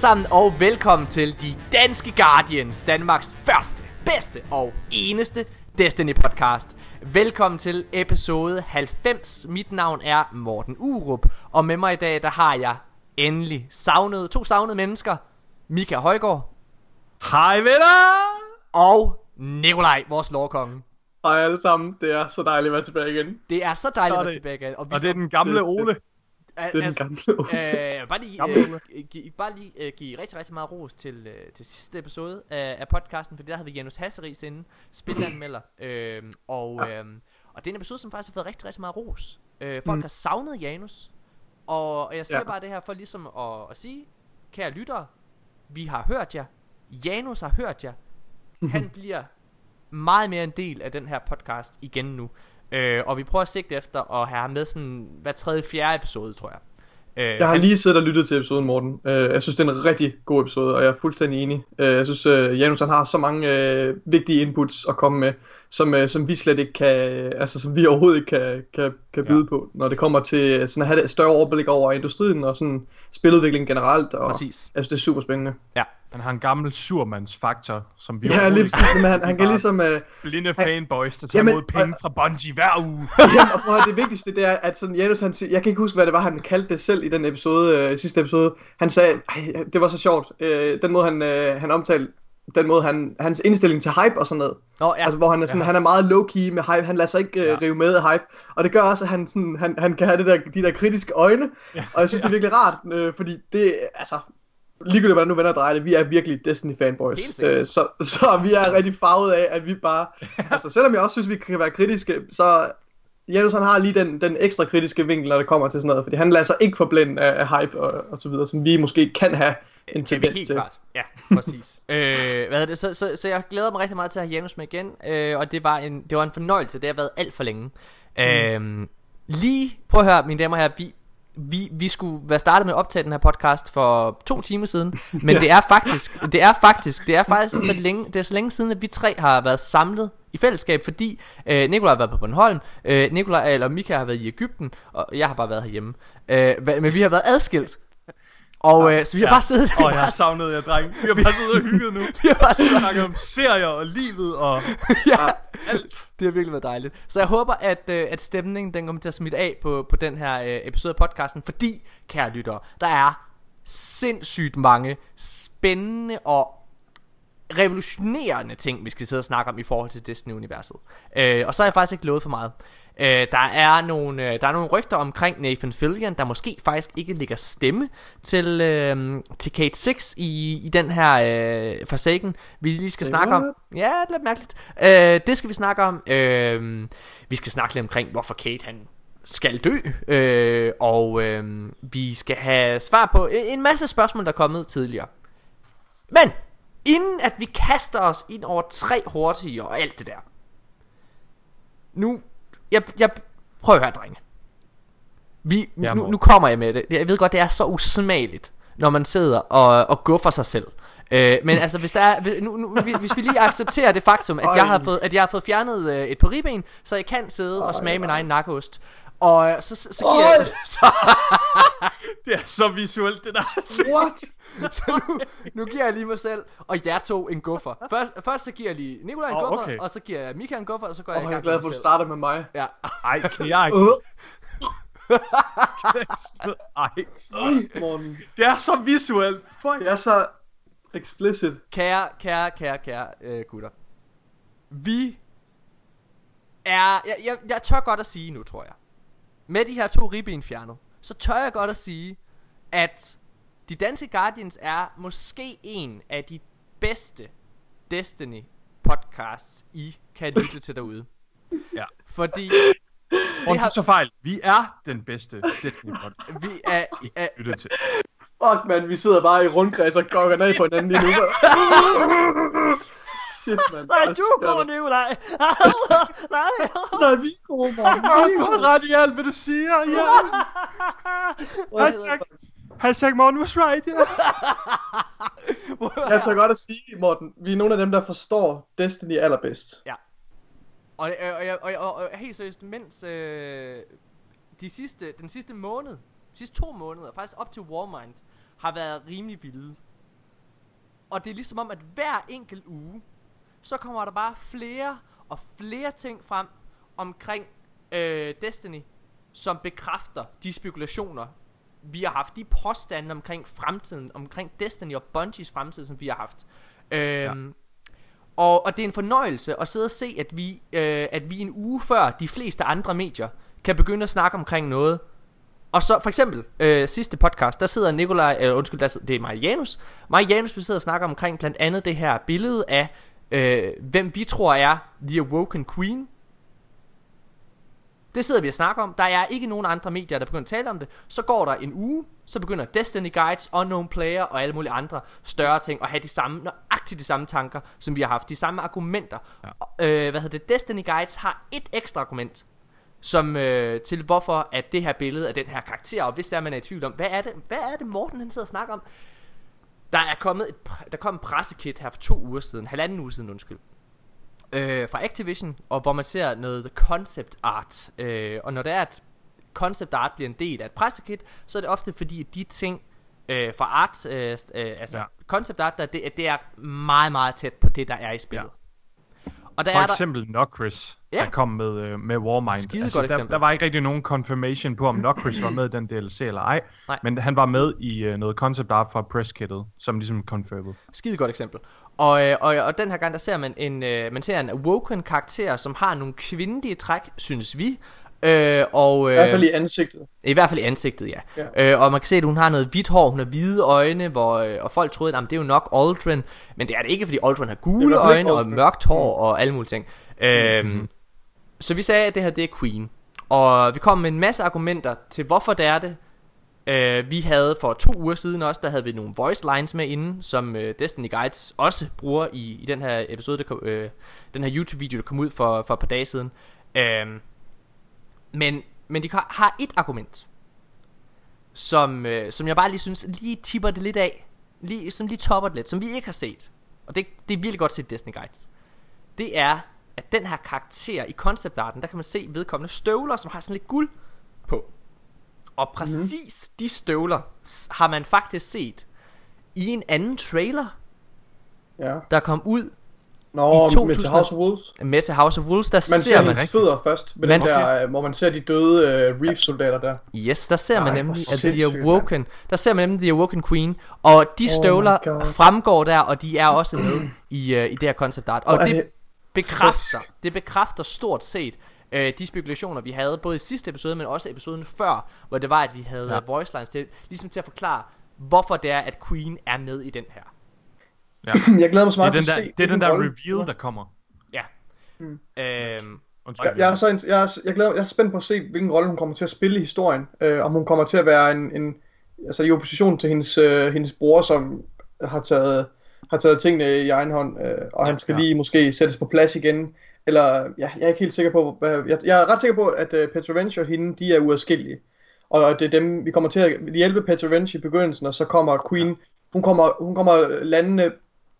sammen, og velkommen til De Danske Guardians, Danmarks første, bedste og eneste Destiny podcast. Velkommen til episode 90. Mit navn er Morten Urup, og med mig i dag, der har jeg endelig savnet, to savnede mennesker. Mika Højgaard Hej venner! og Nikolaj, vores lovkonge. Hej alle sammen, det er så dejligt at være tilbage igen. Det er så dejligt Så er at være tilbage igen. vi Og det er den gamle Det- Ole. Det er den altså, gamle Ole. Øh, bare lige, øh, gi, bare lige øh, give rigtig, rigtig meget ros til, øh, til sidste episode af, af podcasten, for der havde vi Janus Hasseris inde, spilanmelder, øh, og, øh, og det er en episode, som faktisk har fået rigtig, rigtig meget ros. Øh, folk Mm. har savnet Janus, og, og jeg siger Ja. bare det her for ligesom at, at sige, kære lyttere, vi har hørt jer, Janus har hørt jer, han bliver meget mere en del af den her podcast igen nu. Øh, og vi prøver at sigte efter at have ham med sådan hver tredje, fjerde episode, tror jeg. Øh, Jeg har han- lige siddet og lyttet til episoden, Morten. Øh, Jeg synes, det er en rigtig god episode, og jeg er fuldstændig enig. Øh, Jeg synes, øh, Janus han har så mange øh, vigtige inputs at komme med, som, øh, som vi slet ikke kan, altså som vi overhovedet ikke kan, kan, kan byde Ja. på, når det kommer til sådan at have et større overblik over industrien og sådan spiludvikling generelt. Og Præcis. Jeg synes, det er super spændende. Ja. Han har en gammel surmandsfaktor, som vi Ja, lige præcis, men han, han kan ligesom... Øh, Blinde Han- fanboys, der tager Jamen, imod penge fra Bungie hver uge. Jamen, og høre, det vigtigste det er, at sådan Janus, han siger, jeg kan ikke huske, hvad det var, han kaldte det selv i den episode, øh, sidste episode. Han sagde, det var så sjovt, øh, den måde han, øh, han omtalte, den måde han, hans indstilling til hype og sådan noget. Nå, Ja. ja. Altså, hvor han er, sådan, Ja. han er meget low-key med hype, han lader sig ikke øh, Ja. rive med af hype. Og det gør også, at han, sådan, han, han kan have det der, de der kritiske øjne. Ja. Og jeg synes, det er virkelig rart, øh, fordi det, altså, ligegyldigt hvordan du vender og drejer det, vi er virkelig Destiny fanboys. Helt sikkert. Øh, så, så vi er rigtig farvet af, at vi bare, altså selvom jeg også synes, vi kan være kritiske, så Janus han har lige den, den ekstra kritiske vinkel, når det kommer til sådan noget, fordi han lader sig ikke forblænde af, af hype og, og så videre, som vi måske kan have en Det er tendens helt til. klart. Ja, præcis. øh, hvad er det? Så, så, så jeg glæder mig rigtig meget til at have Janus med igen, øh, og det var, en, det var en fornøjelse. Det har været alt for længe. Mm. Øh, lige, prøv at høre, mine damer og herrer, vi, vi, vi skulle være startet med at optage den her podcast for to timer siden, men Ja. det er faktisk, det er faktisk, det er faktisk så længe, det er så længe siden, at vi tre har været samlet i fællesskab, fordi øh, Nikolaj har været på Bornholm, øh, Nikolaj eller Mika har været i Ægypten, og jeg har bare været herhjemme. Øh, men vi har været adskilt. Og øh, så vi har Ja. bare siddet Åh, jeg har savnet jer, dreng. Vi har bare siddet og hygget nu. vi har bare siddet snakker om serier og livet og ja, alt. det har virkelig været dejligt. Så jeg håber, at, øh, at stemningen den kommer til at smitte af på, på den her øh, episode af podcasten, fordi, kære lyttere, der er sindssygt mange spændende og revolutionerende ting, vi skal sidde og snakke om i forhold til Destiny-universet. Øh, og så har jeg faktisk ikke lovet for meget. Øh, der, er nogle, øh, der er nogle rygter omkring Nathan Fillion, der måske faktisk ikke ligger stemme til, øh, til Kate 6 i, i den her øh, Forsaken, vi lige skal snakke om. Ja, det er lidt mærkeligt. Øh, det skal vi snakke om. Øh, vi skal snakke lidt omkring, hvorfor Kate han skal dø. Øh, og øh, vi skal have svar på en masse spørgsmål, der er kommet tidligere. Men, inden at vi kaster os ind over tre hurtige og alt det der. Nu, jeg, jeg prøv at høre, drenge. Vi, nu, nu kommer jeg med det. Jeg ved godt, det er så usmageligt, når man sidder og, og guffer sig selv. Øh, men altså, hvis, der er, nu, nu, hvis vi lige accepterer det faktum, at jeg har fået, at jeg har fået fjernet øh, et par ribben, så jeg kan sidde og smage min egen nakkeost. Og øh, så, så, så giver jeg, så, Det er så visuelt, det der. What? så nu, nu giver jeg lige mig selv og jer to en guffer. Først, først så giver jeg lige Nikolaj en Åh, guffer, okay. og så giver jeg Mika en guffer, og så går Og jeg i jeg er gang glad for, at du starter med mig. Ja. Ej, ikke. Øh, Ej. Ej, Morten. Det er så visuelt. Fuck. Det er så explicit. Kære, kære, kære, kære øh, gutter. Vi er... Jeg, jeg, jeg tør godt at sige nu, tror jeg. Med de her to ribben fjernet, så tør jeg godt at sige, at de danske Guardians er måske en af de bedste Destiny podcasts, I kan lytte til derude. Ja. Fordi Og har- så fejl. Vi er den bedste Destiny podcast. vi er, er Lytte til. Fuck, man, vi sidder bare i rundkreds og gokker ned på hinanden lige nu. Shit, man. Nej, du går, der? Nikolaj! Nej! Nej, vi er gode, Morten. Du har ret i alt, hvad du siger. Ja. Hashtag, hashtag Morten was right, ja. Jeg tør godt at sige, Morten, vi er nogle af dem, der forstår Destiny allerbedst. Ja. Og, og, og, og, og, og helt seriøst, mens øh, de sidste, den sidste måned, de sidste to måneder, faktisk op til Warmind, har været rimelig vilde. Og det er ligesom om, at hver enkelt uge, så kommer der bare flere og flere ting frem omkring øh, Destiny, som bekræfter de spekulationer, vi har haft. De påstande omkring fremtiden, omkring Destiny og Bungies fremtid, som vi har haft. Øhm, ja. og, og det er en fornøjelse at sidde og se, at vi, øh, at vi en uge før de fleste andre medier kan begynde at snakke omkring noget, og så for eksempel øh, sidste podcast Der sidder Nikolaj eller undskyld der sidder, Det er Marianus Marianus vi sidder og snakker omkring Blandt andet det her billede af øh, Hvem vi tror er The Awoken Queen. Det sidder vi og snakker om. Der er ikke nogen andre medier der begynder at tale om det. Så går der en uge Så begynder Destiny Guides, Unknown Player og alle mulige andre større ting At have de samme, nøjagtigt de samme tanker Som vi har haft, de samme argumenter. Ja. øh, Hvad hedder det, Destiny Guides har et ekstra argument som øh, til hvorfor at det her billede af den her karakter, og hvis der er man er i tvivl om, hvad er det, hvad er det Morten han sidder og snakker om? Der er kommet et, der kom en pressekit her for to uger siden, halvanden uge siden undskyld, øh, fra Activision, og hvor man ser noget concept art, øh, og når det er at concept art bliver en del af et pressekit, så er det ofte fordi at de ting øh, fra art, øh, øh, altså ja. concept art, der, det, det er meget meget tæt på det der er i spillet. Og der For er eksempel der... Nokris, ja. der kom med, øh, med Warmind. Skide altså, godt der, der var ikke rigtig nogen confirmation på, om Nokris var med i den DLC eller ej. Nej. Men han var med i øh, noget concept art fra presskittet, som ligesom confirmed. Skide godt eksempel. Og, øh, og, og den her gang, der ser man en, øh, man ser en awoken karakter, som har nogle kvindelige træk, synes vi. Øh, og, øh, I hvert fald i ansigtet. I hvert fald i ansigtet, ja. ja. Øh, og man kan se, at hun har noget hvidt hår, hun har hvide øjne, hvor, øh, og folk troede, at det er jo nok Aldrin. Men det er det ikke, fordi Aldrin har gule øjne og mørkt hår mm. og alle mulige ting. Øh, mm-hmm. Så vi sagde, at det her det er Queen. Og vi kom med en masse argumenter til, hvorfor det er det. Øh, vi havde for to uger siden også, der havde vi nogle voice lines med inde, som øh, Destiny Guides også bruger i, i den her episode, der kom, øh, den her YouTube-video, der kom ud for, for et par dage siden. Øh, men, men de har et argument, som, øh, som jeg bare lige synes, lige tipper det lidt af. Lige, som lige topper det lidt, som vi ikke har set. Og det, det er virkelig godt set Disney Guides. Det er, at den her karakter i conceptarten, der kan man se vedkommende støvler, som har sådan lidt guld på. Og mhm. præcis mm. de støvler har man faktisk set i en anden trailer, ja. der kom ud Nå, i 2000, med til House of Wolves. Med til House of Wolves, der man ser, ser man fødder først, med man der, hvor man ser de døde uh, Reef-soldater der. Yes, der ser man Ej, nemlig, at The Awoken, der ser man nemlig The Awoken Queen, og de oh støvler fremgår der, og de er også med i, uh, i det her concept art. Og det bekræfter, det bekræfter stort set uh, de spekulationer, vi havde, både i sidste episode, men også episoden før, hvor det var, at vi havde ja. voice lines til, ligesom til at forklare, hvorfor det er, at Queen er med i den her. Ja. jeg glæder mig så meget det er til at se. Det er den der rolle. reveal, der kommer. Ja. Mm. Øhm, jeg, jeg, er så, jeg, er, jeg, glæder, jeg er spændt på at se, hvilken rolle hun kommer til at spille i historien. Øh, om hun kommer til at være en, en altså i opposition til hendes, øh, hendes bror, som har taget, har taget tingene i egen hånd, øh, og ja, han skal ja. lige måske sættes på plads igen. Eller, ja, jeg er ikke helt sikker på, hvad, jeg, jeg er ret sikker på, at uh, Petra Venture og hende, de er uadskillige. Og det er dem, vi kommer til at hjælpe Petra Venture i begyndelsen, og så kommer Queen, ja. hun kommer, hun kommer landene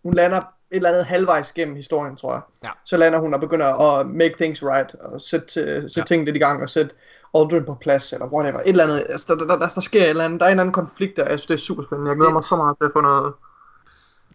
hun lander et eller andet halvvejs gennem historien, tror jeg. Ja. Så lander hun og begynder at make things right, og sætte, sætte ja. ting lidt i gang, og sætte Aldrin på plads, eller whatever. Et eller andet, altså, der, der, der, der sker et eller andet, der er en eller anden konflikt der, jeg synes, det er super spændende. Jeg glæder det, mig så meget til at få noget...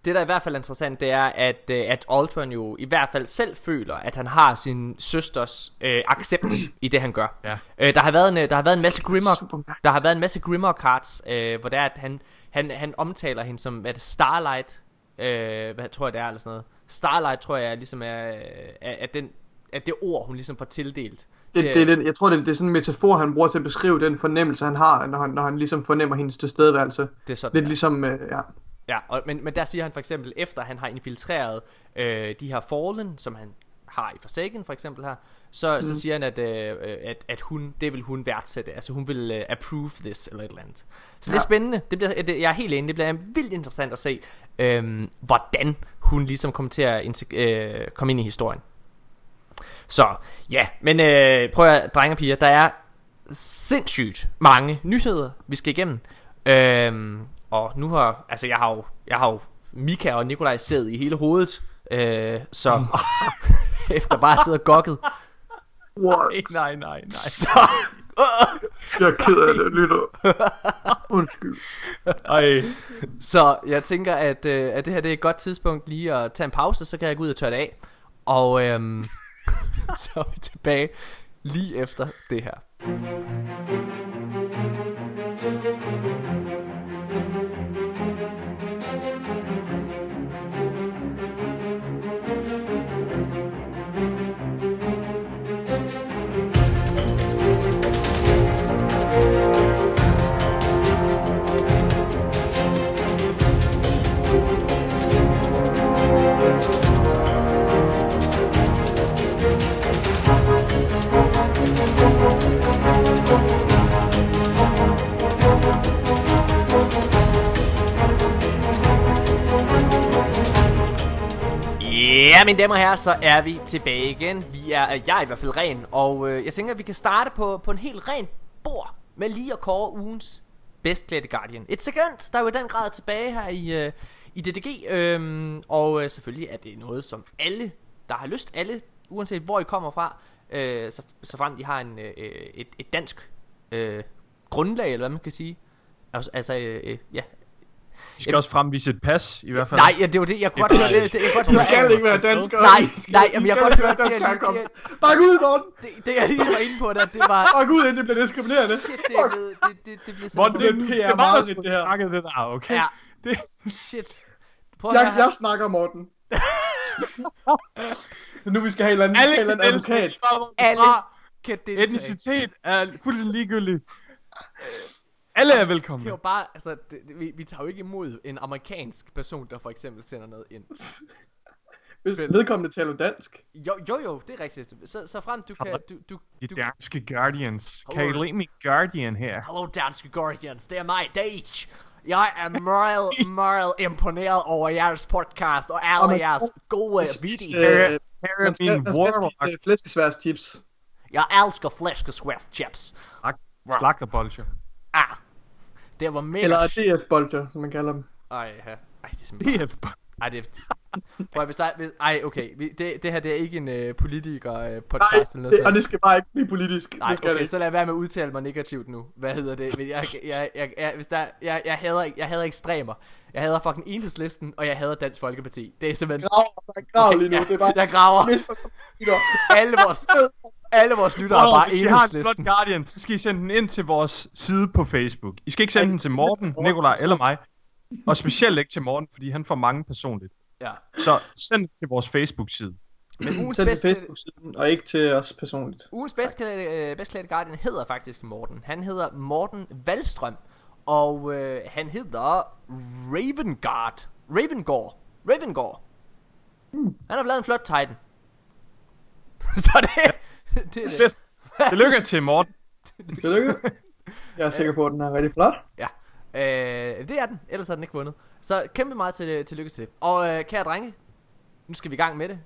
Det, der er i hvert fald interessant, det er, at, øh, at Aldrin jo i hvert fald selv føler, at han har sin søsters øh, accept i det, han gør. Ja. Øh, der, har været en, der har været en masse Grimmer, der har været en masse Grimmer cards, øh, hvor det er, at han, han, han omtaler hende som, hvad det Starlight, Øh, hvad tror jeg det er eller sådan noget. Starlight tror jeg ligesom er, er, er, den, er det ord hun ligesom får tildelt. Det, til, det, det, jeg tror det, det er sådan en metafor han bruger til at beskrive den fornemmelse han har Når han, når han ligesom fornemmer hendes tilstedeværelse Det er sådan Lidt der. ligesom, øh, ja Ja, og, men, men der siger han for eksempel Efter han har infiltreret øh, de her Fallen Som han har i Forsaken for eksempel her så, mm. så siger han at, øh, at, at hun, det vil hun værdsætte. Altså hun vil øh, approve this Eller et eller andet. Så ja. det er spændende. Det bliver, det, Jeg er helt enig. Det bliver vildt interessant at se øh, Hvordan hun ligesom kommer til at øh, Komme ind i historien. Så ja Men øh, prøv at drenge og piger Der er sindssygt mange nyheder Vi skal igennem. Øh, Og nu har Altså jeg har jo, jeg har jo Mika og Nikolaj siddet i hele hovedet øh, Så Efter bare at sidde og gokket What? Nej, nej, nej, nej. Så, Jeg er ked af det, lytter. Undskyld. Ej. Så jeg tænker, at, øh, at det her det er et godt tidspunkt lige at tage en pause, så kan jeg gå ud og tørre det af. Og øhm, så er vi tilbage lige efter det her. Ja, mine damer og herrer, så er vi tilbage igen. Vi er, øh, jeg er i hvert fald ren, og øh, jeg tænker, at vi kan starte på, på en helt ren bord med lige at kåre ugens bedst klædte Guardian. Et sekund, der er jo i den grad tilbage her i, øh, i DDG, øhm, og øh, selvfølgelig er det noget, som alle, der har lyst, alle, uanset hvor I kommer fra, øh, så, så frem de har en, øh, et, et dansk øh, grundlag, eller hvad man kan sige. Altså, altså øh, øh ja, de skal også fremvise et pas, i hvert fald. Nej, ja, det var det. Jeg kunne godt høre det. det jeg godt Du skal ikke være dansk. Nej, nej, jamen jeg kan godt høre det. Det, det, Bare ud, Morten! Det, det jeg lige var inde på, der, det var... Bare ud, inden det bliver diskriminerende. Shit, det, blevet- det, det, det bliver sådan... Morten, det er Det PR er meget det det her. snakket det der, okay? Ja, Det, shit. Prøv Jeg, høre jeg snakker, Morten. Nu vi skal have en eller anden, en eller anden advokat. Alle kan deltage. Etnicitet er fuldstændig ligegyldigt. Alle er Det er velkomne. jo bare, altså, det, det- vi, vi tager jo ikke imod en amerikansk person, der for eksempel sender noget ind. Hvis Vel. vedkommende taler dansk. Jo, jo, jo, det er rigtigt. Så, så frem, du kan, du, du, De du, danske Guardians. Kan I Hello. lide min Guardian her? Hello, danske Guardians, det er mig, Dage. Jeg er meget, meget imponeret over jeres podcast og alle man- jeres gode videoer. øh, Her, her er min warlock. spise flæskesværs chips. Jeg elsker flæskesvært chips. Slagterbolcher. Ah, det var mega... Eller DF-bolcher, som man kalder dem. Ej, ja. Ej, det er simpelthen... DF. Ej, det er... Prøv hvis hvis, ej, okay. Vi, det, det her, det er ikke en øh, politiker-podcast Nej, eller noget det, sådan. og det skal bare ikke blive politisk. Nej, det skal okay, det. så lad være med at udtale mig negativt nu. Hvad hedder det? Jeg, jeg, jeg, jeg, hvis der, jeg, jeg, hader, jeg hader ekstremer. Jeg hader fucking enhedslisten, og jeg hader Dansk Folkeparti. Det er simpelthen... Grav, der er grav lige nu. Ja, Det er bare... jeg graver. Alle vores, alle vores lyttere er bare Hvis I har en enhedslisten. Guardian, så skal I sende den ind til vores side på Facebook. I skal ikke sende den til Morten, Nikolaj eller mig. Og specielt ikke til Morten, fordi han får mange personligt. Ja. Så send den til vores Facebook-side. Men ugens Send til bedste, Facebook-siden, og ikke til os personligt. ugens bedstklædte, øh, bedstklædte Guardian hedder faktisk Morten. Han hedder Morten Valstrøm. Og øh, han hedder Ravengard. Ravengård. Ravengård. Han har lavet en flot Titan. Så det, det er det. Tillykke til Morten. Tillykke. Jeg er sikker på, at den er rigtig flot. Ja, øh, det er den. Ellers har den ikke vundet. Så kæmpe meget til, tillykke til det. Og øh, kære drenge, nu skal vi i gang med det.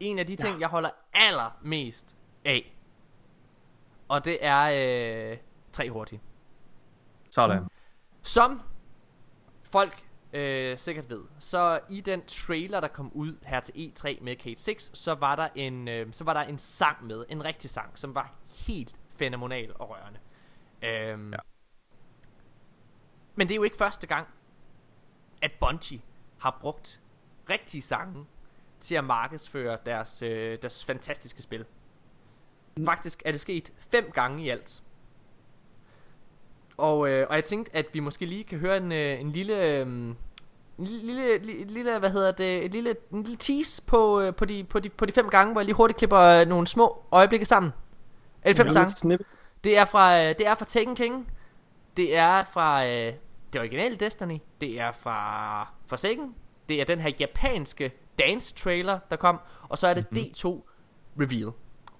En af de ting, jeg holder allermest af. Og det er øh, tre hurtige. Sådan. Som folk øh, sikkert ved, så i den trailer, der kom ud her til E3 med Kate 6, så var der en, øh, så var der en sang med, en rigtig sang, som var helt fænomenal og rørende. Øhm, ja. Men det er jo ikke første gang, at Bungie har brugt rigtige sange til at markedsføre deres, øh, deres fantastiske spil. Faktisk er det sket fem gange i alt. Og, øh, og jeg tænkte, at vi måske lige kan høre en, øh, en lille... Øh, en lille, lille, lille, hvad hedder det, et lille, en lille tease på, øh, på, de, på, de, på de fem gange, hvor jeg lige hurtigt klipper øh, nogle små øjeblikke sammen. Er det fem sange? Det er fra, øh, det er fra Taken King. Det er fra øh, det originale Destiny. Det er fra Forsaken. Det er den her japanske dance trailer, der kom. Og så er det mm-hmm. D2 Reveal.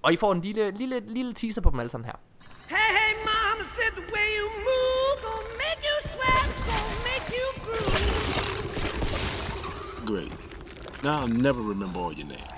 Og I får en lille, lille, lille teaser på dem alle sammen her. Hey, hey, mama said the way you move gonna make you sweat, gonna make you groove. Great. Now I'll never remember all your names.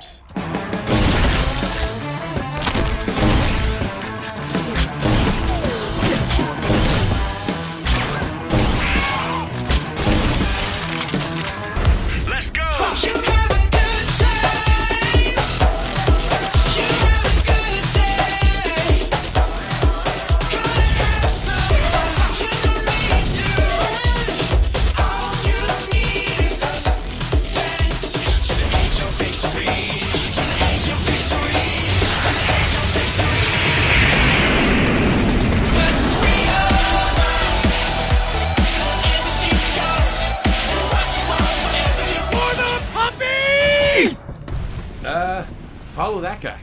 Follow that guy.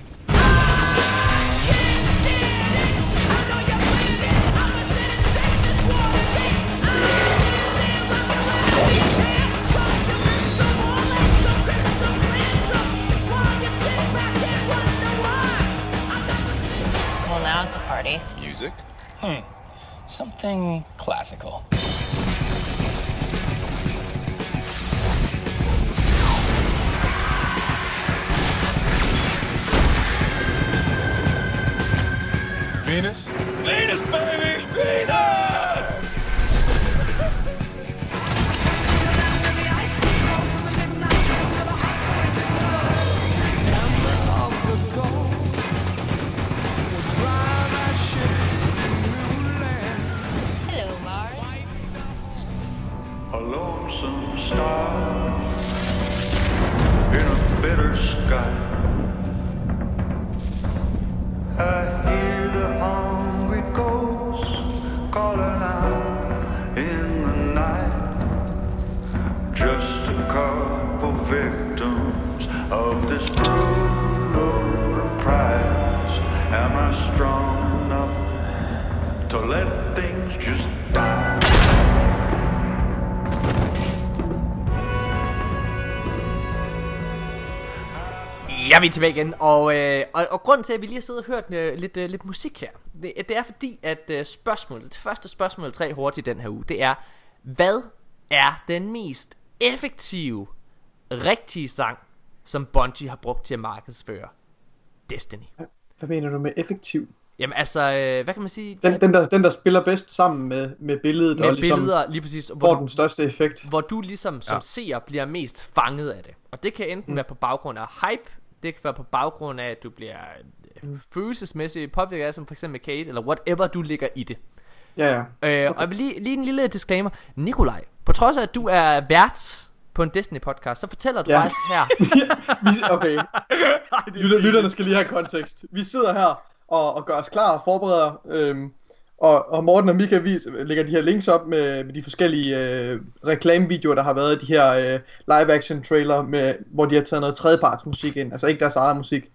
Well, now it's a party. Music. Hmm. Something classical. Venus, vi tilbage igen, og, øh, og, og grunden til, at vi lige har siddet og hørt øh, lidt, øh, lidt musik her, det, det er fordi, at øh, spørgsmålet, det første spørgsmål, tre hurtigt den her uge, det er, hvad er den mest effektive, rigtige sang, som Bungie har brugt til at markedsføre Destiny? Hvad mener du med effektiv? Jamen altså, øh, hvad kan man sige? Den, den, der, den der spiller bedst sammen med, med billedet med og ligesom billeder, lige præcis, får hvor, den største effekt. hvor du ligesom som ja. seer bliver mest fanget af det. Og det kan enten mm. være på baggrund af hype, det kan være på baggrund af, at du bliver øh, følelsesmæssigt påvirket af, som for eksempel Kate, eller whatever du ligger i det. Ja, ja. Øh, og jeg vil lige, lige en lille disclaimer. Nikolaj, på trods af, at du er vært på en Disney-podcast, så fortæller du Ja. faktisk her. Vi, okay, Lytter, lytterne skal lige have kontekst. Vi sidder her og, og gør os klar og forbereder, øhm, og, og Morten og Mika vis, lægger de her links op med, med de forskellige øh, reklamevideoer, der har været i de her øh, live-action trailer, med, hvor de har taget noget tredjeparts musik ind, altså ikke deres eget musik.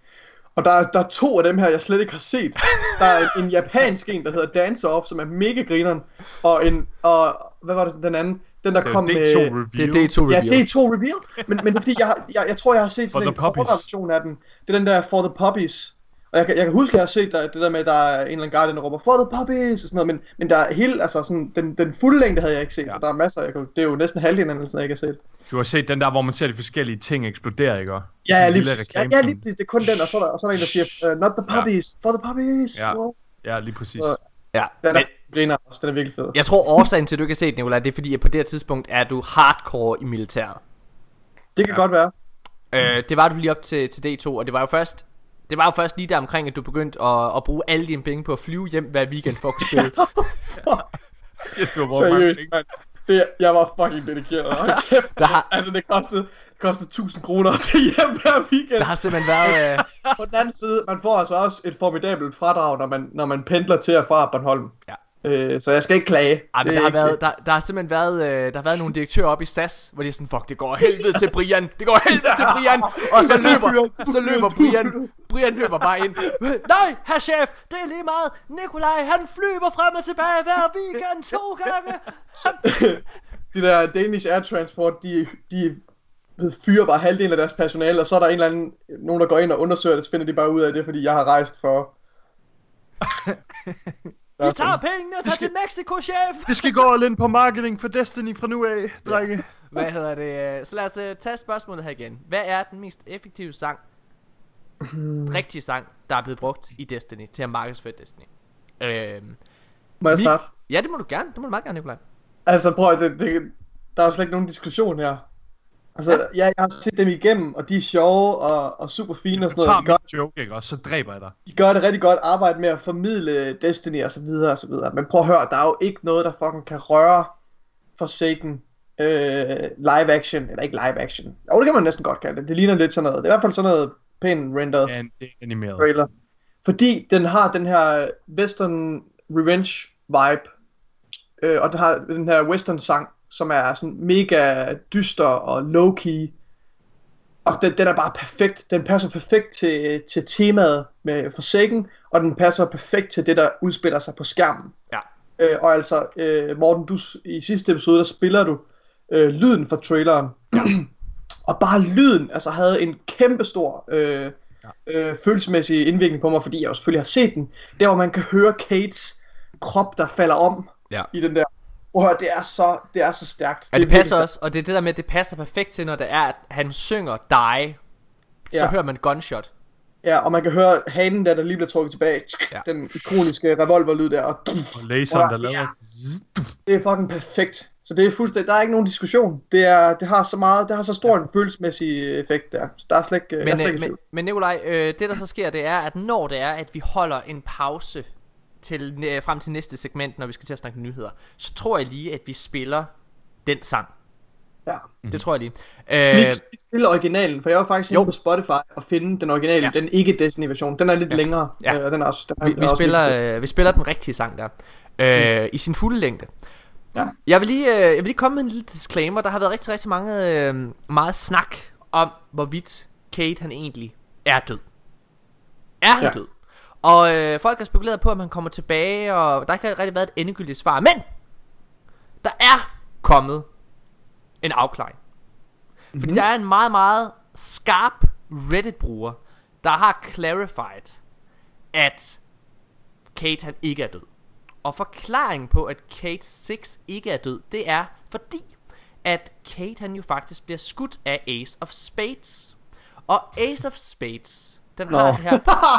Og der, er- der er to af dem her, jeg slet ikke har set. Der er en, en japansk en, der hedder Dance Off, som er mega grineren, og en, og hvad var det den anden? Den der Det er kom D2 med... Reveal. Det er D2 Ja, Reveal. det er to reveal, men, men det er fordi, jeg, jeg, jeg tror, jeg har set For sådan the en kortere version af den. Det er den der For the Puppies. Og jeg, kan- jeg kan huske, at jeg har set der, det der med, at der er en eller anden guy, der råber For the Puppies og sådan noget, men, men der er hele, altså sådan, den, den fulde længde havde jeg ikke set, ja. og der er masser, jeg kunne, det er jo næsten halvdelen af den, jeg ikke har set. Du har set den der, hvor man ser de forskellige ting eksplodere, ikke? Ja, Sådan en lige lille præcis. Ja, ja, lige præcis. Det er kun den, og så er der, og så er der en, der siger, uh, Not the Puppies, For the Puppies. Ja. Wow. Ja, lige præcis. Så- Ja, Den er griner også, den er virkelig fed. jeg tror årsagen til, at du ikke har set den, Nikolaj, det er fordi, at på det her tidspunkt er du hardcore i militæret. Det kan godt være. Øh, det var du lige op til, til D2, og det var jo først det var jo først lige der omkring, at du begyndte at, at bruge alle dine penge på at flyve hjem hver weekend for at kunne spille. Seriøst, mand. Det, jeg var fucking dedikeret. Der har- Altså, det kostede, det kostede 1000 kroner til hjem hver weekend. Der har simpelthen været... Øh, På den anden side, man får altså også et formidabelt fradrag, når man, når man pendler til og fra Bornholm. Ja. Øh, så jeg skal ikke klage. ej, men Det der er har, været, der, der har simpelthen været, øh, der har været nogle direktører op i SAS, hvor de er sådan, fuck, det går helvede til Brian, det går helvede til Brian, og så løber, så løber Brian, Brian løber bare ind. Nej, herr chef, det er lige meget, Nikolaj, han flyver frem og tilbage hver weekend to gange. De der Danish Air Transport, de, de fyrer bare halvdelen af deres personale, og så er der en eller anden, nogen der går ind og undersøger det, så finder de bare ud af det, fordi jeg har rejst for... Vi tager pengene og tager til Mexico, chef. Vi skal gå all in på marketing for Destiny fra nu af, drenge. Hvad hedder det? øh, Så lad os uh, tage spørgsmålet her igen. Hvad er den mest effektive sang, rigtige sang, der er blevet brugt i Destiny til at markedsføre Destiny? Øhm, Må jeg Mik- starte? ja, det må du gerne. Det må du meget gerne, Nikolaj. Altså prøv det, det, der er jo slet ikke nogen diskussion her. Altså, ja. jeg, har set dem igennem, og de er sjove og, og super fine og Du sådan tager noget. De gør, min joke, ikke? Og så dræber jeg dig. de gør det rigtig godt arbejde med at formidle Destiny og så videre og så videre. Men prøv at høre, der er jo ikke noget, der fucking kan røre Forsaken øh, live action, eller ikke live action. Jo, det kan man næsten godt kalde det. Det ligner lidt sådan noget. Det er i hvert fald sådan noget pænt renderet Ja, det er animeret. trailer. Fordi den har den her western revenge vibe, øh, og den har den her western sang, som er sådan mega dyster og low-key. og den, den er bare perfekt. Den passer perfekt til, til temaet med Forsaken, og den passer perfekt til det, der udspiller sig på skærmen. Ja. Øh, og altså, øh, Morten, du, i sidste episode, der spiller du øh, lyden fra traileren. og bare lyden, altså havde en kæmpe stor øh, øh, følelsesmæssig indvirkning på mig, fordi jeg jo selvfølgelig har set den. Der hvor man kan høre Kates krop, der falder om Ja. i den der. Prøv høre, det er så, det er så stærkt. Og det er passer virkelig også, og det er det der med, at det passer perfekt til, når det er, at han synger die, så Ja. hører man gunshot. Ja, og man kan høre hanen der, der lige bliver trukket tilbage. Ja. Ja. Den ikoniske revolverlyd der. Og Og laseren, der Ja. laver... det er fucking perfekt. Så det er fuldstændig, der er ikke nogen diskussion. Det, er, det har så meget, det har så stor en følelsesmæssig effekt der. Så der er slet ikke, jeg er Men, slet øh, ikke men, men Nikolaj, øh, det der så sker, det er, at når det er, at vi holder en pause til, øh, frem til næste segment, når vi skal til at snakke nyheder, så tror jeg lige, at vi spiller den sang. Ja. Det tror jeg lige. Skal vi Øh, ikke spille originalen? For jeg var faktisk jo. inde på Spotify og finde den originale, Ja. den ikke Destiny version. Den er lidt Ja. længere. Ja. Øh, den er også, den er, vi, vi, også spiller, øh, vi spiller den rigtige sang der. Øh, I sin fulde længde. Ja. Jeg vil, lige, øh, jeg vil lige komme med en lille disclaimer. Der har været rigtig, rigtig mange, øh, meget snak om, hvorvidt Kate han egentlig er død. Er han. Ja. død? Og øh, folk har spekuleret på, om han kommer tilbage, og der har ikke rigtig været et endegyldigt svar. Men! Der er kommet en afklaring. Fordi Mhm. der er en meget, meget skarp Reddit-bruger, der har clarified, at Kate han ikke er død. Og forklaringen på, at Kate 6 ikke er død, det er fordi, at Kate han jo faktisk bliver skudt af Ace of Spades. Og Ace of Spades, den har Nå. det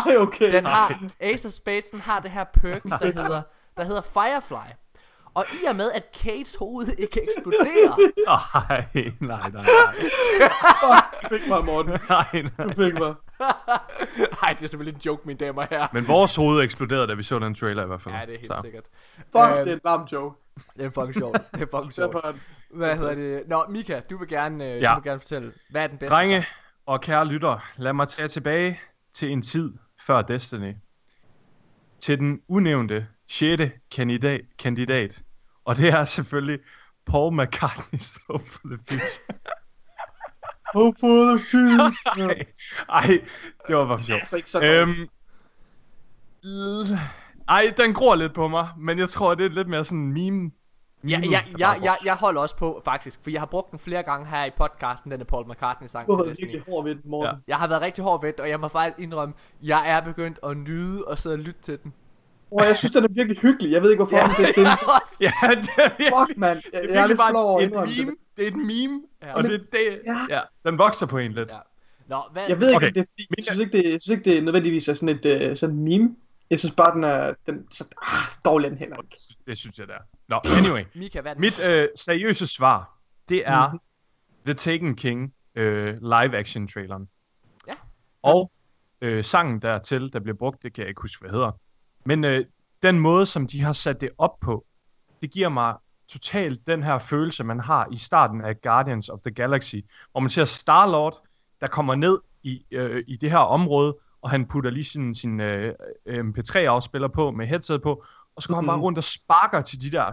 her okay. den har, Ace of Spades den har det her perk, der hedder, der hedder Firefly. Og i og med, at Kates hoved ikke eksploderer, Ej, nej, nej, nej. Du fik mig, Morten. nej, nej. Du fik mig. Nej, det er selvfølgelig en joke, mine damer og herrer. Men vores hoved eksploderede, da vi så den trailer i hvert fald. Ja, det er helt Så. sikkert. Fuck, Øhm, det er en varm joke. Det er fucking sjovt. Det er fucking sjovt. Er Hvad hedder det? Nå, Mika, du vil gerne, øh, Ja. du vil gerne fortælle, hvad er den bedste Drenge sang? og kære lytter, lad mig tage tilbage til en tid før Destiny. Til den unævnte 6. kandidat, kandidat. Og det er selvfølgelig Paul McCartney's Hope for the Future. Hope for the future. Ej, det var bare sjovt. Altså ikke så. Øhm, l- ej, den gror lidt på mig, men jeg tror, det er lidt mere sådan en meme. Ja, ja, ja, ja, jeg holder også på, faktisk, for jeg har brugt den flere gange her i podcasten, denne Paul McCartney-sang til Disney. hård ved den, Morten. Ja. Jeg har været rigtig hård ved det, og jeg må faktisk indrømme, jeg er begyndt at nyde og sidde og lytte til den. Og jeg synes, den er virkelig hyggelig. Jeg ved ikke, hvorfor. Ja, men det, er, også. Ja, det er virkelig, fuck, mand. Jeg, det er jeg er virkelig lidt flov bare over at et meme. Det er et meme, Ja. og det, det, Ja. ja, den vokser på en lidt. Ja. Nå, hvad? Jeg ved ikke, Okay. det er, jeg synes ikke, det, jeg synes ikke, det nødvendigvis er sådan et uh, sådan et meme. Jeg synes bare, den er, den, så, ah, så dårlig den heller ikke. Det synes jeg, det er. Nå, anyway. Mika, hvad er Mit øh, seriøse svar, det er Mhm. The Taken King øh, live-action traileren. Ja. Og øh, sangen dertil, der bliver brugt, det kan jeg ikke huske, hvad hedder. Men øh, den måde, som de har sat det op på, det giver mig totalt den her følelse, man har i starten af Guardians of the Galaxy, hvor man ser Star-Lord, der kommer ned i, øh, i det her område, og han putter lige sin, sin øh, MP3-afspiller på med headset på, og så går mm-hmm. han Mhm. bare rundt og sparker til de der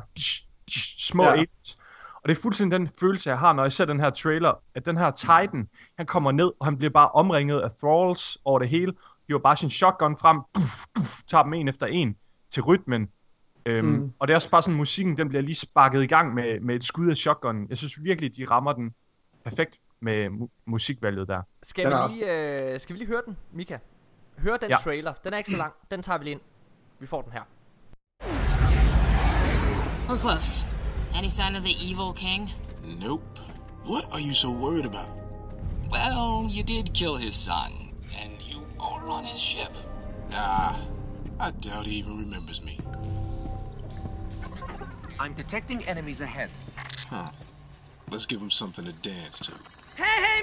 små ja. Aliens. Og det er fuldstændig den følelse, jeg har, når jeg ser den her trailer, at den her Titan, han kommer ned, og han bliver bare omringet af thralls over det hele, hiver bare sin shotgun frem, duf, duf, tager dem en efter en til rytmen. Øhm, mm. Mm. Og det er også bare sådan, musikken den bliver lige sparket i gang med, med et skud af shotgun. Jeg synes virkelig, de rammer den perfekt med mu- musikvalget der. Skal vi, lige, øh, skal vi lige høre den, Mika? Hør den Ja. trailer. Den er ikke så lang. Den tager vi lige ind. Vi får den her. We're close. Any sign of the evil king? Nope. What are you so worried about? Well, you did kill his son, and you are on his ship. Ah, I doubt he even remembers me. I'm detecting enemies ahead. Huh. Let's give him something to dance to. Hey, hey,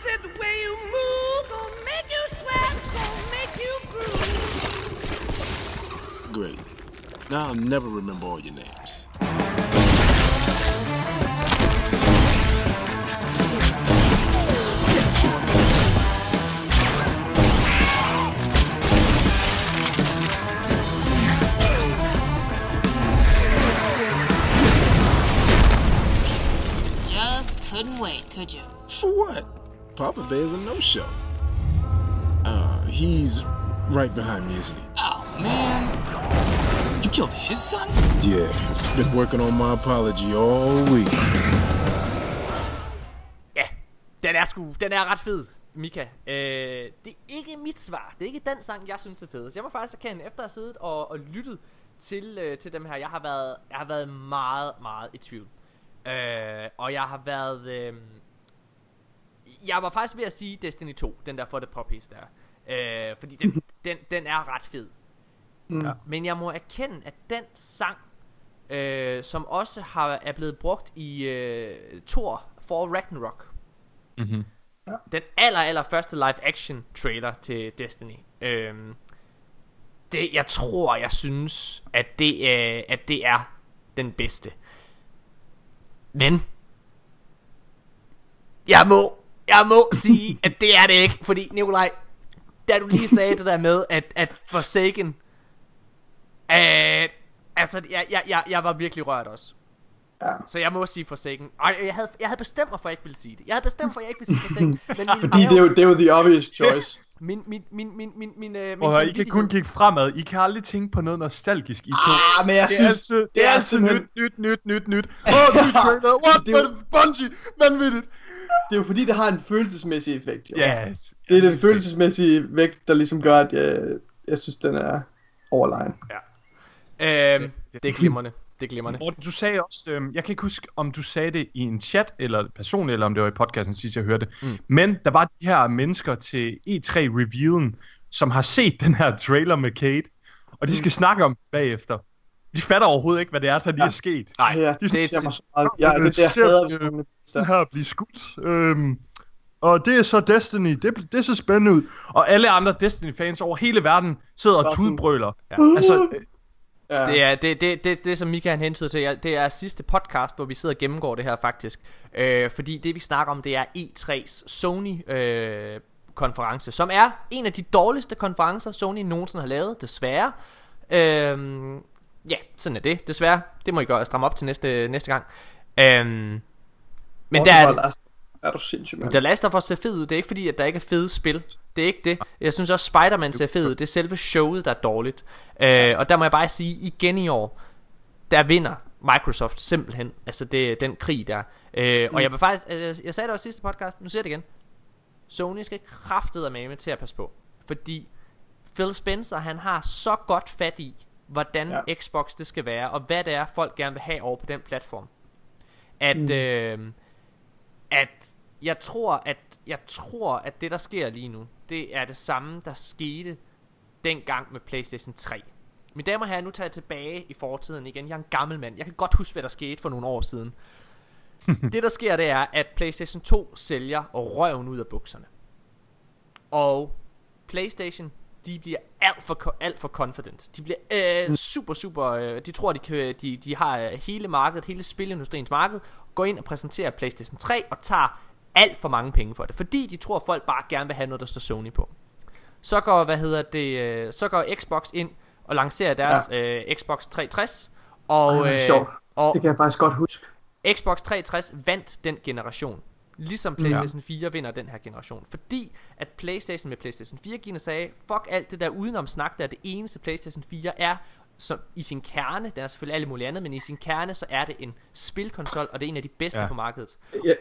said the way you move make you sweat, make you groove. Great. Now I'll never remember all your names. Couldn't wait, could you? For what? Papa Bear's a no-show. Uh, he's right behind me, isn't he? Oh, man. You killed his son? Yeah, been working on my apology all week. Ja, den er sgu, den er ret fed, Mika. Øh, det er ikke mit svar. Det er ikke den sang, jeg synes er fedest. Jeg må faktisk erkende, efter at have siddet og, og lyttet til, øh, til dem her, jeg har været, jeg har været meget, meget i tvivl. Øh, og jeg har været... Øh, jeg var faktisk ved at sige Destiny 2, den der for the puppies der. Øh, fordi den, den, den er ret fed. Mm. Ja. Men jeg må erkende, at den sang, øh, som også har, er blevet brugt i øh, Thor for Ragnarok, Mm-hmm. den aller, aller første live action trailer til Destiny. Øhm, det, jeg tror, jeg synes, at det, øh, at det er den bedste. Men jeg må, jeg må sige, at det er det ikke, fordi Nikolaj, da du lige sagde det der med, at, at Forsaken, øh, altså, jeg, jeg, jeg, jeg var virkelig rørt også. Ja. Så jeg må sige Forsaken. Ej, jeg havde, jeg havde bestemt mig for, at jeg ikke ville sige det. Jeg havde bestemt for, at jeg ikke ville sige Forsaken. Men Fordi det er, jo, det er jo the obvious choice. Min, min, min, min, min, min, øh, min Og I kan kun kigge fremad. I kan aldrig tænke på noget nostalgisk, I to. Ah, men jeg det er synes, altid, det er altid nyt, nyt, nyt, nyt, nyt. Åh, oh, ny trailer. What? Det er jo- Det er Bungie. Vanvittigt. Det er jo fordi, det har en følelsesmæssig effekt. Jo. Ja. Det er den følelsesmæssige vægt, der ligesom gør, at jeg, jeg synes, den er overlegen. Øhm, det er glimrende. Det er glimrende. Morten, du sagde også, øhm, jeg kan ikke huske, om du sagde det i en chat, eller person, eller om det var i podcasten sidst, jeg hørte det. Mm. Men der var de her mennesker til E3-reviewen, som har set den her trailer med Kate, og de skal snakke om det bagefter. De fatter overhovedet ikke, hvad det er, der lige er sket. Nej, Ja, det det er ser mig si- så meget. Ja, det er det, jeg hader øh, sådan den her blive skudt. Øhm, og det er så Destiny. Det, det ser spændende ud. Og alle andre Destiny-fans over hele verden sidder og sådan- tudbrøler. Ja. Altså, øh, Ja. Det er det, det, det, det som Mika han hentyder til, det er sidste podcast, hvor vi sidder og gennemgår det her faktisk. Øh, fordi det vi snakker om, det er E3's Sony øh, konference, som er en af de dårligste konferencer, Sony nogensinde har lavet, desværre. Øh, ja, sådan er det, desværre. Det må I gøre stramme op til næste, næste gang. Øh, men der er det. Er du sindssyg, mand? The Last of Us ser fed ud. Det er ikke fordi, at der ikke er fede spil. Det er ikke det. Jeg synes også, Spider-Man ser fed ud. Det er selve showet, der er dårligt. Øh, og der må jeg bare sige, igen i år, der vinder Microsoft simpelthen. Altså det, den krig der. Øh, Og jeg vil faktisk, øh, jeg sagde det også i sidste podcast, nu siger jeg det igen. Sony skal kraftet med til at passe på. Fordi Phil Spencer, han har så godt fat i, hvordan ja. Xbox det skal være, og hvad det er, folk gerne vil have over på den platform. At, mm. øh, at jeg tror, at jeg tror, at det der sker lige nu, det er det samme, der skete dengang med PlayStation 3. Mine damer og herrer, nu tager jeg tilbage i fortiden igen. Jeg er en gammel mand. Jeg kan godt huske, hvad der skete for nogle år siden. det der sker, det er, at PlayStation 2 sælger røven ud af bukserne. Og PlayStation, de bliver alt for, alt for confident. De bliver øh, super, super... Øh, de tror, de, kan, de, de har øh, hele markedet, hele spilindustriens marked, går ind og præsenterer PlayStation 3 og tager alt for mange penge for det. Fordi de tror, at folk bare gerne vil have noget, der står Sony på. Så går, hvad hedder det, øh, så går Xbox ind og lancerer deres ja. øh, Xbox 360. Og, Ej, er øh, sjovt. og Det kan jeg faktisk godt huske. Xbox 360 vandt den generation. Ligesom PlayStation 4 vinder den her generation. Fordi at PlayStation med PlayStation 4 gik sagde, fuck alt det der udenom snak, der er det eneste PlayStation 4 er, som i sin kerne, den er selvfølgelig alle mulige andet, men i sin kerne, så er det en spilkonsol, og det er en af de bedste Ja. ja. på markedet. Jeg,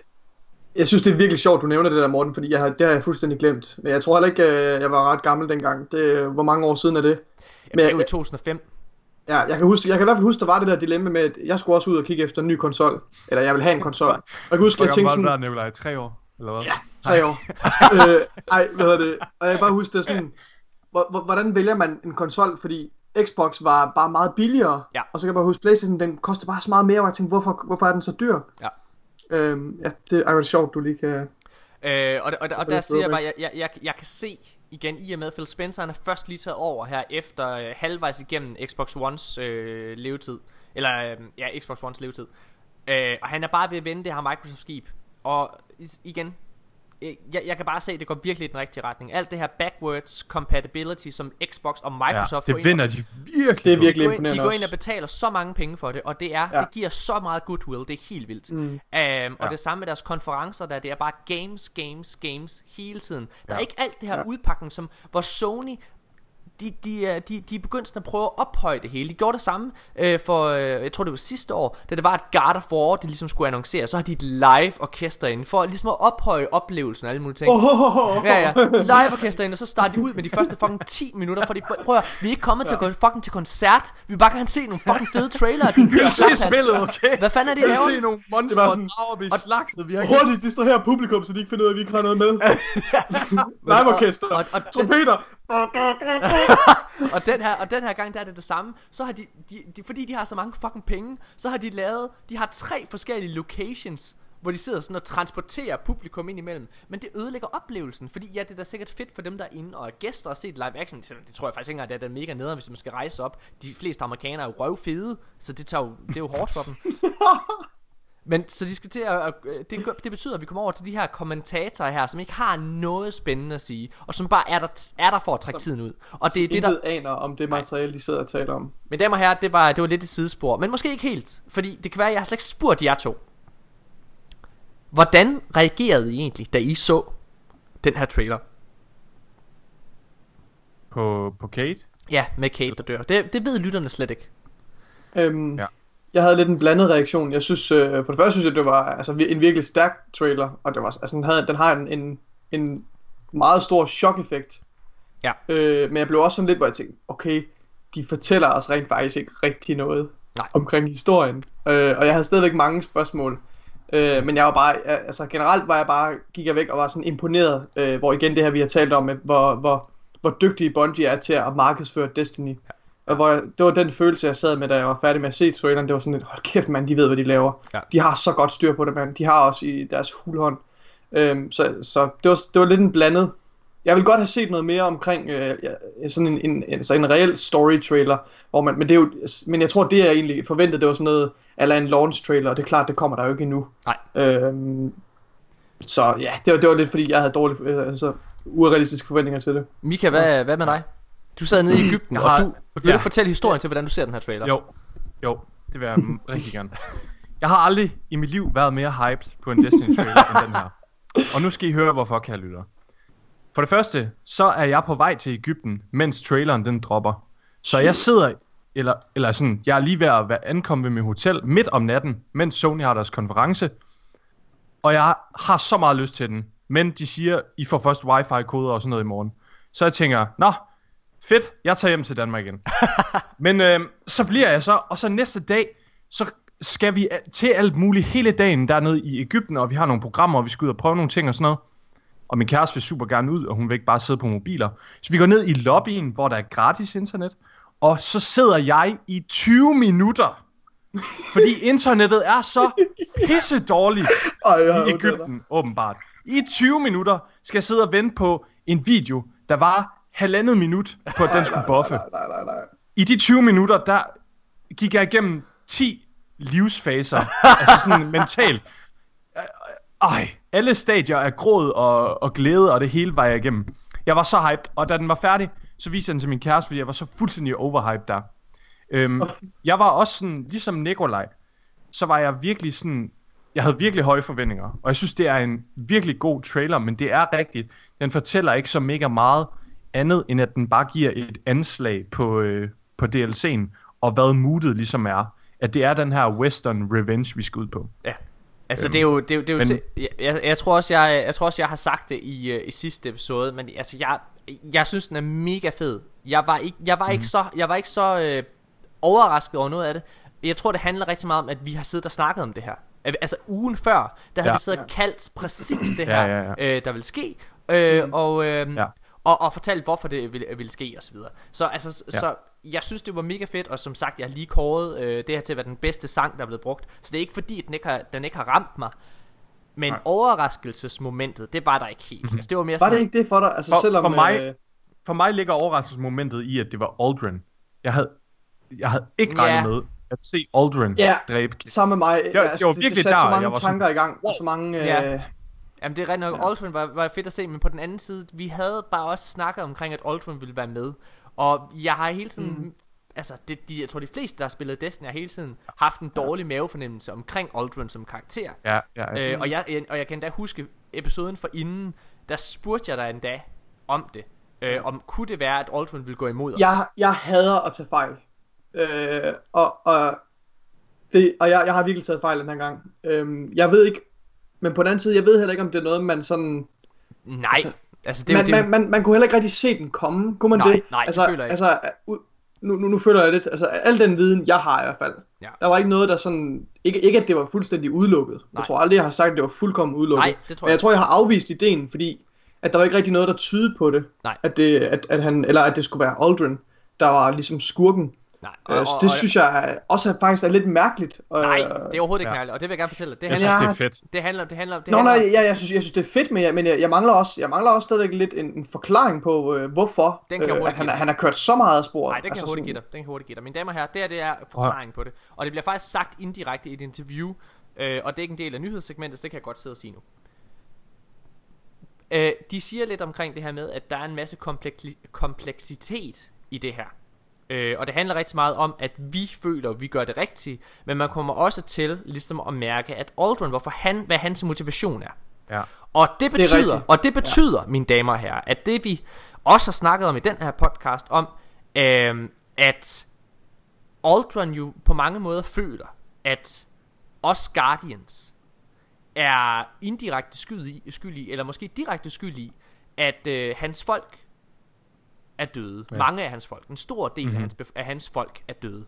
jeg synes, det er virkelig sjovt, du nævner det der, Morten, fordi jeg har, det har jeg fuldstændig glemt. Men jeg tror heller ikke, øh, jeg var ret gammel dengang. Det, hvor mange år siden er det? Jamen, Men det er jeg, jo i 2005. ja, jeg, kan huske, jeg kan i hvert fald huske, der var det der dilemma med, at jeg skulle også ud og kigge efter en ny konsol. Eller jeg vil have en konsol. Og jeg kan huske, hvor jeg tænkte gammel var sådan, der, Nikolaj? Tre år? Eller hvad? Ja, tre år. øh, ej, hvad hedder det? Og jeg kan bare huske det sådan, hvor- hvor- hvordan vælger man en konsol, fordi Xbox var bare meget billigere, Ja. og så kan jeg bare huske, Playstation, den kostede bare så meget mere, og jeg tænkte, hvorfor, hvorfor er den så dyr? Ja. Øhm, ja, det er jo sjovt, du lige kan... Øh, og, og, og, og der er siger jeg bare, jeg, jeg, jeg, jeg kan se igen, i og med Phil Spencer, han er først lige taget over her efter øh, halvvejs igennem Xbox Ones øh, levetid. Eller, øh, ja, Xbox Ones levetid. Øh, og han er bare ved at vende det her Microsoft-skib. Og igen, jeg, jeg kan bare se, at det går virkelig i den rigtige retning. Alt det her backwards compatibility, som Xbox og Microsoft Ja, går det ind vinder de virkelig. Det er på. virkelig de går, ind, de går ind og betaler så mange penge for det, og det er Ja. det giver så meget goodwill, det er helt vildt. Mm. Um, og Ja. det samme med deres konferencer, der det er bare games, games, games hele tiden. Der er Ja. ikke alt det her udpakning, som hvor Sony de, de, er- de, de er begyndt sådan at prøve at ophøje det hele. De gjorde det samme øh, for, øh, jeg tror det var sidste år, da det var et God of War, de ligesom skulle annoncere, så har de et live orkester inde, for ligesom at ophøje oplevelsen og alle mulige ting. Oh, Ja, ja. Live orkester ind, og så starter de ud med de første fucking 10 minutter, fordi prøv at, høre, vi er ikke kommet til at gå fucking til koncert. Vi vil bare gerne se nogle fucking fede trailere. Din Vi vil se spillet, okay? Hvad fanden er det, vil laver? se nogle Det monster var og sådan- drager blive slagtet. Vi har Hurtigt distrahere publikum, så de ikke finder ud af, at vi ikke har noget med. Live orkester. Og, og, og, Trompeter. og, den her, og den her gang, der er det det samme. Så har de, de, de, fordi de har så mange fucking penge, så har de lavet, de har tre forskellige locations, hvor de sidder sådan og transporterer publikum ind imellem. Men det ødelægger oplevelsen, fordi ja, det er da sikkert fedt for dem, der er inde og er gæster og set live action. Det tror jeg faktisk ikke engang, det er mega nederen, hvis man skal rejse op. De fleste amerikanere er jo røvfede, så det, tager jo, det er jo hårdt for dem. Men så de skal til at, at det, det betyder at vi kommer over til de her kommentatorer her Som ikke har noget spændende at sige Og som bare er der, er der for at trække tiden ud Og det er det der aner om det materiale, de sidder og taler om. Men damer og herrer, det var, det var lidt et sidespor Men måske ikke helt Fordi det kan være, at jeg har slet ikke spurgt jer to Hvordan reagerede I egentlig, da I så den her trailer? På, på Kate. Ja, med Kate der dør Det, det ved lytterne slet ikke Øhm, Ja. Jeg havde lidt en blandet reaktion. Jeg synes, øh, for det første synes jeg, det var altså, en virkelig stærk trailer, og det var, altså, den, havde, den har en, en, en meget stor chok-effekt. Ja. Øh, men jeg blev også sådan lidt, hvor jeg tænkte, okay, de fortæller os rent faktisk ikke rigtig noget Nej. omkring historien. Øh, og jeg havde stadigvæk mange spørgsmål. Øh, men jeg var bare, altså generelt var jeg bare, gik jeg væk og var sådan imponeret, øh, hvor igen det her vi har talt om, med, hvor, hvor, hvor dygtige Bungie er til at markedsføre Destiny. Ja. Og hvor jeg, det var den følelse, jeg sad med, da jeg var færdig med at se traileren. Det var sådan lidt, hold kæft mand, de ved, hvad de laver. Ja. De har så godt styr på det, mand. De har også i deres hulhånd. Øhm, så så det, var, det var lidt en blandet. Jeg vil godt have set noget mere omkring øh, ja, sådan en, en, en, så en reel story trailer, hvor man, men det er jo, men jeg tror det jeg egentlig forventede, det var sådan noget, eller en launch trailer, og det er klart, det kommer der jo ikke endnu. Nej. Øhm, så ja, det var, det var lidt fordi, jeg havde dårlige, øh, altså, urealistiske forventninger til det. Mika, hvad, hvad med dig? Du sad nede i Ægypten, Jeg og har- du, vil ja. du fortælle historien til, hvordan du ser den her trailer? Jo, jo, det vil jeg mm, rigtig gerne. Jeg har aldrig i mit liv været mere hyped på en Destiny trailer end den her. Og nu skal I høre, hvorfor, kære lytter. For det første, så er jeg på vej til Ægypten, mens traileren den dropper. Så jeg sidder, eller, eller sådan, jeg er lige ved at være ankommet ved mit hotel midt om natten, mens Sony har deres konference. Og jeg har så meget lyst til den. Men de siger, I får først wifi-koder og sådan noget i morgen. Så jeg tænker, nå, fedt, jeg tager hjem til Danmark igen. Men øh, så bliver jeg så, og så næste dag, så skal vi til alt muligt hele dagen dernede i Ægypten, og vi har nogle programmer, og vi skal ud og prøve nogle ting og sådan noget. Og min kæreste vil super gerne ud, og hun vil ikke bare sidde på mobiler. Så vi går ned i lobbyen, hvor der er gratis internet, og så sidder jeg i 20 minutter, fordi internettet er så pisse dårligt Ej, i Ægypten, åbenbart. I 20 minutter skal jeg sidde og vente på en video, der var halvandet minut på, at den skulle buffe. Nej, nej, nej, nej. I de 20 minutter, der gik jeg igennem 10 livsfaser, altså sådan mentalt. Ej, alle stadier af gråd og, og glæde, og det hele var jeg igennem. Jeg var så hyped, og da den var færdig, så viste jeg den til min kæreste, fordi jeg var så fuldstændig overhyped der. Øhm, jeg var også sådan, ligesom Nikolaj, så var jeg virkelig sådan, jeg havde virkelig høje forventninger, og jeg synes, det er en virkelig god trailer, men det er rigtigt, den fortæller ikke så mega meget andet, end at den bare giver et anslag på, øh, på DLC'en, og hvad moodet ligesom er, at det er den her western revenge, vi skal ud på. Ja. Altså det er jo det er jo, det er jo Men- se, jeg, jeg, jeg tror også jeg jeg tror også jeg har sagt det i øh, i sidste episode, men altså jeg jeg synes den er mega fed. Jeg var ikke jeg var mm. ikke så jeg var ikke så øh, overrasket over noget af det. Jeg tror det handler rigtig meget om at vi har siddet og snakket om det her. Al- Altså ugen før, der har Ja. vi siddet og kaldt præcis det Ja, her, ja, ja. Øh, der vil ske, øh, og øh, Ja. Og, og fortalt hvorfor det ville, ville ske og så videre. Så altså Ja. så jeg synes det var mega fedt og som sagt jeg har lige kåret øh, det her til at være den bedste sang der er blevet brugt. Så det er ikke fordi at den ikke har, den ikke har ramt mig. Men Nej. overraskelsesmomentet, det var der ikke helt. Altså, det var mere Var sådan det ikke det for dig? Altså For- selvom... for mig- Øh, For mig ligger overraskelsesmomentet i, at det var Aldrin. Jeg havde, jeg havde ikke Ja. regnet med at se Aldrin Ja. dræbe Samme med mig. det var altså, det, virkelig det der, så mange jeg var sådan, tanker i gang, og så mange... Øh, Ja. Jamen det er rigtig nok, ja. Aldrin var, var fedt at se, men på den anden side, vi havde bare også snakket omkring, at Aldrin ville være med. Og jeg har hele tiden, mm. altså det, de, jeg tror de fleste, der har spillet Destiny, har hele tiden haft en dårlig mavefornemmelse omkring Aldrin som karakter. Ja, ja, ja. Øh, og, jeg, og jeg kan endda huske episoden for inden, der spurgte jeg dig endda om det. Øh, om kunne det være, at Aldrin ville gå imod os? Jeg, jeg hader at tage fejl. Øh, og, og, det, og jeg, jeg har virkelig taget fejl den her gang. Øh, jeg ved ikke, men på den anden side, jeg ved heller ikke, om det er noget, man sådan... Nej, altså, altså det, man, det, man, man, man kunne heller ikke rigtig se den komme. Kunne man Nej, det? nej, det altså, føler jeg ikke. Altså, nu, nu, nu føler jeg lidt, altså al den viden, jeg har i hvert fald. Ja. Der var ikke noget, der sådan, ikke, ikke at det var fuldstændig udelukket. Nej. Jeg tror aldrig, jeg har sagt, at det var fuldkommen udelukket. Nej, det tror Men jeg jeg tror, jeg har afvist ideen, fordi at der var ikke rigtig noget, der tydede på det. Nej. At det, at, at han, eller at det skulle være Aldrin, der var ligesom skurken. Nej, Øh, så det synes jeg også er, faktisk er lidt mærkeligt. Nej, det er overhovedet ikke Ja. mærkeligt, og det vil jeg gerne fortælle dig. Det Jeg handler, synes, det er fedt. det handler, det handler, det Nå, handler, nej, ja, jeg synes, jeg synes, det er fedt, men jeg, men jeg, jeg, mangler også, jeg mangler også stadigvæk lidt en, en forklaring på, øh, hvorfor Den kan jeg øh, han, han har kørt så meget af sporet. Nej, det kan jeg hurtigt give dig. Den kan jeg hurtigt give dig. Mine damer og herrer, det her det er forklaringen på det. Og det bliver faktisk sagt indirekte i et interview. Øh, og det er ikke en del af nyhedssegmentet, så det kan jeg godt sidde og sige nu. Øh, de siger lidt omkring det her med, at der er en masse kompleks- kompleksitet i det her. Øh, og det handler rigtig meget om, at vi føler, at vi gør det rigtigt, men man kommer også til ligesom at mærke, at Aldrin, hvorfor han, hvad hans motivation er. Ja. Og det er betyder, rigtigt. og det betyder, ja. mine damer og herrer, at det vi også har snakket om i den her podcast, om øhm, at Aldrin jo på mange måder føler, at os Guardians er indirekte skyld i, skyld i eller måske direkte skyld i, at øh, hans folk er døde. Ja. Mange af hans folk, en stor del mm-hmm. af, hans, bef- af hans folk er døde.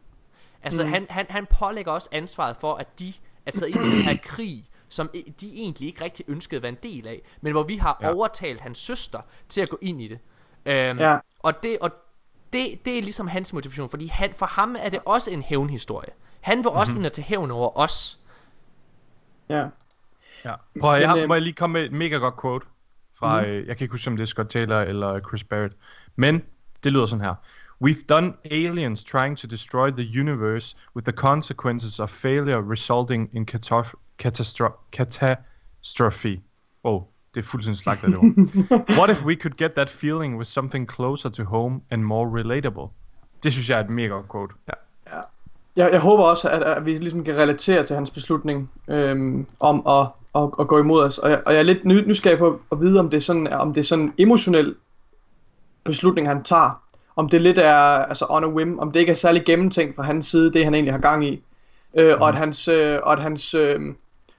Altså mm. han, han, han pålægger også ansvaret for, at de er taget ind i den her krig, som de egentlig ikke rigtig ønskede at være en del af, men hvor vi har ja. Overtalt hans søster til at gå ind i det. Øhm, Ja. Og, det, og det, det er ligesom hans motivation, fordi han, for ham er det også en hævnhistorie. Han vil Mhm. også ind og tage hævn over os. Ja. Ja. Prøv at, jeg, Men, har- øh, må jeg lige komme med et mega godt quote fra, Mhm. mm. øh, jeg kan ikke huske, om det er Scott Taylor eller Chris Barrett, men det lyder sådan her. We've done aliens trying to destroy the universe with the consequences of failure resulting in catastro- catastro- catastrophe. Oh, det er fuldstændig slagt af det ord. What if we could get that feeling with something closer to home and more relatable? Det synes jeg er et mega godt quote. Ja. Jeg, jeg håber også, at, at vi ligesom kan relatere til hans beslutning øhm, om at, at, at gå imod os. Og jeg, og jeg er lidt ny, nysgerrig på at vide, om det er sådan, om det er sådan en emotionel beslutning, han tager. Om det lidt er altså on a whim, om det ikke er særlig gennemtænkt fra hans side, det han egentlig har gang i. Øh, mm. Og at hans, øh, og at hans øh,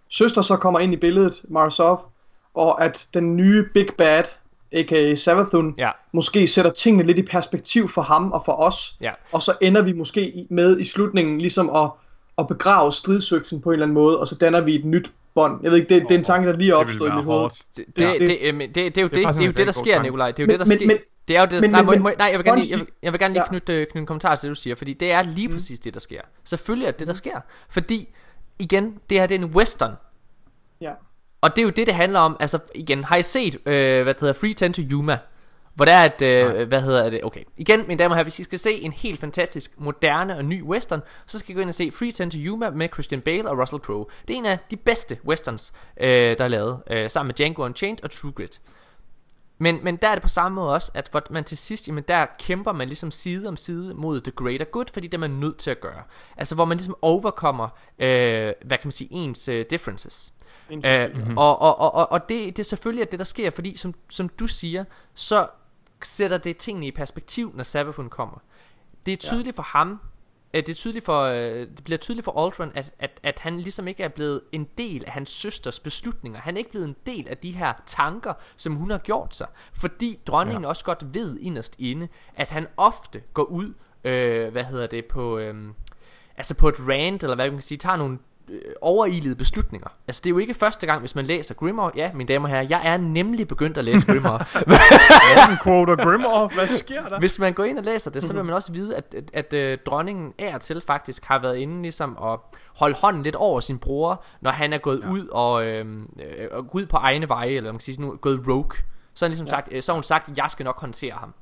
søster så kommer ind i billedet, Marsov, og at den nye Big Bad, a.k.a. Savathun, Ja. måske sætter tingene lidt i perspektiv for ham og for os. Ja. Og så ender vi måske med i slutningen ligesom at, at begrave stridsøksen på en eller anden måde, og så danner vi et nyt bånd. Jeg ved ikke, det, det er en tanke, der lige er opstået i mit hoved. Det, det, det, det, det, det, det er jo det, det, faktisk det, er jo det der sker. Nikolaj. Det er jo det, der sker. Det er jo det, men- nej, men- må, må, nej, jeg vil gerne lige, jeg vil, jeg vil gerne lige Ja. knytte, øh, knytte en kommentar til det, du siger, fordi det er lige præcis det, der sker. Selvfølgelig er det der sker. Fordi, igen, det her det er en western. Ja. Og det er jo det, det handler om. Altså, igen, har I set, øh, hvad det hedder, Free Ten to Yuma? Hvor der er et, øh, hvad hedder det, okay. Igen, mine damer og herrer, hvis I skal se en helt fantastisk, moderne og ny western, så skal I gå ind og se Free Ten to Yuma med Christian Bale og Russell Crowe. Det er en af de bedste westerns, øh, der er lavet, øh, sammen med Django Unchained og True Grit. Men, men der er det på samme måde også, at hvor man til sidst, jamen der kæmper man ligesom side om side mod the greater good, fordi det er man nødt til at gøre. Altså hvor man ligesom overkommer, øh, hvad kan man sige, ens øh, differences. Øh, og og, og, og, og det, det er selvfølgelig det, der sker, fordi som, som du siger, så sætter det tingene i perspektiv, når Sabathun kommer. Det er tydeligt for ham, det, er tydeligt for, øh, det bliver tydeligt for Aldrin, at, at, at han ligesom ikke er blevet en del af hans søsters beslutninger. Han er ikke blevet en del af de her tanker, som hun har gjort sig. Fordi dronningen ja. også godt ved inderst inde, at han ofte går ud, øh, hvad hedder det, på, øh, altså på et rant, eller hvad man kan sige, tager nogle overilede beslutninger. Altså det er jo ikke første gang, hvis man læser Grimoire. Ja, mine damer og herrer, jeg er nemlig begyndt at læse Grimoire. Morten quoter Grimmer. Hvad sker der? Hvis man går ind og læser det, så vil man også vide, at, at, at øh, dronningen er til faktisk har været inde ligesom at holde hånden lidt over sin bror, når han er gået ja. ud og øh, øh, og ud på egne veje, eller man kan sige sådan, nu, gået rogue. Så har, han ligesom ja. sagt, øh, så har hun sagt, at jeg skal nok håndtere ham.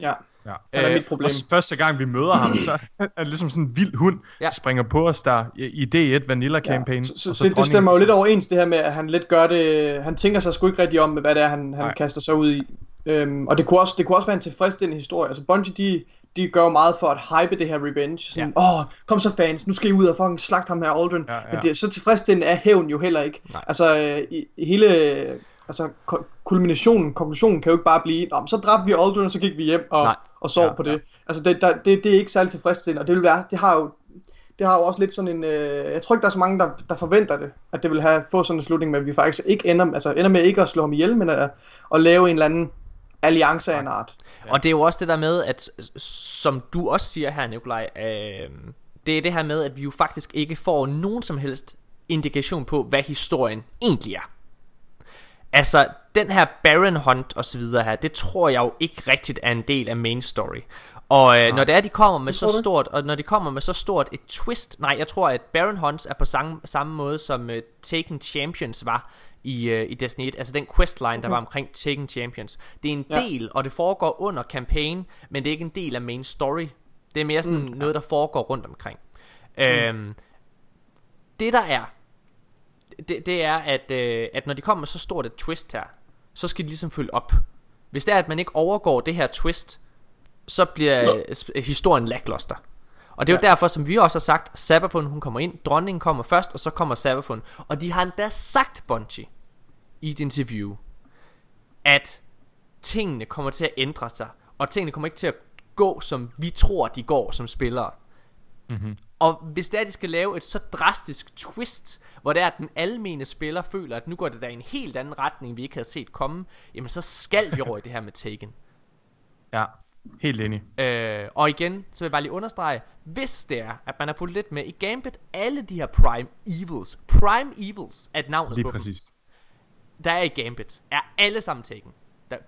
Ja. Ja. Han er Øh, mit problem. Også første gang vi møder ham, så er det ligesom sådan en vild hund, Ja. der springer på os der i i D1 Vanilla Campaign. Så, så, og det, det stemmer jo lidt overens det her med, at han lidt gør det, han tænker sig sgu ikke rigtig om, med hvad det er, han, han Nej. kaster sig ud i. Øhm, og det kunne, også, det kunne også være en tilfredsstillende historie. Altså Bungie, de, de gør jo meget for at hype det her revenge. Sådan, åh, ja. oh, kom så fans, nu skal I ud og fucking slagte ham her Aldrin. Ja, ja. Men det, så tilfredsstillende er hævn jo heller ikke. Nej. Altså, øh, i, i hele, altså kulminationen, konklusionen kan jo ikke bare blive, Nå, så dræbte vi Aldrin, og så gik vi hjem og, Nej. Og sov Ja, ja, på ja. det. Altså, det, der, det, det er ikke særlig tilfredsstillende, og det vil være, det har jo det har jo også lidt sådan en, øh, jeg tror ikke der er så mange der, der forventer det, at det vil have få sådan en slutning med, at vi faktisk ikke ender, altså ender med ikke at slå ham ihjel, men at, at lave en eller anden alliance af en art. Og det er jo også det der med, at som du også siger her, Nikolaj, øh, det er det her med, at vi jo faktisk ikke får nogen som helst indikation på, hvad historien egentlig er. Altså, den her Baron Hunt og så videre her, det tror jeg jo ikke rigtigt er en del af main story. Og øh, når det er, de kommer med så stort, og når de kommer med så stort et twist, nej, jeg tror, at Baron Hunt er på samme, samme måde, som uh, Taken Champions var i, uh, i Destiny 1. Altså den questline, der var omkring Taken Champions. Det er en Ja. del, og det foregår under campaign, men det er ikke en del af main story. Det er mere sådan mm, noget, der foregår rundt omkring. Mm. Øhm, det der er, det, det er, at, øh, at når de kommer med så stort et twist her, så skal de ligesom følge op. Hvis det er, at man ikke overgår det her twist, så bliver øh, historien lackluster. Og det er jo Ja. derfor, som vi også har sagt, Sabafon hun kommer ind, dronningen kommer først, og så kommer Sabafon. Og de har endda sagt, Bungie, i et interview, at tingene kommer til at ændre sig, og tingene kommer ikke til at gå, som vi tror, de går som spillere. Og hvis det er, at de skal lave et så drastisk twist, hvor det er, at den almene spiller føler, at nu går det der i en helt anden retning, vi ikke havde set komme, jamen så skal vi over i det her med Taken. Ja, helt enig. Øh, og igen, så vil jeg bare lige understrege, hvis det er, at man har fulgt lidt med i Gambit, alle de her Prime Evils, Prime Evils er et navn Lige på dem, præcis. der er i Gambit, er alle sammen Taken.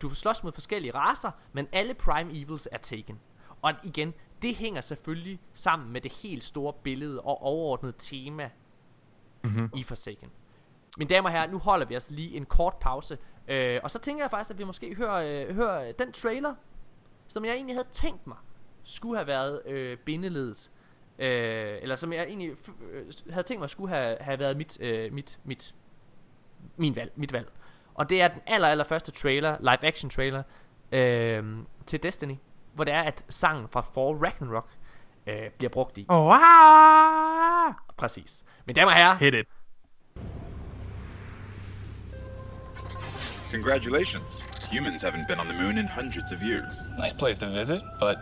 Du får slås mod forskellige raser, men alle Prime Evils er Taken. Og igen, det hænger selvfølgelig sammen med det helt store billede og overordnede tema mm-hmm. i Forsaken. Mine damer og herrer, nu holder vi os lige en kort pause. Øh, og så tænker jeg faktisk, at vi måske hører, øh, hører den trailer, som jeg egentlig havde tænkt mig, skulle have været øh, bindeledet. Øh, eller som jeg egentlig f- øh, havde tænkt mig, skulle have, have været mit, øh, mit, mit, min valg, mit valg. Og det er den aller, aller første trailer, live action trailer, øh, til Destiny. Hvor det er, at sangen fra For Ragnarok øh, bliver brugt i. Oh, ah! Præcis. Mine damer og herrer, Hit it. Congratulations. Humans haven't been on the moon in hundreds of years. Nice place to visit, but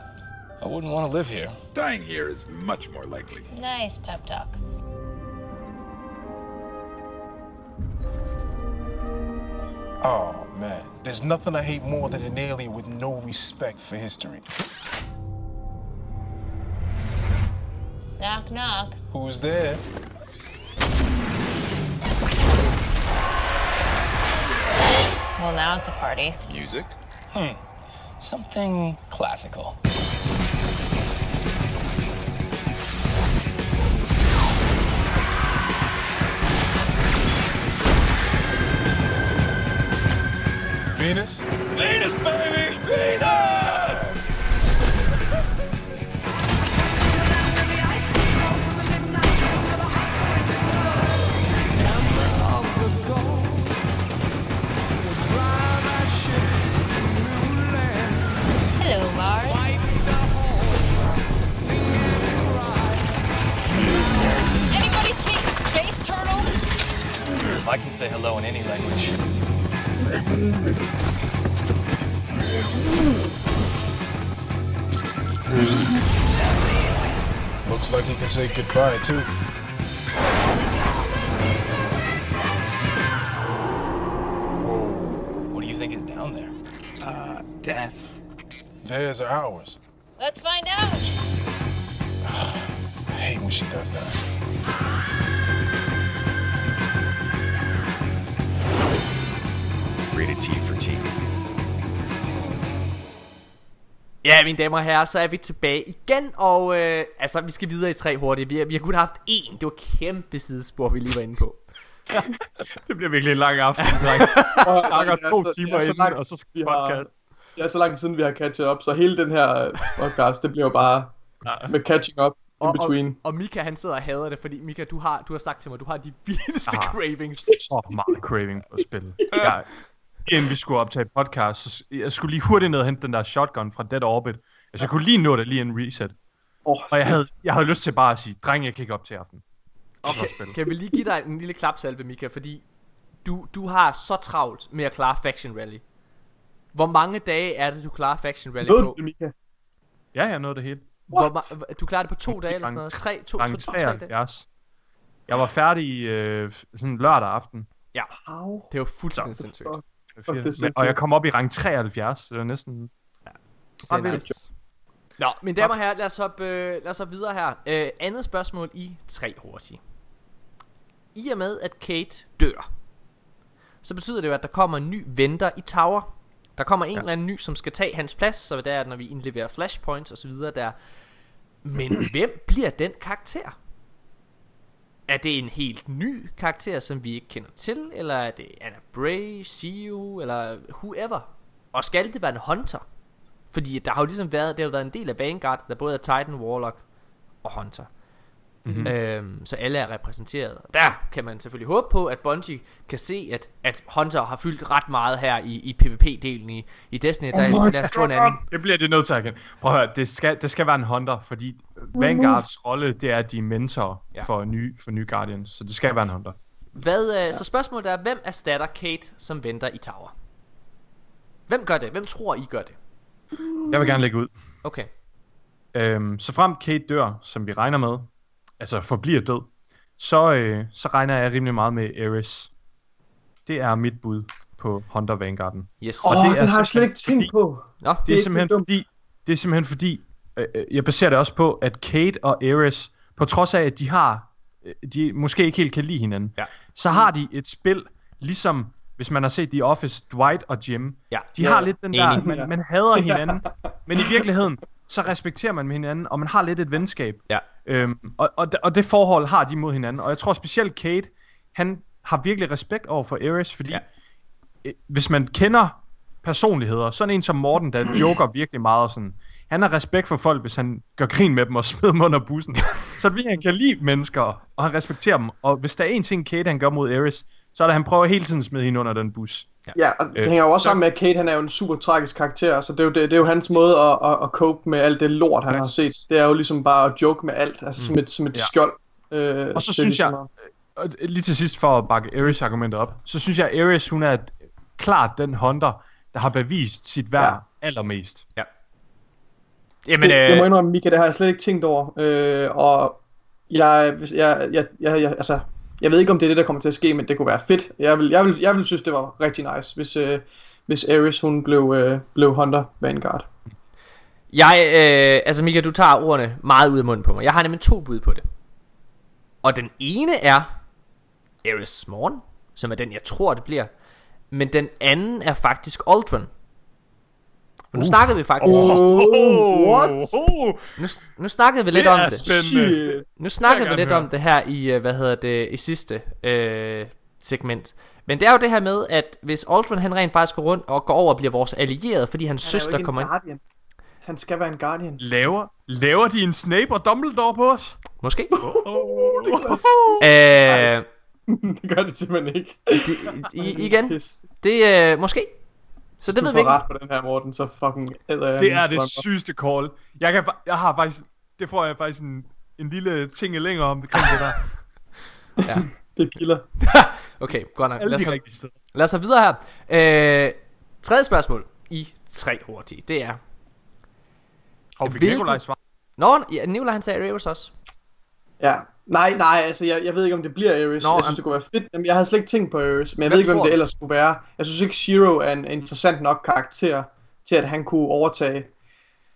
I wouldn't want to live here. Dying here is much more likely. Nice pep talk. Oh man, there's nothing I hate more than an alien with no respect for history. Knock knock. Who's there? Well, now it's a party. Music? Hmm. Something classical. Venus? Venus, baby! Venus! Hello, Mars. Anybody speak space turtle? I can say hello in any language. Looks like he can say goodbye too. What do you think is down there? Uh, death. Theirs are ours. Let's find out. I hate when she does that. T for T. Ja, mine damer og herrer, så er vi tilbage igen, og øh, altså, vi skal videre i tre hurtigt. Vi har, vi har kun haft én, det var kæmpe sidespor, vi lige var inde på. Det bliver virkelig en lang aften, dreng. Og, er to så- timer er så inden, langt, og så skal vi har- podcast. det er så lang tid siden, vi har catchet op, så hele den her podcast, det bliver jo bare med catching up in Og, og, between. og Mika han sidder og hader det, fordi Mika, du har, du har sagt til mig, du har de vildeste Ah. cravings. Så meget craving på spillet. Jeg, inden vi skulle optage podcast, så jeg skulle lige hurtigt ned og hente den der shotgun fra Dead Orbit. Altså, jeg kunne lige nå det lige en reset. Oh, Og jeg havde, jeg havde lyst til bare at sige, dreng, jeg kan ikke op til aften. Okay, kan vi lige give dig en lille klapsalve, Mika, fordi du, du har så travlt med at klare Faction Rally. Hvor mange dage er det, du klarer Faction Rally Nåede på? det, Mika? Ja, jeg nåede det hele. Hvor, du klarer det på to dage eller sådan noget? Tre, to, to, to, to, tre dage? 73. Jeg var færdig øh, sådan lørdag aften. Ja, det var fuldstændig sindssygt. Fuck, det er Men, sindssygt. og jeg kom op i rang 73, så det var næsten... Det er nice. Nå, mine damer og herrer, lad os hoppe, øh, lad os hoppe videre her. Øh, andet spørgsmål i tre hurtigt. I og med, at Kate dør, så betyder det jo, at der kommer en ny venter i Tower. Der kommer en ja. eller anden ny, som skal tage hans plads, så det er, når vi indleverer flashpoints osv. der. Men hvem bliver den karakter? Er det en helt ny karakter, som vi ikke kender til? Eller er det Anna Bray, Sio, eller whoever? Og skal det være en hunter? Fordi der har jo ligesom været, det har været en del af Vanguard, der både er Titan, Warlock og Hunter. Mm-hmm. Øhm, så alle er repræsenteret. Der kan man selvfølgelig håbe på, at Bungie kan se, at, at Hunter har fyldt ret meget her i, i PvP-delen i, i Destiny. Der, Oh lad os få en anden. Det bliver det nødt til. Prøv at høre, det skal, det skal være en hunter, fordi Vanguards rolle, det er, at de er mentor Ja. ja. for, ny, for nye Guardians, så det skal være en hunter. Hvad, øh, så spørgsmålet er, hvem erstatter Kate som venter i Tower? Hvem gør det? Hvem tror I gør det? Jeg vil gerne lægge ud. Okay. Øhm, så frem Kate dør, som vi regner med, altså forbliver død, så, øh, så regner jeg rimelig meget med Ares. Det er mit bud på Hunter Vanguarden. Yes. Åh, Og oh, det er den har jeg slet ikke tænkt på. Nå, Det er ikke simpelthen fordi, det er simpelthen fordi, øh, øh, jeg baserer det også på, at Kate og Ares, på trods af, at de har, øh, de måske ikke helt kan lide hinanden, Ja. så har de et spil, ligesom hvis man har set The Office, Dwight og Jim, Ja. de Ja, har lidt den der, man, man hader hinanden, men i virkeligheden, så respekterer man med hinanden, og man har lidt et venskab. Ja. Øhm, og, og, og det forhold har de mod hinanden, og jeg tror specielt Kate, han har virkelig respekt over for Ares, fordi Ja. øh, hvis man kender personligheder, sådan en som Morten, der joker virkelig meget og sådan, han har respekt for folk, hvis han gør grin med dem og smider dem under bussen. så fordi han kan lide mennesker, og han respekterer dem, og hvis der er en ting, Kate han gør mod Ares, så er det, at han prøver hele tiden at smide hende under den bus. Ja, og det Øh, hænger jo også sammen med, at Kate han er jo en super tragisk karakter, så det er jo, det, det er jo hans måde at, at, at cope med alt det lort, han Ja. har set. Det er jo ligesom bare at joke med alt, altså som et, som et Ja. skjold. Øh, Og så synes jeg, ligesom og lige til sidst for at bakke Ares argumentet op, så synes jeg, at Ares, hun er klart den hunter, der har bevist sit værd Ja. ja. Jamen, det, jeg må øh, indrømme, Mika, det har jeg slet ikke tænkt over. Øh, og jeg, jeg, jeg, jeg, jeg, altså, jeg ved ikke, om det er det, der kommer til at ske, men det kunne være fedt. Jeg vil, jeg vil, jeg vil synes, det var rigtig nice, hvis, øh, hvis Ares, hun blev, øh, blev Hunter Vanguard. jeg, øh, altså Mika, du tager ordene meget ud af munden på mig. Jeg har nemlig to bud på det. Og den ene er Ares Morn, som er den, jeg tror, det bliver. Men den anden er faktisk Aldrin. Og nu snakkede vi faktisk... Oh, what? Nu, nu snakkede vi lidt Det om det. spændende. Nu snakkede vi lidt høre. om det her i, øh, hvad hedder det, i sidste øh, segment. Men det er jo det her med, at hvis Aldrin han rent faktisk går rundt og går over og bliver vores allierede, fordi hans Han er søster kommer ind. Guardian. Han skal være en Guardian. Laver, laver de en Snape og Dumbledore på os? Måske. Oh, Øh, det gør det simpelthen ikke. i, igen, det er øh, måske. Så det du ved vi får ikke. ret på den her, Morten, så fucking æder jeg det er det sygeste call. Jeg, kan, jeg har faktisk, det får jeg faktisk en, en lille ting længere om, det kan det der. Ja. Det kilder. Okay, godt nok. Alle Lad os, de steder. lad os gå videre her. Øh, tredje spørgsmål i tre hurtige, det er... Og fik Hvilken- Nikolaj svar? Nå, ja, Nicolaj han sagde Ares også. Ja. Nej, nej, altså jeg, jeg ved ikke, om det bliver Ares. Nå, jeg synes, det kunne være fedt. Jamen, jeg havde slet ikke tænkt på Ares, men jeg Hvad ved ikke, hvem det ellers skulle være. Jeg synes ikke, Zero er en interessant nok karakter til, at han kunne overtage.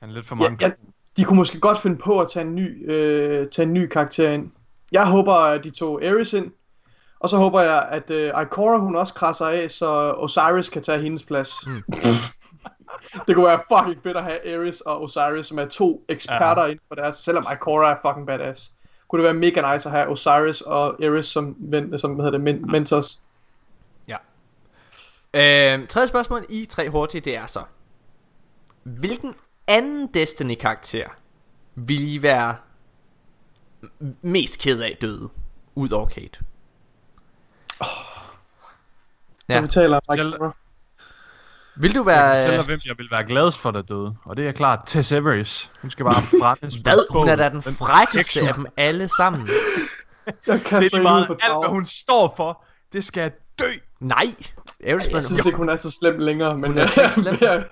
Han er lidt for mange. ja, de kunne måske godt finde på at tage en ny, øh, tage en ny karakter ind. Jeg håber, at de tog Ares ind. Og så håber jeg, at øh, Ikora hun også krasser af, så Osiris kan tage hendes plads. Mm. det kunne være fucking fedt at have Ares og Osiris, som er to eksperter ja. inden for deres, selvom Ikora er fucking badass. Kunne det være mega nice at have Osiris og Ares som, ven, som hvad hedder det, men, mentors. Ja. Øh, tredje spørgsmål i tre hurtige, det er så. Hvilken anden Destiny-karakter vil I være mest ked af døde, ud over Kate? Ja. Vi taler om. Vil du Jeg være... kan fortælle dig, hvem jeg vil være gladest for, der døde. Og det er klart, Tess Everis. Hun skal bare brændes. Hvad? Hun er da den frækkeste af dem alle sammen. Jeg Det er lige meget alt, hvad hun står for. Det skal dø. Nej! Aerosmith, Jeg synes ikke, hun er så slem længere, men... Hun er ikke slem. det er-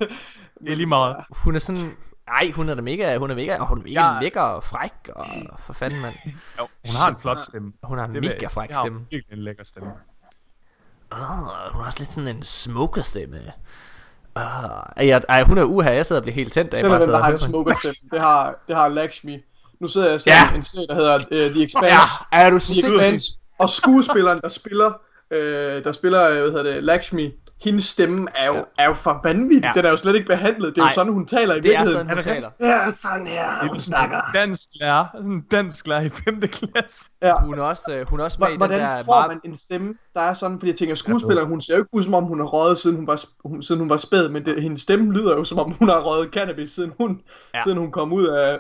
lige meget. hun er sådan... Nej, hun er da mega, hun er mega, og hun er mega Ja. lækker og fræk, og for fanden, mand. Jo, hun har en flot stemme. Hun har en Det mega fræk det har hun stemme. Virkelig en lækker stemme. Oh, hun har også lidt sådan en smokerstemme. Uh, ej, ej, hun er uha, jeg sidder og bliver helt tændt af Selvom sidde der har en smokerstemme, det har, det har Lakshmi. Nu sidder jeg og ser Ja. en serie, der hedder uh, The Expanse. Ja, er du The sindssyg? Expanse. Og skuespilleren, der spiller, øh, der spiller, øh, hvad hedder det, Lakshmi, hendes stemme er jo, er jo for vanvittig. Ja. Den er jo slet ikke behandlet. Det er Nej, jo sådan, hun taler i Det er virkeligheden. sådan, hun taler. Ja, sådan her, hun snakker. Dansk lærer. Sådan en dansk lærer i 5. klasse. Ja. Hun er også, øh, hun er også med i den Hvordan der... får Mar- man en stemme, der er sådan, fordi jeg tænker, skuespilleren, hun ser jo ikke ud, som om hun har røget, siden hun var, hun, siden hun var spæd, men det, hendes stemme lyder jo, som om hun har røget cannabis, siden hun, Ja. ja. siden hun kom ud af,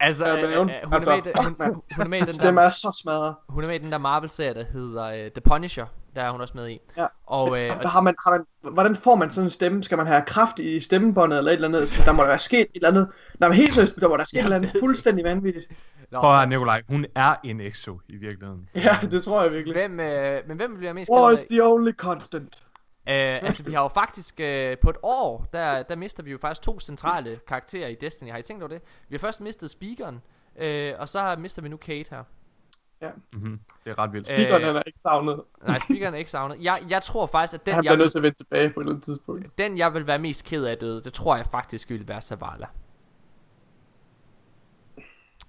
Altså, øh, øh, hun, er med i hun, hun, hun er med i den Hendes stemme der, er så smadret. hun er med i den der Marvel-serie, der hedder uh, The Punisher. Der er hun også med i. Ja. Og, øh, og Har man, har man, hvordan får man sådan en stemme? Skal man have kraft i stemmebåndet eller et eller andet? Så der må der være sket et eller andet. Nej, men helt seriøst, der må der ske et eller andet fuldstændig vanvittigt. Nå, Prøv at Nikolaj. Hun er en exo i virkeligheden. Ja, det tror jeg virkelig. hvem, øh, men hvem bliver mest War is the only constant. Øh, altså, vi har jo faktisk øh, på et år, der, der mister vi jo faktisk to centrale karakterer i Destiny. Har I tænkt over det? Vi har først mistet speakeren, øh, og så har, mister vi nu Kate her. Mm-hmm. Det er ret vildt. Øh, Speakeren, han er ikke savnet. Nej, speakeren er ikke savnet. Jeg, jeg tror faktisk, at den Han jeg, bliver vil, nødt til at vende tilbage på et eller andet tidspunkt. den, jeg vil være mest ked af døde, det tror jeg faktisk ville være Zavala.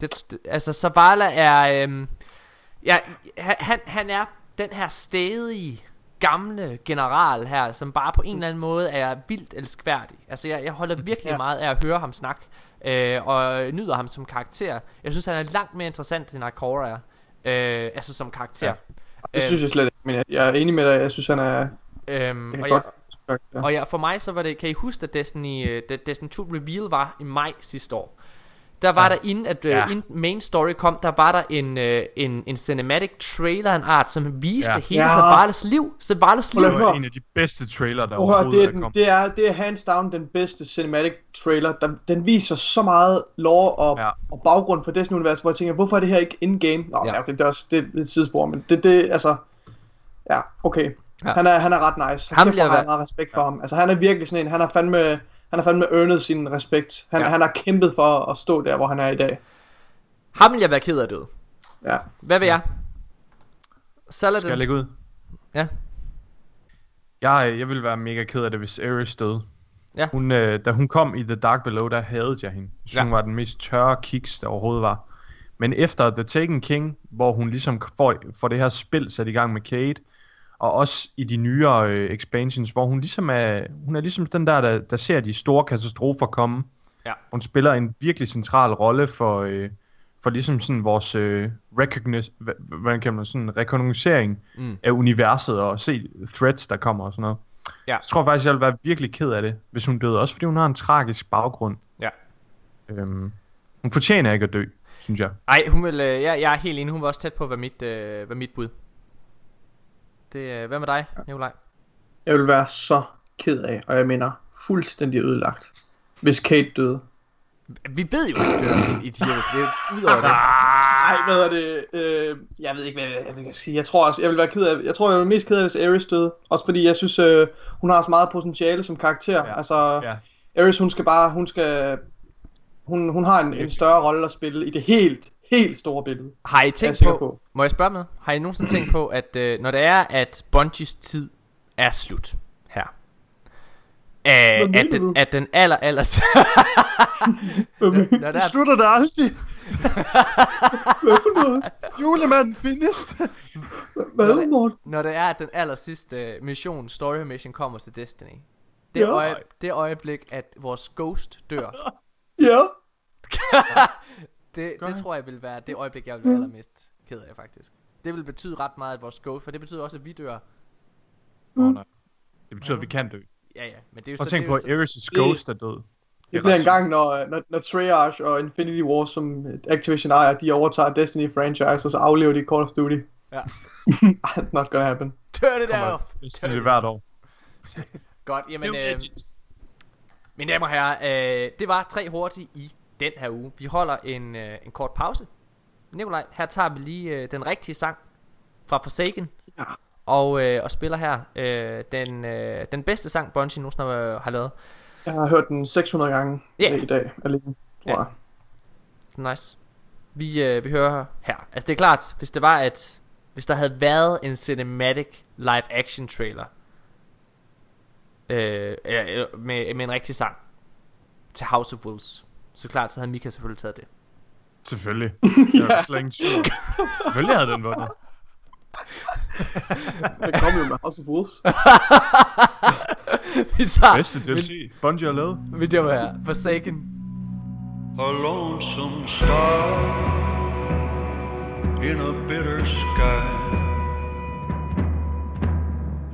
Det, det, altså, Zavala er... Øhm, ja, han- han, er den her stedige gamle general her, som bare på en eller anden måde er vildt elskværdig. Altså, jeg, jeg holder virkelig ja. Ja. meget af at høre ham snakke, øh, og nyder ham som karakter. Jeg synes, han er langt mere interessant, end Ikora er. Øh, altså som karakter. Ja. Det synes jeg slet ikke, men jeg, jeg er enig med dig. Jeg synes, han er... Øhm, Jeg og, jeg, godt... Ja. og ja, for mig så var det, kan I huske, at Destiny, da Destiny 2 Reveal var i maj sidste år? Der var ja. der inden at uh, Ja. ja. inden main story kom, der var der en, uh, en, en cinematic trailer af en art, som viste Ja. ja. hele Ja. Zabalas liv. Zabalas liv. Det var en af de bedste trailer, der Prøv overhovedet det, er er den, kommet. det, er, det er hands down den bedste cinematic trailer. Der, den viser så meget lore og, Ja. ja. og baggrund for Destiny Universe, hvor jeg tænker, hvorfor er det her ikke in-game? Nå, Ja. ja. okay, det er også det er et sidespor, men det, det altså... Ja, okay. Ja. Ja. Han, er, han er ret nice. Ham Ham bliver jeg har respekt for ham. Altså, han er virkelig sådan en, han har fandme, han har fandme earnet sin respekt. Han, Ja. han har kæmpet for at stå der, hvor han er i dag. Ham vil jeg være ked af død. Ja. Hvad vil jeg? Saladin. Skal jeg lægge ud? Ja. Jeg, jeg ville være mega ked af det, hvis Ares døde. Ja. Hun, øh, da hun kom i The Dark Below, der havde jeg hende. Jeg synes, Ja. hun var den mest tørre kiks, der overhovedet var. Men efter The Taken King, hvor hun ligesom får, får det her spil sat i gang med Kate, og også i de nyere øh, expansions, hvor hun ligesom er, hun er ligesom den der, der, der ser de store katastrofer komme. Ja. Hun spiller en virkelig central rolle for, øh, for ligesom sådan vores øh, recogniz- hvad, hvad kan man sådan rekognoscering Mm. af universet og se threats, der kommer og sådan noget. Ja. Så tror jeg faktisk, jeg ville være virkelig ked af det, hvis hun døde. Også fordi hun har en tragisk baggrund. Ja. Øhm, hun fortjener ikke at dø, synes jeg. Ej, hun vil, øh, jeg, jeg er helt enig. Hun var også tæt på være mit, øh, være mit bud. Det, øh, hvad med dig, Nikolaj? Jeg vil være så ked af, og jeg mener fuldstændig ødelagt, hvis Kate døde. Vi ved jo ikke, det er en idiot. Det er ud over det. Ej, hvad er det? Øh, jeg ved ikke, hvad jeg, jeg kan sige. Jeg tror også, jeg vil være ked af, jeg tror, jeg vil mest ked af, hvis Ares døde. Også fordi jeg synes, øh, hun har så meget potentiale som karakter. Ja. Altså, Ja. Ares, hun skal bare, hun skal, hun, hun har en, en større rolle at spille i det helt, helt store billede. Har I tænkt på, på. må jeg spørge med, har I nogensinde tænkt på, at øh, når det er, at Bungies tid er slut her, øh, mener at, du? den, at den aller, aller... når, når der er, slutter det aldrig. Hvad for noget? Julemanden findes. Hvad, Morten? når det er, at den aller sidste mission, story mission, kommer til Destiny. Det, Ja. øje, det øjeblik, at vores ghost dør, Ja. det, det tror jeg vil være det øjeblik, jeg vil være allermest ked af, faktisk. Det vil betyde ret meget, at vores ghost, for det betyder også, at vi dør. Oh, nej. Det betyder, at vi kan dø. Ja, ja, men det er jo Og så... tænk det på, er at Ares' ghost er død. Det bliver en gang, når, når, når Treyarch og Infinity War, som Activision ejer, de overtager Destiny franchise, og så aflever de Call of Duty. Ja. It's not gonna happen. Turn it Kommer off! næsten lidt hvert år. Godt, jamen, Det er øh, mine damer og herrer, øh, det var tre hurtige i den her uge. Vi holder en, øh, en kort pause. Nikolaj, her tager vi lige øh, den rigtige sang fra Forsaken. Ja. Og, øh, og spiller her øh, den, øh, den bedste sang, Bungie nogensinde har, har lavet. Jeg har hørt den 600 gange Ja. i dag alene, tror Ja. jeg. Nice. Vi, øh, vi hører her. Altså det er klart, hvis det var at hvis der havde været en cinematic live action trailer øh, øh, med, med en rigtig sang til House of Wolves, så klart så havde Mika selvfølgelig taget det. Selvfølgelig. Jeg er slet ingen tvivl. Selvfølgelig havde den vundet. Det kom jo med House of Wolves. vi tager Bedste DLC, Bungie har lavet. vi der her Forsaken. A lonesome star in a bitter sky.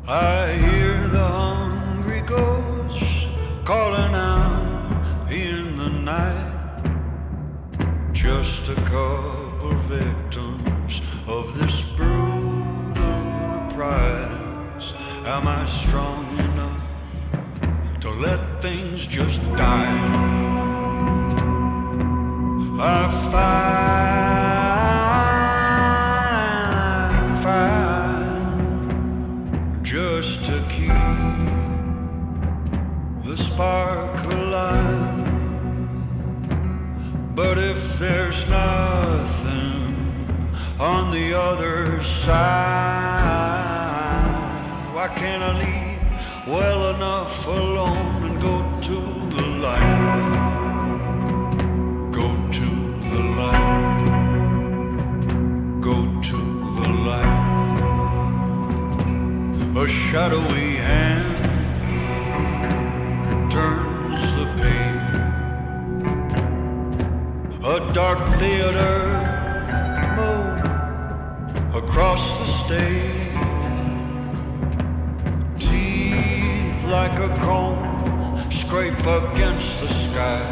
I hear the hungry ghosts calling out in the night. Just a couple victims of this brutal prize. Am I strong enough to let things just die? I find, But if there's nothing on the other side, why can't I leave well enough alone and go to the light? Go to the light. Go to the light. A shadowy hand turns A dark theater. Move across the stage. Teeth like a comb scrape against the sky.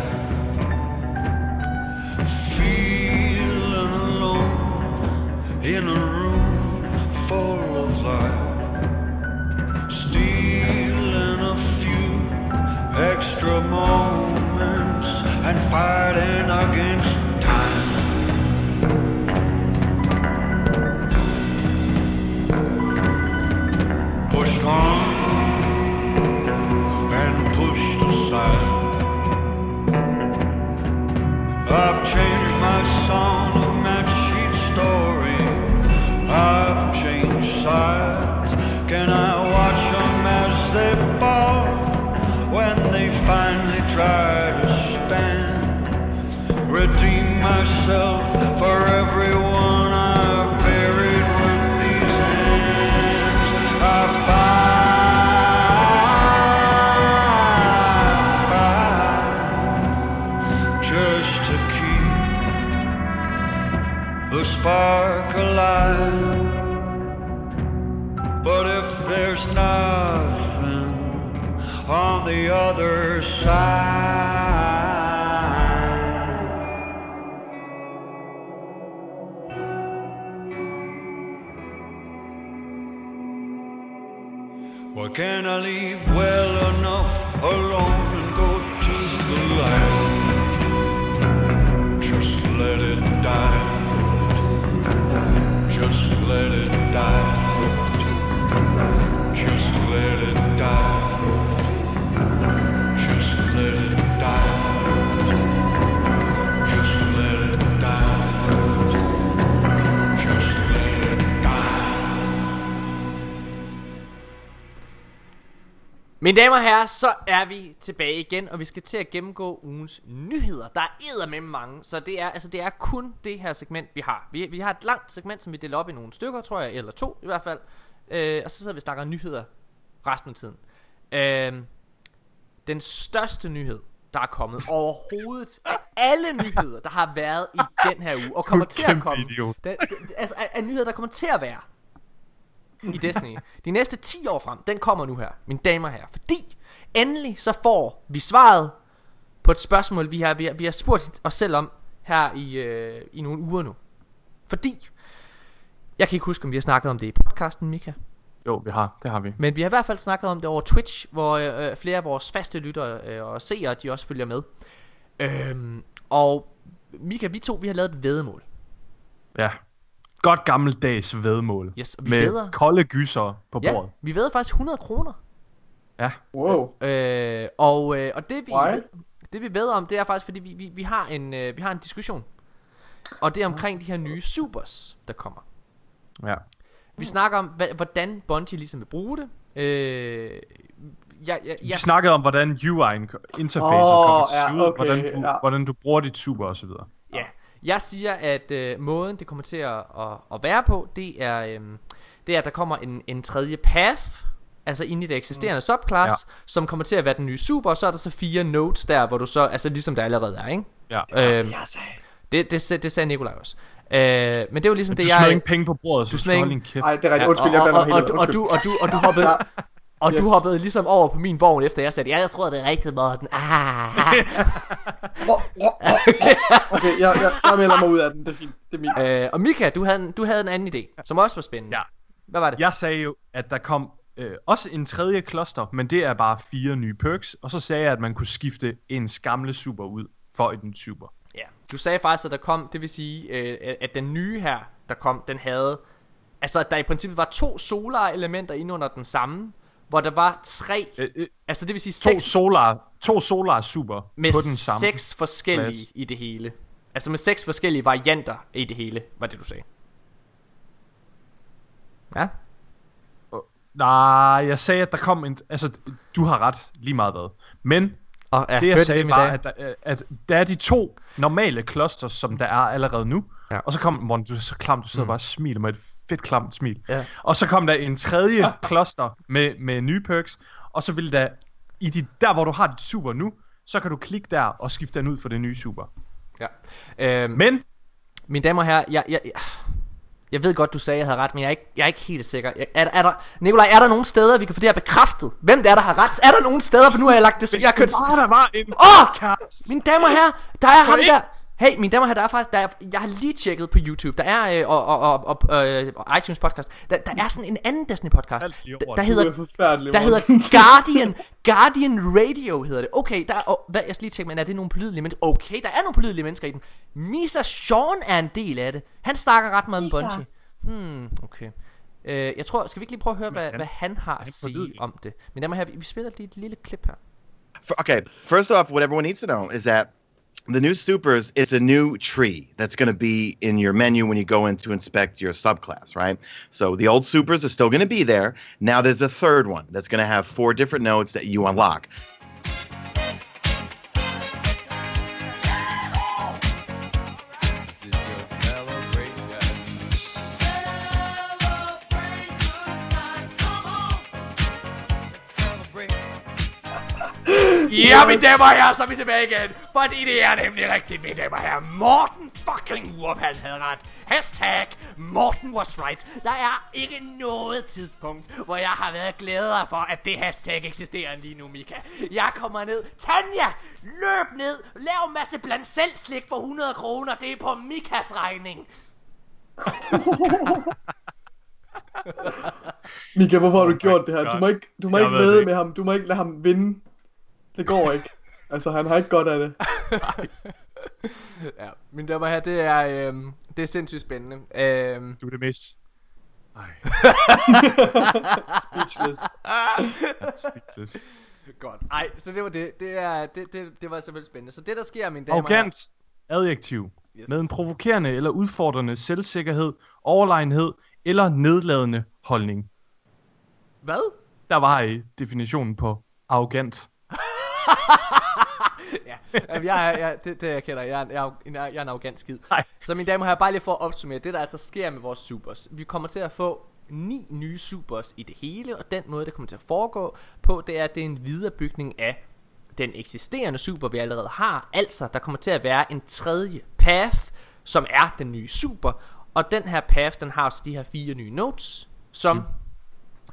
Feeling alone in a room full of life, stealing a few extra moments and fighting against time. Pushed on and pushed aside. I've changed my song die. Just let it die. Mine damer og herrer, så er vi tilbage igen, og vi skal til at gennemgå ugens nyheder. Der er med mange, så det er, altså, det er kun det her segment, vi har. Vi, vi har et langt segment, som vi deler op i nogle stykker, tror jeg, eller to i hvert fald. Øh, og så sidder vi og snakker nyheder resten af tiden. Øh, den største nyhed, der er kommet overhovedet af alle nyheder, der har været i den her uge, og kommer til at komme. den, altså, af, af nyheder, der kommer til at være i Destiny. De næste 10 år frem, den kommer nu her, mine damer og herrer. Fordi endelig så får vi svaret på et spørgsmål, vi har, vi har, vi har spurgt os selv om her i, øh, i nogle uger nu. Fordi, jeg kan ikke huske, om vi har snakket om det i podcasten, Mika. Jo, vi har. Det har vi. Men vi har i hvert fald snakket om det over Twitch, hvor øh, flere af vores faste lyttere øh, og seere, de også følger med. Øhm, og Mika, vi to, vi har lavet et vedemål. Ja. Godt gammeldags vedmål. Yes, og vi med vædder- kolde gyser på Ja, bordet. vi ved faktisk 100 kroner. Ja. Wow. Øh, og, øh, og det vi Why? det vi ved om, det er faktisk fordi vi, vi, vi har en øh, vi har en diskussion. Og det er omkring de her nye supers, der kommer. Ja. Vi snakker om hvad, hvordan Bungie ligesom vil bruge det. Øh, jeg, jeg, Vi jeg, snakkede om, hvordan UI'en interface Åh, kommer til ja, ud, okay, hvordan, du, ja. hvordan du bruger dit super og så videre. Jeg siger, at øh, måden det kommer til at, at, at være på, det er, øh, det er, at der kommer en, en tredje path, altså ind i det eksisterende subclass, Ja. som kommer til at være den nye super, og så er der så fire nodes der, hvor du så, altså ligesom der allerede er, ikke? Ja. Øhm, det, det, det, det sagde Nikolaj også. Øh, men det er jo ligesom Men det, du jeg... smider ikke penge på bordet, så du du skal ikke-. Ej, det er rigtigt. Undskyld, jeg og, blander og, helt. og, og, du, og, du, og du hoppede... Og Yes. du hoppede ligesom over på min vogn, efter jeg sagde, ja, jeg tror, det er rigtigt, Morten. Ah. Okay, jeg, jeg, jeg melder mig ud af den. Det er fint. Det er min. øh, og Mika, du havde, en, du havde en anden idé, som også var spændende. Ja. Hvad var det? Jeg sagde jo, at der kom øh, også en tredje kloster, men det er bare fire nye perks. Og så sagde jeg, at man kunne skifte en gamle super ud for en super. Ja. Du sagde faktisk, at der kom, det vil sige, øh, at den nye her, der kom, den havde... Altså, at der i princippet var to solar elementer inde under den samme, hvor der var tre... Øh, øh, altså, det vil sige to seks... solar, to solar super med på den samme. seks forskellige plads. i det hele. Altså med seks forskellige varianter i det hele, var det du sagde. Ja. Nej, jeg sagde, at der kom en... Altså, du har ret lige meget hvad. Men Og ja, det jeg sagde det var, at der, øh, at der er de to normale clusters, som der er allerede nu. Ja. Og så kom... Morten, du er så klam, du sidder mm. bare og smiler med et fedt klamt smil. Ja. Og så kom der en tredje cluster med, med nye perks. Og så vil der... I de, der, hvor du har dit super nu, så kan du klikke der og skifte den ud for det nye super. ja. Øhm, Men Mine damer og herrer, jeg, jeg, jeg, jeg ved godt, du sagde, at jeg havde ret, men jeg er ikke, jeg er ikke helt sikker. Jeg, er, er der, Nikolaj, er der nogen steder, vi kan få det her bekræftet? Hvem det er, der har ret? Er der nogen steder, for nu har jeg lagt det... hvis jeg kørt, bare der var en Åh! podcast. Mine damer og herrer, der er ham der. Hey, mine damer og herrer, der er faktisk, der er, jeg har lige tjekket på YouTube, der er, øh, og, og, og, og øh, og iTunes podcast, der, der er sådan en anden Destiny podcast, der, der hedder er der hedder Guardian Guardian Radio hedder det. Okay, der er, oh, hvad, jeg skal lige tjekke, men er det nogle pålidelige mennesker? Okay, der er nogle pålidelige mennesker i den. Misa Sean er en del af det. Han snakker ret meget med Bungie. Hmm, okay. Øh, jeg tror, skal vi ikke lige prøve at høre, hvad, han- hvad han har at sige om det? Men der må have, vi spiller lige et lille klip her. Okay, first off, what everyone needs to know is that the new supers it's a new tree that's going to be in your menu when you go in to inspect your subclass, right? So the old supers are still going to be there. Now there's a third one that's going to have four different nodes that you unlock. Ja, mine damer og herrer, så er vi tilbage igen. Fordi det er nemlig rigtigt, mine damer og herrer. Morten fucking han havde ret. Hashtag Morten was right. Der er ikke noget tidspunkt, hvor jeg har været glædere for, at det hashtag eksisterer lige nu, Mika. Jeg kommer ned. Tanja, løb ned. Lav en masse blandt selv slik for 100 kroner. Det er på Mikas regning. Mika, hvorfor har du gjort det her? Du må ikke, du må Jeg ikke ikke. med ham. Du må ikke lade ham vinde. Det går ikke. Altså, han har ikke godt af det. Ja, mine damer herrer, det er, øhm, det er sindssygt spændende. Øhm, Du er det mest... Ej, Speechless. speechless. godt. Ej, så det var det. Det, er, det, det, det var selvfølgelig spændende. Så det, der sker, mine damer og Arrogant adjektiv. Yes. Med en provokerende eller udfordrende selvsikkerhed, overlegenhed eller nedladende holdning. Hvad? Der var i definitionen på arrogant. ja, jamen, jeg, jeg, det, det jeg kender. Jeg, er- jeg, jeg, jeg er en arrogant skid. Nej. Så mine damer og herrer, bare lige for at opsummere, det der altså sker med vores supers. Vi kommer til at få ni nye supers i det hele, og den måde, det kommer til at foregå på, det er, at det er en viderebygning af den eksisterende super, vi allerede har. Altså, der kommer til at være en tredje path, som er den nye super, og den her path, den har også de her fire nye nodes, som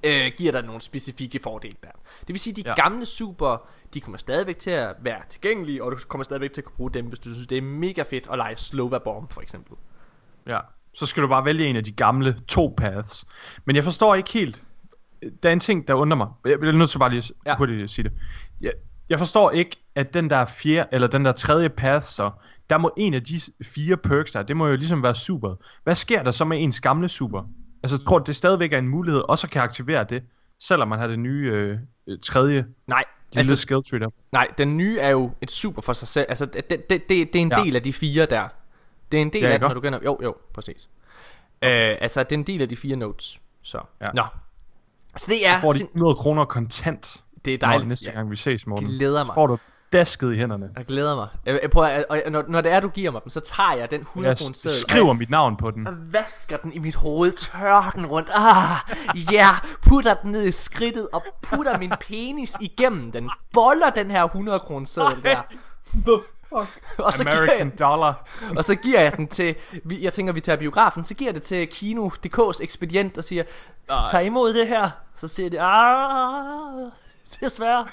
øh, giver dig nogle specifikke fordele der. Det vil sige, at de Ja. gamle super, de kommer stadigvæk til at være tilgængelige, og du kommer stadigvæk til at kunne bruge dem, hvis du synes, det er mega fedt at lege Slova Bomb, for eksempel. Ja, så skal du bare vælge en af de gamle to paths. Men jeg forstår ikke helt. Der er en ting, der undrer mig. Jeg bliver nødt til bare lige. Ja. hurtigt at sige det. Jeg, jeg forstår ikke, at den der fjerde, eller den der tredje path, så der må en af de fire perks der, det må jo ligesom være super. Hvad sker der så med ens gamle super? Altså, jeg tror det stadigvæk er en mulighed også at kan aktivere det, selvom man har det nye øh, øh, tredje Nej, lille altså, skill tree der. Nej, den nye er jo et super for sig selv. Altså, det, det, det, det er en Ja. del af de fire der. Det er en del Ja, af den, når du gennem... Jo, jo, præcis. Øh, altså, det er en del af de fire notes. Så, Ja. nå. Så det er... Så får de sind- 100 kroner kontant, Det er når dejligt. næste ja. gang vi ses, Morten. Glæder mig. Så får du dasket i hænderne. Jeg glæder mig. Jeg, jeg prøver, og når, når det er, du giver mig dem, så tager jeg den 100 Jeg kroner seddel. skriver mit navn på den. og vasker den i mit hoved, tørrer den rundt, ah, ja, yeah, putter den ned i skridtet, og putter min penis igennem den, boller den her 100 kroner seddel der, The fuck? og så, giver American jeg, dollar. og så giver jeg den til, vi- jeg tænker, vi tager biografen, så giver jeg det til Kino.dk's ekspedient og siger, tag imod det her, så siger de, ah, desværre.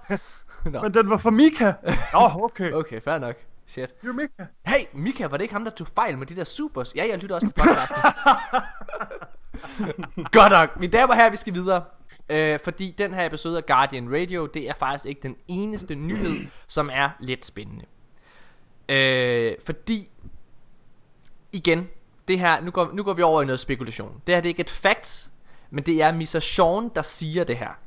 Nå, Men den var for Mika. Nå, okay. okay, fair nok. Shit. You're Mika. Hey, Mika, var det ikke ham, der tog fejl med de der supers? Ja, jeg lytter også til podcasten. Godt nok. Mine damer og herrer, vi skal videre. Øh, fordi den her episode af Guardian Radio, det er faktisk ikke den eneste nyhed, som er lidt spændende. Øh, fordi, igen, det her, nu går, nu går vi over i noget spekulation. Det her det er ikke et fact, men det er Mr. Sean, der siger det her.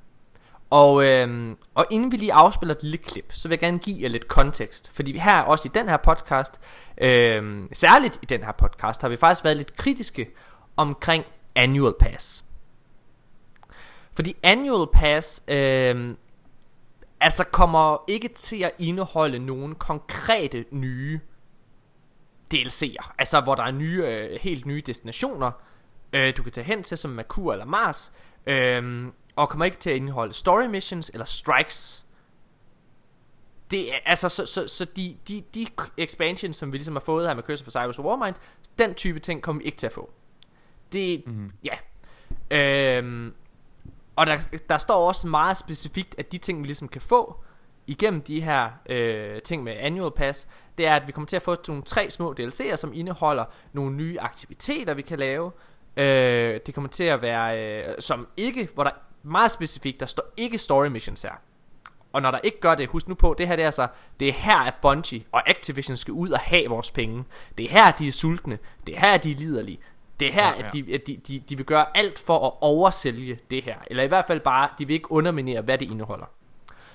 Og, øhm, og inden vi lige afspiller et lille klip, så vil jeg gerne give jer lidt kontekst. Fordi vi her, også i den her podcast, øhm, særligt i den her podcast, har vi faktisk været lidt kritiske omkring Annual Pass. Fordi Annual Pass øhm, altså kommer ikke til at indeholde nogen konkrete nye DLC'er. Altså hvor der er nye, øh, helt nye destinationer, øh, du kan tage hen til, som Merkur eller Mars. Øh, og kommer ikke til at indeholde story missions eller strikes. Det er, altså, så, så, så de, de, de expansions, som vi ligesom har fået her med Curse of Cyrus og Warmind, den type ting kommer vi ikke til at få. Det, mm. ja. Øhm, og der, der står også meget specifikt, at de ting, vi ligesom kan få igennem de her øh, ting med Annual Pass, det er, at vi kommer til at få nogle tre små DLC'er, som indeholder nogle nye aktiviteter, vi kan lave. Øh, det kommer til at være, øh, som ikke, hvor der meget specifikt, der står ikke story missions her. Og når der ikke gør det, husk nu på, det her det er altså, det er her, at Bungie og Activision skal ud og have vores penge. Det er her, de er sultne. Det er her, de er liderlige. Det er her, Ja, ja. at, de, at de, de, de vil gøre alt for at oversælge det her. Eller i hvert fald bare, de vil ikke underminere, hvad det indeholder.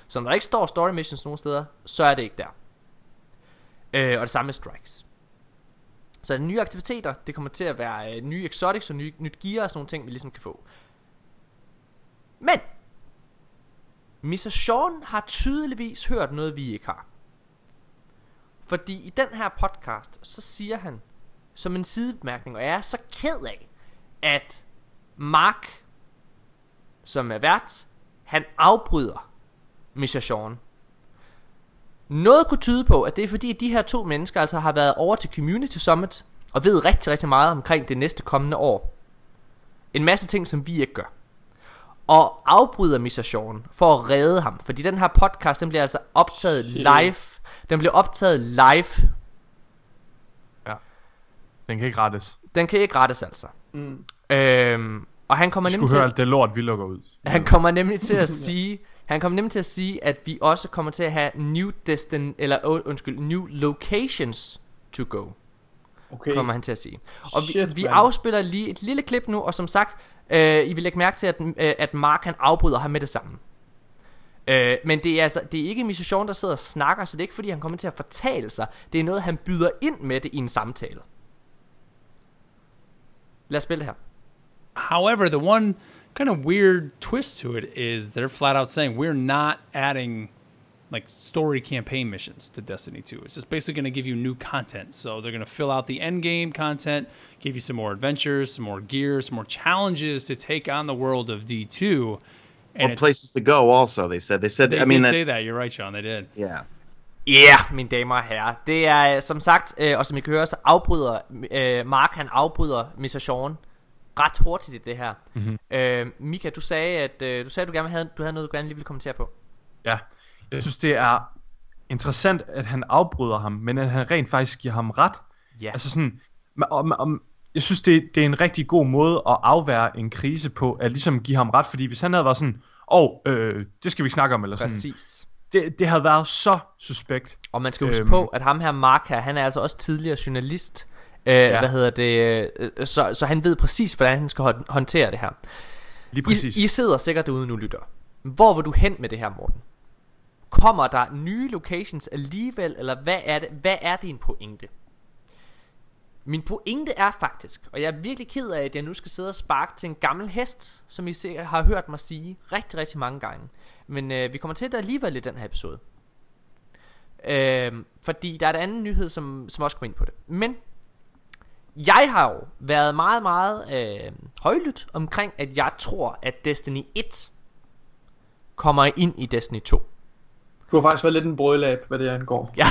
Så når der ikke står story missions nogen steder, så er det ikke der. Øh, og det samme med strikes. Så nye aktiviteter, det kommer til at være øh, nye exotics og nye, nyt gear og sådan nogle ting, vi ligesom kan få. Men, Mr. Sean har tydeligvis hørt noget, vi ikke har. Fordi i den her podcast, så siger han, som en sidebemærkning, og jeg er så ked af, at Mark, som er vært, han afbryder Mr. Sean. Noget kunne tyde på, at det er fordi, at de her to mennesker altså har været over til Community Summit, og ved rigtig, rigtig meget omkring det næste kommende år. En masse ting, som vi ikke gør. Og afbryder Mr. Sean for at redde ham, fordi den her podcast, den bliver altså optaget live. Den bliver optaget live. Ja. Den kan ikke rettes. Den kan ikke rettes altså. Mm. Øhm, og han kommer nemlig skulle høre til, alt det lort, vi lukker ud. han kommer nemlig til at sige, han kommer nemlig til at sige, at vi også kommer til at have new destin eller undskyld, new locations to go. Okay. kommer han til at sige. Og vi, Shit, vi mand. afspiller lige et lille klip nu, og som sagt, øh, I vil lægge mærke til, at, øh, at Mark han afbryder ham med det samme. Øh, men det er altså det er ikke Mission, der sidder og snakker, så det er ikke fordi, han kommer til at fortale sig. Det er noget, han byder ind med det i en samtale. Lad os spille det her. However, the one kind of weird twist to it is they're flat out saying we're not adding like story campaign missions to Destiny 2. It's just basically going to give you new content. So they're going to fill out the end game content, give you some more adventures, some more gear, some more challenges to take on the world of D2. And it's- places to go. Also, they said. They said. They I mean, did that, say that. You're right, Sean. They did. yeah. Ja, yeah, mine damer og herrer. Det er øh, som sagt, øh, og som I kan høre, så afbryder øh, Mark, han afbryder Mr. Sean ret hurtigt i det her. Mhm. Øh, Mika, du sagde, at øh, du sagde, at du gerne havde, du havde noget, du gerne lige ville kommentere på. Ja, jeg synes, det er interessant, at han afbryder ham, men at han rent faktisk giver ham ret. Ja. Altså sådan, om, om, jeg synes, det, det er en rigtig god måde at afvære en krise på, at ligesom give ham ret, fordi hvis han havde været sådan, åh, oh, øh, det skal vi ikke snakke om, eller sådan. Præcis. Det, det havde været så suspekt. Og man skal huske Øhm. på, at ham her Mark her, han er altså også tidligere journalist. Øh, ja. Hvad hedder det? Øh, så, så han ved præcis, hvordan han skal håndtere det her. Lige præcis. I, I sidder sikkert derude nu, lytter. Hvor vil du hen med det her, Morten? Kommer der nye locations alligevel, eller hvad er det, hvad er din pointe? Min pointe er faktisk, og jeg er virkelig ked af, at jeg nu skal sidde og sparke til en gammel hest, som I ser, har hørt mig sige rigtig, rigtig mange gange. Men øh, vi kommer til det alligevel i den her episode. Øh, fordi der er et andet nyhed, som, som også kommer ind på det. Men jeg har jo været meget, meget øh, højlydt omkring, at jeg tror, at Destiny 1 kommer ind i Destiny 2. Du har faktisk været lidt en brølab, hvad det angår. Ja.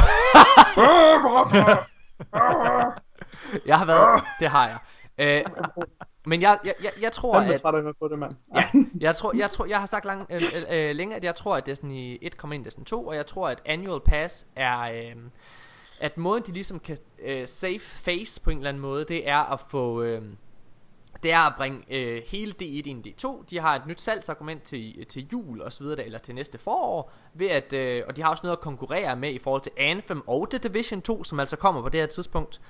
jeg har været, det har jeg. Øh, men jeg, jeg, jeg, jeg tror, Fandme at... at høre på det, mand. Ja, jeg tror, jeg tror, jeg har sagt lang, øh, øh, længe, at jeg tror, at Destiny 1 kommer ind i Destiny 2, og jeg tror, at Annual Pass er, øh, at måden de ligesom kan øh, save face på en eller anden måde, det er at få, øh, det er at bringe øh, hele D1 ind i D2. De har et nyt salgsargument til, til jul og så videre, eller til næste forår, ved at, øh, og de har også noget at konkurrere med i forhold til Anthem og The Division 2, som altså kommer på det her tidspunkt.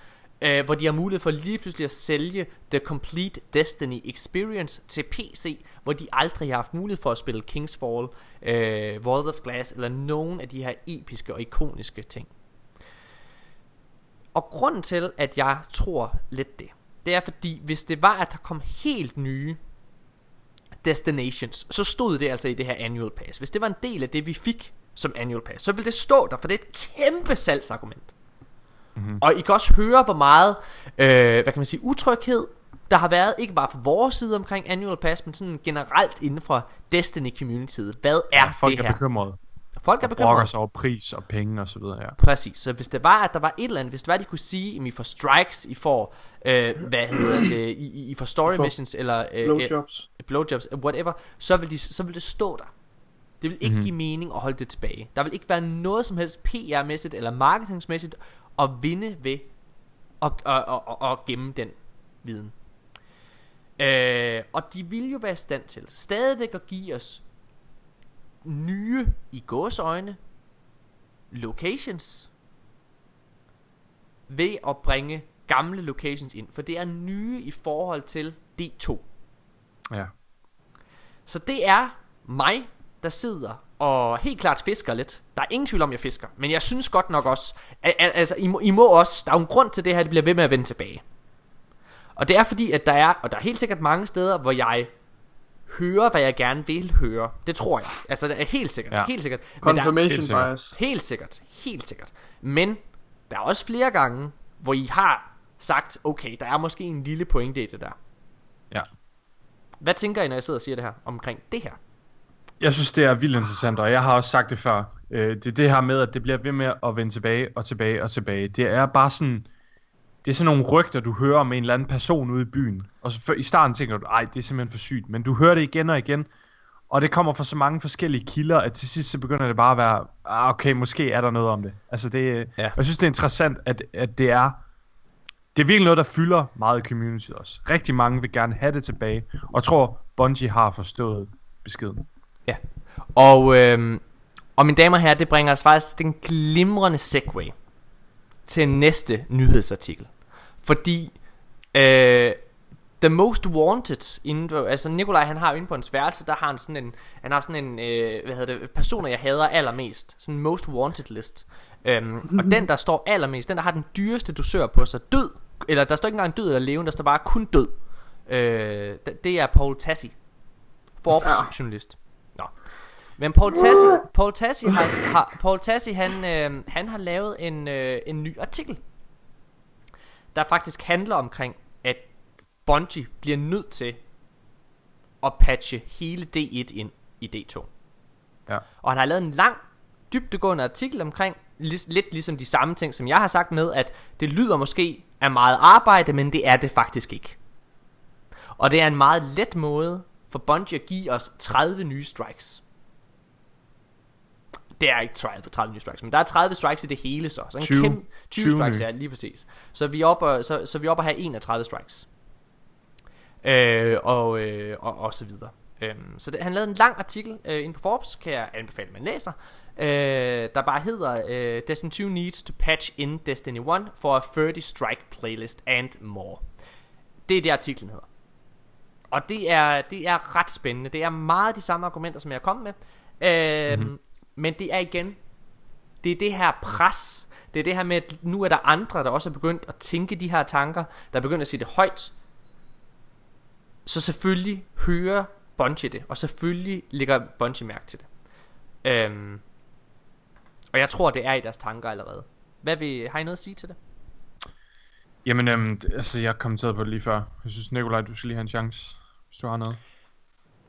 Øh, hvor de har mulighed for lige pludselig at sælge The Complete Destiny Experience til PC, hvor de aldrig har haft mulighed for at spille Kingsfall, øh, World of Glass eller nogen af de her episke og ikoniske ting. Og grunden til, at jeg tror lidt det, det er fordi, hvis det var, at der kom helt nye destinations, så stod det altså i det her annual pass. Hvis det var en del af det, vi fik som annual pass, så ville det stå der, for det er et kæmpe salgsargument. Mm-hmm. Og I kan også høre, hvor meget, øh, hvad kan man sige, utryghed, der har været, ikke bare fra vores side omkring Annual Pass, men sådan generelt inden for Destiny Communityet. Hvad er Ja, folk det er her? bekymrede. Folk er bekymrede. sig over pris og penge og så videre, ja. Præcis, så hvis det var, at der var et eller andet, hvis det var, at de kunne sige, at I får strikes, I får, øh, hvad hedder det, I, I- I får story I får missions, eller øh, blowjobs. øh, blowjobs, whatever, så vil, de, så vil det stå der. Det vil ikke Mhm. give mening at holde det tilbage. Der vil ikke være noget som helst PR-mæssigt eller marketingsmæssigt at vinde ved at, at, at, at, at gemme den viden. Øh, og de vil jo være i stand til stadigvæk at give os nye i gåsøjne locations ved at bringe gamle locations ind, for det er nye i forhold til D2. Ja. Så det er mig, der sidder og helt klart fisker lidt. Der er ingen tvivl om, jeg fisker. Men jeg synes godt nok også, at, at, altså I må, I må også, der er jo en grund til det her, det bliver ved med at vende tilbage. Og det er fordi, at der er, og der er helt sikkert mange steder, hvor jeg hører, hvad jeg gerne vil høre. Det tror jeg. Altså, det er helt sikkert. Ja. Helt sikkert. Men der- Confirmation Helt sikkert. bias. Helt sikkert, helt sikkert. Men der er også flere gange, hvor I har sagt, okay, der er måske en lille pointe i det der. Ja. Hvad tænker I, når jeg sidder og siger det her omkring det her? Jeg synes, det er vildt interessant, og jeg har også sagt det før. Øh, det er det her med, at det bliver ved med at vende tilbage og tilbage og tilbage. Det er bare sådan... Det er sådan nogle rygter, du hører om en eller anden person ude i byen. Og så i starten tænker du, ej, det er simpelthen for sygt. Men du hører det igen og igen. Og det kommer fra så mange forskellige kilder, at til sidst så begynder det bare at være, ah, okay, måske er der noget om det. Altså det, Ja. jeg synes, det er interessant, at, at det er, det er virkelig noget, der fylder meget i communityet også. Rigtig mange vil gerne have det tilbage, og tror, Bungie har forstået beskeden. Ja. Og, øhm, og mine damer og herrer, det bringer os faktisk den glimrende segue til næste nyhedsartikel. Fordi øh, The Most Wanted inde på, altså Nikolaj han har inde på hans værelse, der har han sådan en, han har sådan en, øh, hvad hedder det, personer jeg hader allermest, sådan en Most Wanted list. Øhm, og den der står allermest, den der har den dyreste dusør på sig, død, eller der står ikke engang død eller levende, der står bare kun død. Øh, det, er Paul Tassi, Forbes journalist. Nå. Men Paul Tassi, Paul Tassi har, har Paul Tassi han, øh, han har lavet en, øh, en ny artikel der faktisk handler omkring at Bungie bliver nødt til at patche hele D1 ind i D2. Ja. Og han har lavet en lang, dybdegående artikel omkring lig, lidt ligesom de samme ting, som jeg har sagt med, at det lyder måske af meget arbejde, men det er det faktisk ikke. Og det er en meget let måde for Bungie at give os 30 nye strikes. Det er ikke 30, 30 nye strikes, men der er 30 strikes i det hele så. Så en 20. kæmpe, 20, 20 strikes, ja, lige præcis. Så vi er oppe, så, så vi er oppe at have 31 strikes. Øh, og, øh, og, og så videre. Øhm, så det, han lavede en lang artikel øh, inde på Forbes, kan jeg anbefale, at man læser, øh, der bare hedder øh, Destiny 2 needs to patch in Destiny 1 for a 30 strike playlist and more. Det er det artiklen hedder. Og det er, det er ret spændende. Det er meget de samme argumenter, som jeg er kommet med. Øhm, mm-hmm. Men det er igen, det er det her pres. Det er det her med, at nu er der andre, der også er begyndt at tænke de her tanker. Der er begyndt at sige det højt. Så selvfølgelig hører Bungie det. Og selvfølgelig ligger Bungie mærke til det. Øhm, og jeg tror, det er i deres tanker allerede. Hvad vil, har I noget at sige til det? Jamen, øhm, altså, jeg kommenterede på det lige før. Jeg synes, Nikolaj, du skal lige have en chance, hvis du har noget.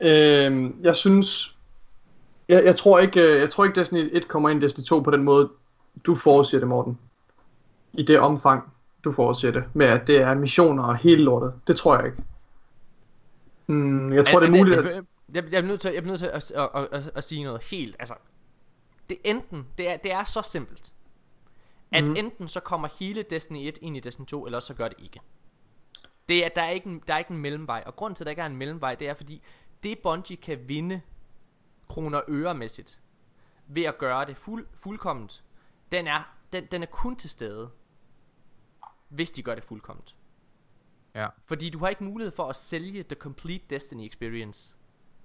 Øhm, jeg synes, jeg, jeg tror ikke, øh, jeg tror ikke Destiny 1 kommer ind i Destiny 2 på den måde, du forudsiger det, Morten. I det omfang, du forudsiger det. Med at det er missioner og hele lortet. Det tror jeg ikke. Mm, jeg tror, det er muligt, at... Jeg, jeg, er nødt til, jeg er nødt til at, at, at, at, at sige noget helt. Altså, det er enten, det er, det er så simpelt, at mm. enten så kommer hele Destiny 1 ind i Destiny 2, eller så gør det ikke. Det er, der, er ikke en, der er ikke en mellemvej, og grunden til, at der ikke er en mellemvej, det er fordi, det Bungie kan vinde kroner øremæssigt, ved at gøre det fuld, fuldkomment, den er, den, den er kun til stede, hvis de gør det fuldkomment. Ja. Fordi du har ikke mulighed for at sælge The Complete Destiny Experience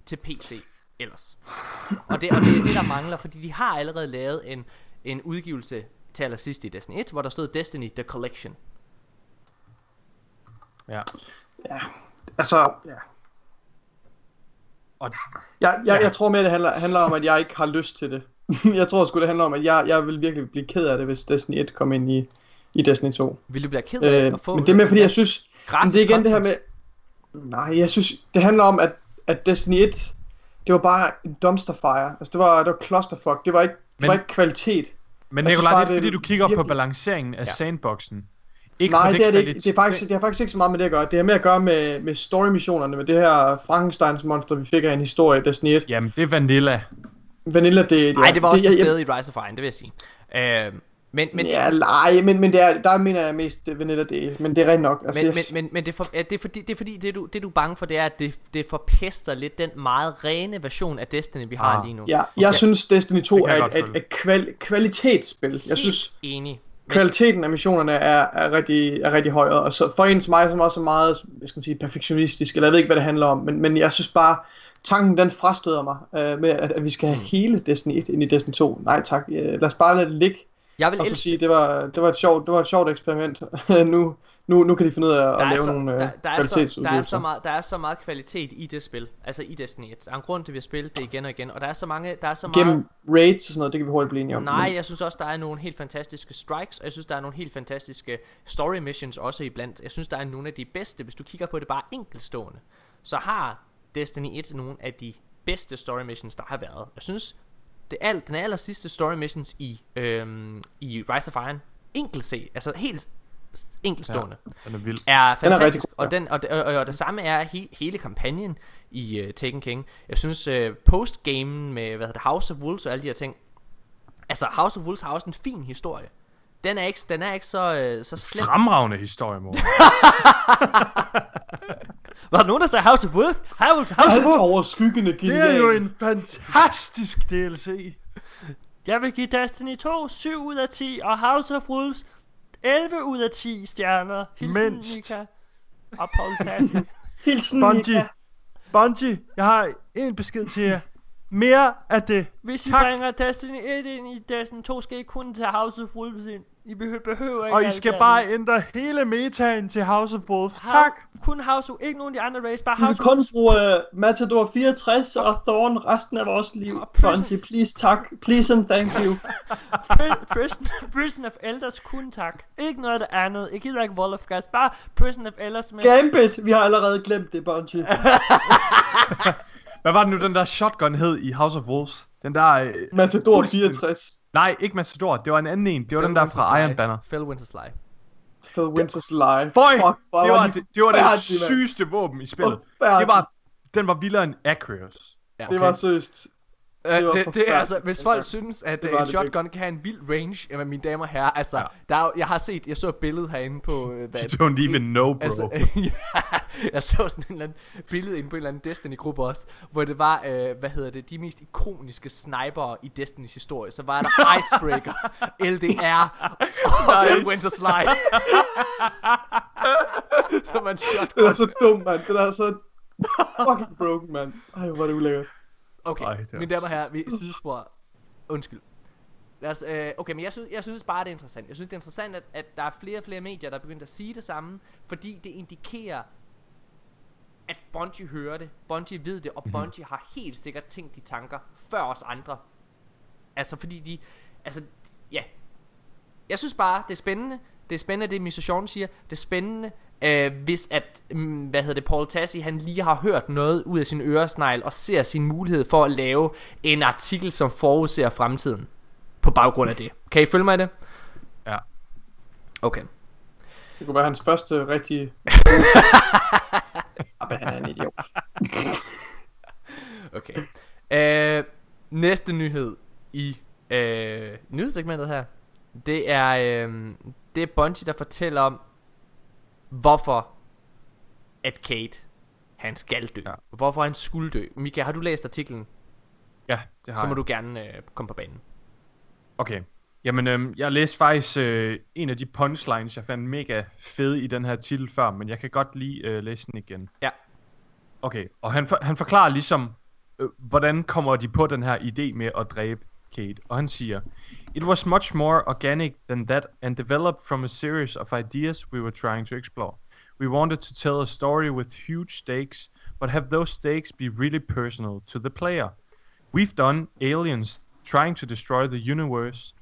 til PC ellers. Og det, og det er det, der mangler, fordi de har allerede lavet en, en udgivelse til allersidst i Destiny 1, hvor der stod Destiny The Collection. Ja. Ja, altså, ja. Og, Jeg, jeg, jeg tror mere, det handler, handler om, at jeg ikke har lyst til det. jeg tror sgu, det handler om, at jeg, jeg vil virkelig blive ked af det, hvis Destiny 1 kom ind i, i Destiny 2. Vil du blive ked af at få Øh, Men det er mere, fordi jeg synes... Men det er igen det her med... Nej, jeg synes, det handler om, at, at Destiny 1, det var bare en dumpster fire. Altså, det var, det var clusterfuck. Det var ikke, det Men- var ikke kvalitet. Men bare, det er fordi, du kigger på virkelig- balanceringen af Ja. sandboxen. Ikke Nej, det er det ikke. Det, er faktisk, det har faktisk ikke så meget med det at gøre. Det har mere at gøre med, med story-missionerne, med det her Frankensteins monster, vi fik af en historie Destiny 1. Jamen, det er Vanilla. Vanilla, det, Nej, det var også jeg- til jeg- i Rise of Iron, det vil jeg sige. Øh, men, men, ja, nej, men, men det er, der mener jeg mest det Vanilla del, men det er rent nok. Altså, men, jeg- men, men, men det, er for, ja, det er fordi, det, er fordi det, du, det du er bange for, det er, at det, det forpester lidt den meget rene version af Destiny, vi har Ah. lige nu. Ja, jeg Okay. synes Destiny 2 Det kan er jeg et, et, et kval, kvalitetsspil. Jeg synes, Enig. Kvaliteten af missionerne er, er, rigtig, er rigtig høj, og så for en som mig, som også er meget, hvad skal sige, perfektionistisk, eller jeg ved ikke, hvad det handler om, men, men jeg synes bare, tanken den frastøder mig, øh, med at, at vi skal have Mm. hele Destiny 1 ind i Destiny 2. Nej tak, øh, lad os bare lade det ligge, Jeg vil og så elske sige, det var, det var et sjovt, det var et sjovt eksperiment. nu, nu, nu kan de finde ud af at, der er, lave så, nogle øh, der, der, er så, der, er så meget, der er så meget kvalitet i det spil, altså i Destiny 1. Der er en grund til, at vi har spillet det igen og igen, og der er så mange, der er så meget... Gennem raids og sådan noget, det kan vi hurtigt blive enige om. Nej, jeg synes også, der er nogle helt fantastiske strikes, og jeg synes, der er nogle helt fantastiske story missions også iblandt. Jeg synes, der er nogle af de bedste, hvis du kigger på det bare enkeltstående, så har Destiny 1 nogle af de bedste story missions, der har været. Jeg synes, det er, den aller sidste story missions i, øhm, i Rise of Iron, enkelt se, altså helt enkeltstående, Ja, den er vild. er Den er fantastisk. rigtig god, og, den, og, og, og, og det samme er he, hele kampagnen i uh, Taken King. Jeg synes, uh, postgamen med hvad hedder det, House of Wolves og alle de her ting, Altså House of Wolves har også en fin historie. Den er ikke, den er ikke så, øh, så slem. Fremragende historie, mor. Var der nogen, der sagde House of Wolves? House, House of Wolves? overskyggende Det er genial. jo en fantastisk DLC. Jeg vil give Destiny 2 7 ud af 10, og House of Wolves 11 ud af 10 stjerner. Hilsen Mindst. Mika og Paul Tassi. Hilsen Bungie, Mika. Bungie, jeg har en besked til jer. Mere af det. Hvis I Tak. bringer Destiny 1 ind i Destiny 2, skal I kun tage House of Wolves ind. I behøver, behøver ikke Og I skal det bare andet. ændre hele metaen til House of Wolves. Hau- Tak. Kun House of, ikke nogen af de andre race, bare Vi House of kun Wolves. bruge uh, Matador 64 og Thorn resten af vores liv. Bungie, please tak. Please and thank you. Pri- Prison, Prison of Elders kun tak. Ikke noget af det andet. Jeg gider ikke Wall of Gas. Bare Prison of Elders med... Gambit, vi har allerede glemt det, Bungie. Hvad var det nu, den der shotgun hed i House of Wolves? Den der... Øh, Matador fuldstændig- 64. Nej, ikke Matador. Det var en anden en. Det var Phil den der fra Lie. Iron Banner. Phil Winter's Lie. Phil Winters Lie. Føj, Fuck, det var de det, det, var det sygeste våben i spillet. Det var, den var vildere end Acreus. Ja. Det var seriøst. Øh, Det det, det er altså, hvis folk synes, at Det øh, en det shotgun kan have en vild range, jamen mine damer og herrer, altså, ja. der er, jeg har set, jeg så et billede herinde på, øh, hvad, You don't even know, bro. Altså, ja, jeg så sådan en eller anden billede inde på en eller anden Destiny-gruppe også, hvor det var, øh, hvad hedder det, de mest ikoniske snipere i Destinys historie. Så var der Icebreaker, LDR og nice. Winter Slide. så man shotgun. Det er så dumt, mand. Det er så fucking broken, mand. Ej, hvor er det ulækkert. Okay, Ej, mine damer og herrer, vi sidespor. Undskyld. Lad os, øh, okay, men jeg synes, jeg synes bare, det er interessant. Jeg synes, det er interessant, at, at der er flere og flere medier, der er begyndt at sige det samme, fordi det indikerer, at Bungie hører det, Bungie ved det, og Bungie har helt sikkert tænkt de tanker før os andre. Altså, fordi de, altså, ja. Jeg synes bare, det er spændende. Det er spændende, det Mr. Sean siger. Det er spændende, øh, hvis at, mm, hvad hedder det, Paul Tassi, han lige har hørt noget ud af sin øresnegl, og ser sin mulighed for at lave en artikel, som forudser fremtiden. På baggrund af det. Kan I følge mig i det? Ja. Okay. Det kunne være hans første rigtige... Ah, han er en idiot. Okay. Øh, næste nyhed i øh, nyhedssegmentet her, det er, øh, det er Bungie, der fortæller om, hvorfor at Kate, han skal dø. Ja. Hvorfor han skulle dø. Mika, har du læst artiklen? Ja, det har Så må jeg. du gerne øh, komme på banen. Okay. Jamen, øhm, jeg læste faktisk øh, en af de punchlines, jeg fandt mega fed i den her titel før, men jeg kan godt lige øh, læse den igen. Ja. Okay, og han, for, han forklarer ligesom, øh, hvordan kommer de på den her idé med at dræbe It was much more organic than that and developed from a series of ideas we were trying to explore. We wanted to tell a story with huge stakes, but have those stakes be really personal to the player. We've done aliens trying to destroy the universe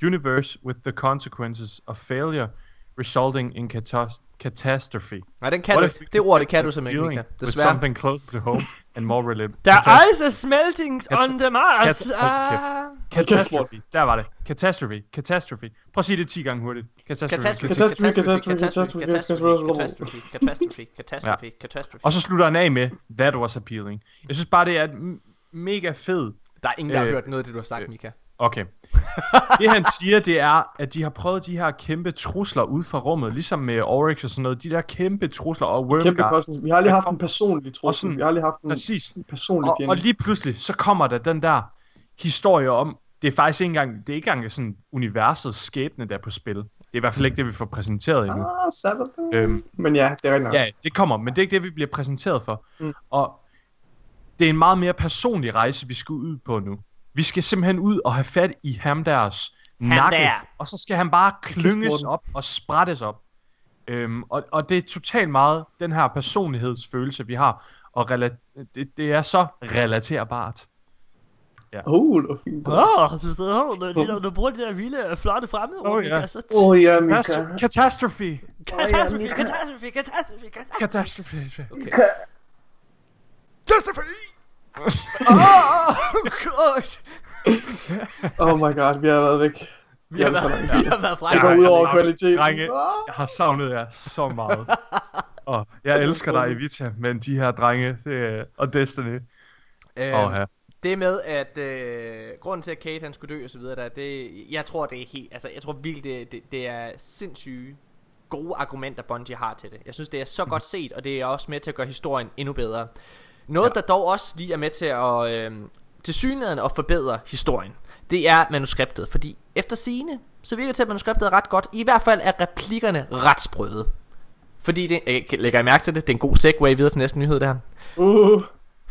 universe with the consequences of failure resulting in catas- catastrophe. Nej, den kan du- det ord, det kan du simpelthen ikke, Mika. with Desværre. something closer to home and more relatable. The ice is melting on the Mars. Cat- Ah. Catastrophe. Der var det. Catastrophe. Catastrophe. Prøv at sige det 10 gange hurtigt. Catastrophe. Catastrophe, catastrophe, catastrophe, catastrophe, catastrophe, catastrophe, catastrophe. Og så slutter han af med, that was appealing. Jeg synes bare, det er mega fed. Der er ingen, der har øh, hørt noget af det, du har sagt, Mika. Okay. Det han siger, det er, at de har prøvet de her kæmpe trusler ud fra rummet, ligesom med Oryx og sådan noget. De der kæmpe trusler og Wormguard. Kæmpe kosmos. Vi har aldrig haft en personlig og trussel. sådan- Vi har aldrig haft en Præcis. en personlig og, fjende. og lige pludselig, så kommer der den der historie om, det er faktisk ikke engang, det er ikke engang sådan universets skæbne, der er på spil. Det er i hvert fald ikke det, vi får præsenteret endnu. Ah, Sabbath. Øhm, Men ja, det er rigtigt. Ja, det kommer, men det er ikke det, vi bliver præsenteret for. Mm. Og det er en meget mere personlig rejse, vi skal ud på nu. Vi skal simpelthen ud og have fat i ham deres nakke, der. og så skal han bare klynges op og sprættes op. Øhm, og, og det er totalt meget den her personlighedsfølelse, vi har, og rela- det, det er så relaterbart. Ja. Oh, det var fint. Åh, du sidder her, når, når du bruger det der vilde, flotte fremme. Åh, ja. Så Åh oh, ja, Mika. Catastro- Catastrophe! Catastrophe, catastrophe, catastrophe, catastrophe. Catastrophe! Okay. Catastrophe! Åh, gosh. Oh my god, vi har været væk. Vi har været, vi har været fra Det går ud over jeg- kvaliteten. Drenge, jeg har savnet jer så meget. og jeg elsker dig, Evita, men de her drenge, det er, og Destiny. Øh, Åh, ja. Det med at øh, grunden til at Kate han skulle dø og så videre der, det jeg tror det er helt altså jeg tror virkelig det, det, det er sindssyge gode argumenter Bungie har til det. Jeg synes det er så godt set og det er også med til at gøre historien endnu bedre. Noget ja. der dog også lige er med til at øh, til synligheden at forbedre historien. Det er manuskriptet, fordi efter sigende så virker det til at manuskriptet er ret godt. I hvert fald er replikkerne ret sprøde. Fordi det, jeg lægger I mærke til det, det er en god segue videre til næste nyhed der. Uh.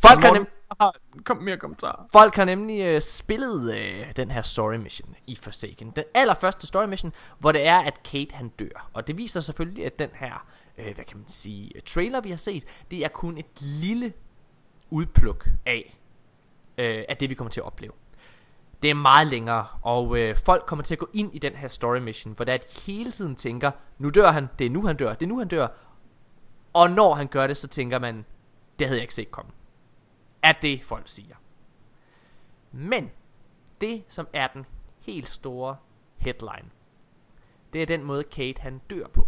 Folk har, nem, Kom mere kommentarer. Folk har nemlig øh, spillet øh, den her story mission i Forsaken. Den allerførste story mission, hvor det er, at Kate han dør. Og det viser selvfølgelig, at den her, øh, hvad kan man sige, trailer vi har set, det er kun et lille udpluk af, øh, af det vi kommer til at opleve. Det er meget længere, og øh, folk kommer til at gå ind i den her story mission, hvor der er, de hele tiden tænker, nu dør han, det er nu han dør, det er nu han dør. Og når han gør det, så tænker man, det havde jeg ikke set komme er det folk siger. Men det som er den helt store headline, det er den måde Kate han dør på.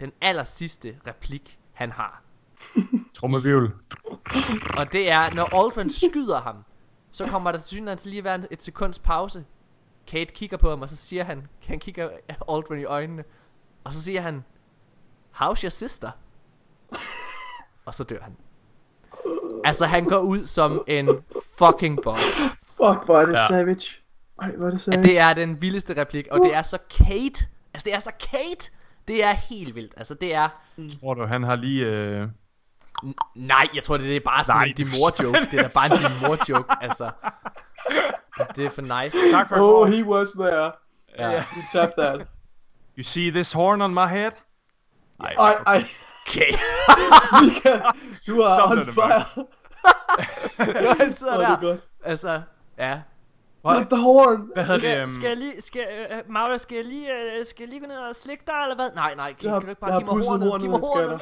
den aller sidste replik, han har. Trummevivl. Og det er, når Aldrin skyder ham, så kommer der til synligheden til lige at være et sekunds pause. Kate kigger på ham, og så siger han, han kigger Aldrin i øjnene, og så siger han, How's your sister? Og så dør han. Altså, han går ud som en fucking boss. Fuck, hvor er det Ja. savage. Ej, hvor er det savage. Det er den vildeste replik, og det er så Kate. Altså, det er så Kate. Det er helt vildt. Altså, det er... Tror du, han har lige... Øh... Nej, jeg tror, det er bare sådan Nej, en Dimor-joke. Det er da bare en Dimor-joke, altså. Det er for nice. Tak for Oh, he was there. Ja. Yeah, you tapped that. You see this horn on my head? Ej, ej. Okay. Mika, du er Sådan on fire. Når han sidder er det der. godt. Altså, ja. Not the horn. Hvad hedder det? Skal, Um... skal jeg lige, skal, uh, Maura, skal jeg lige, uh, skal jeg lige gå ned og slikke dig, eller hvad? Nej, nej, kan, Jeg kan du ikke bare give mig hornet, Giv mig hornet.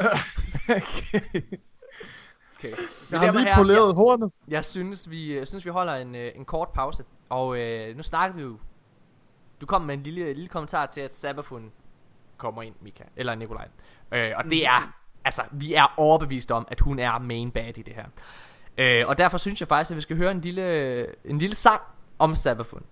Okay. Jeg har lige poleret hornet. Jeg synes, vi, jeg synes, vi holder en, øh, en kort pause. Og øh, nu snakker vi jo... Du kom med en lille, lille kommentar til, at Sabafun kommer ind, Mika. Eller Nikolaj. Øh, og det er... Altså, vi er overbevist om, at hun er main bad i det her. Øh, og derfor synes jeg faktisk, at vi skal høre en lille, en lille sang om Sabafun.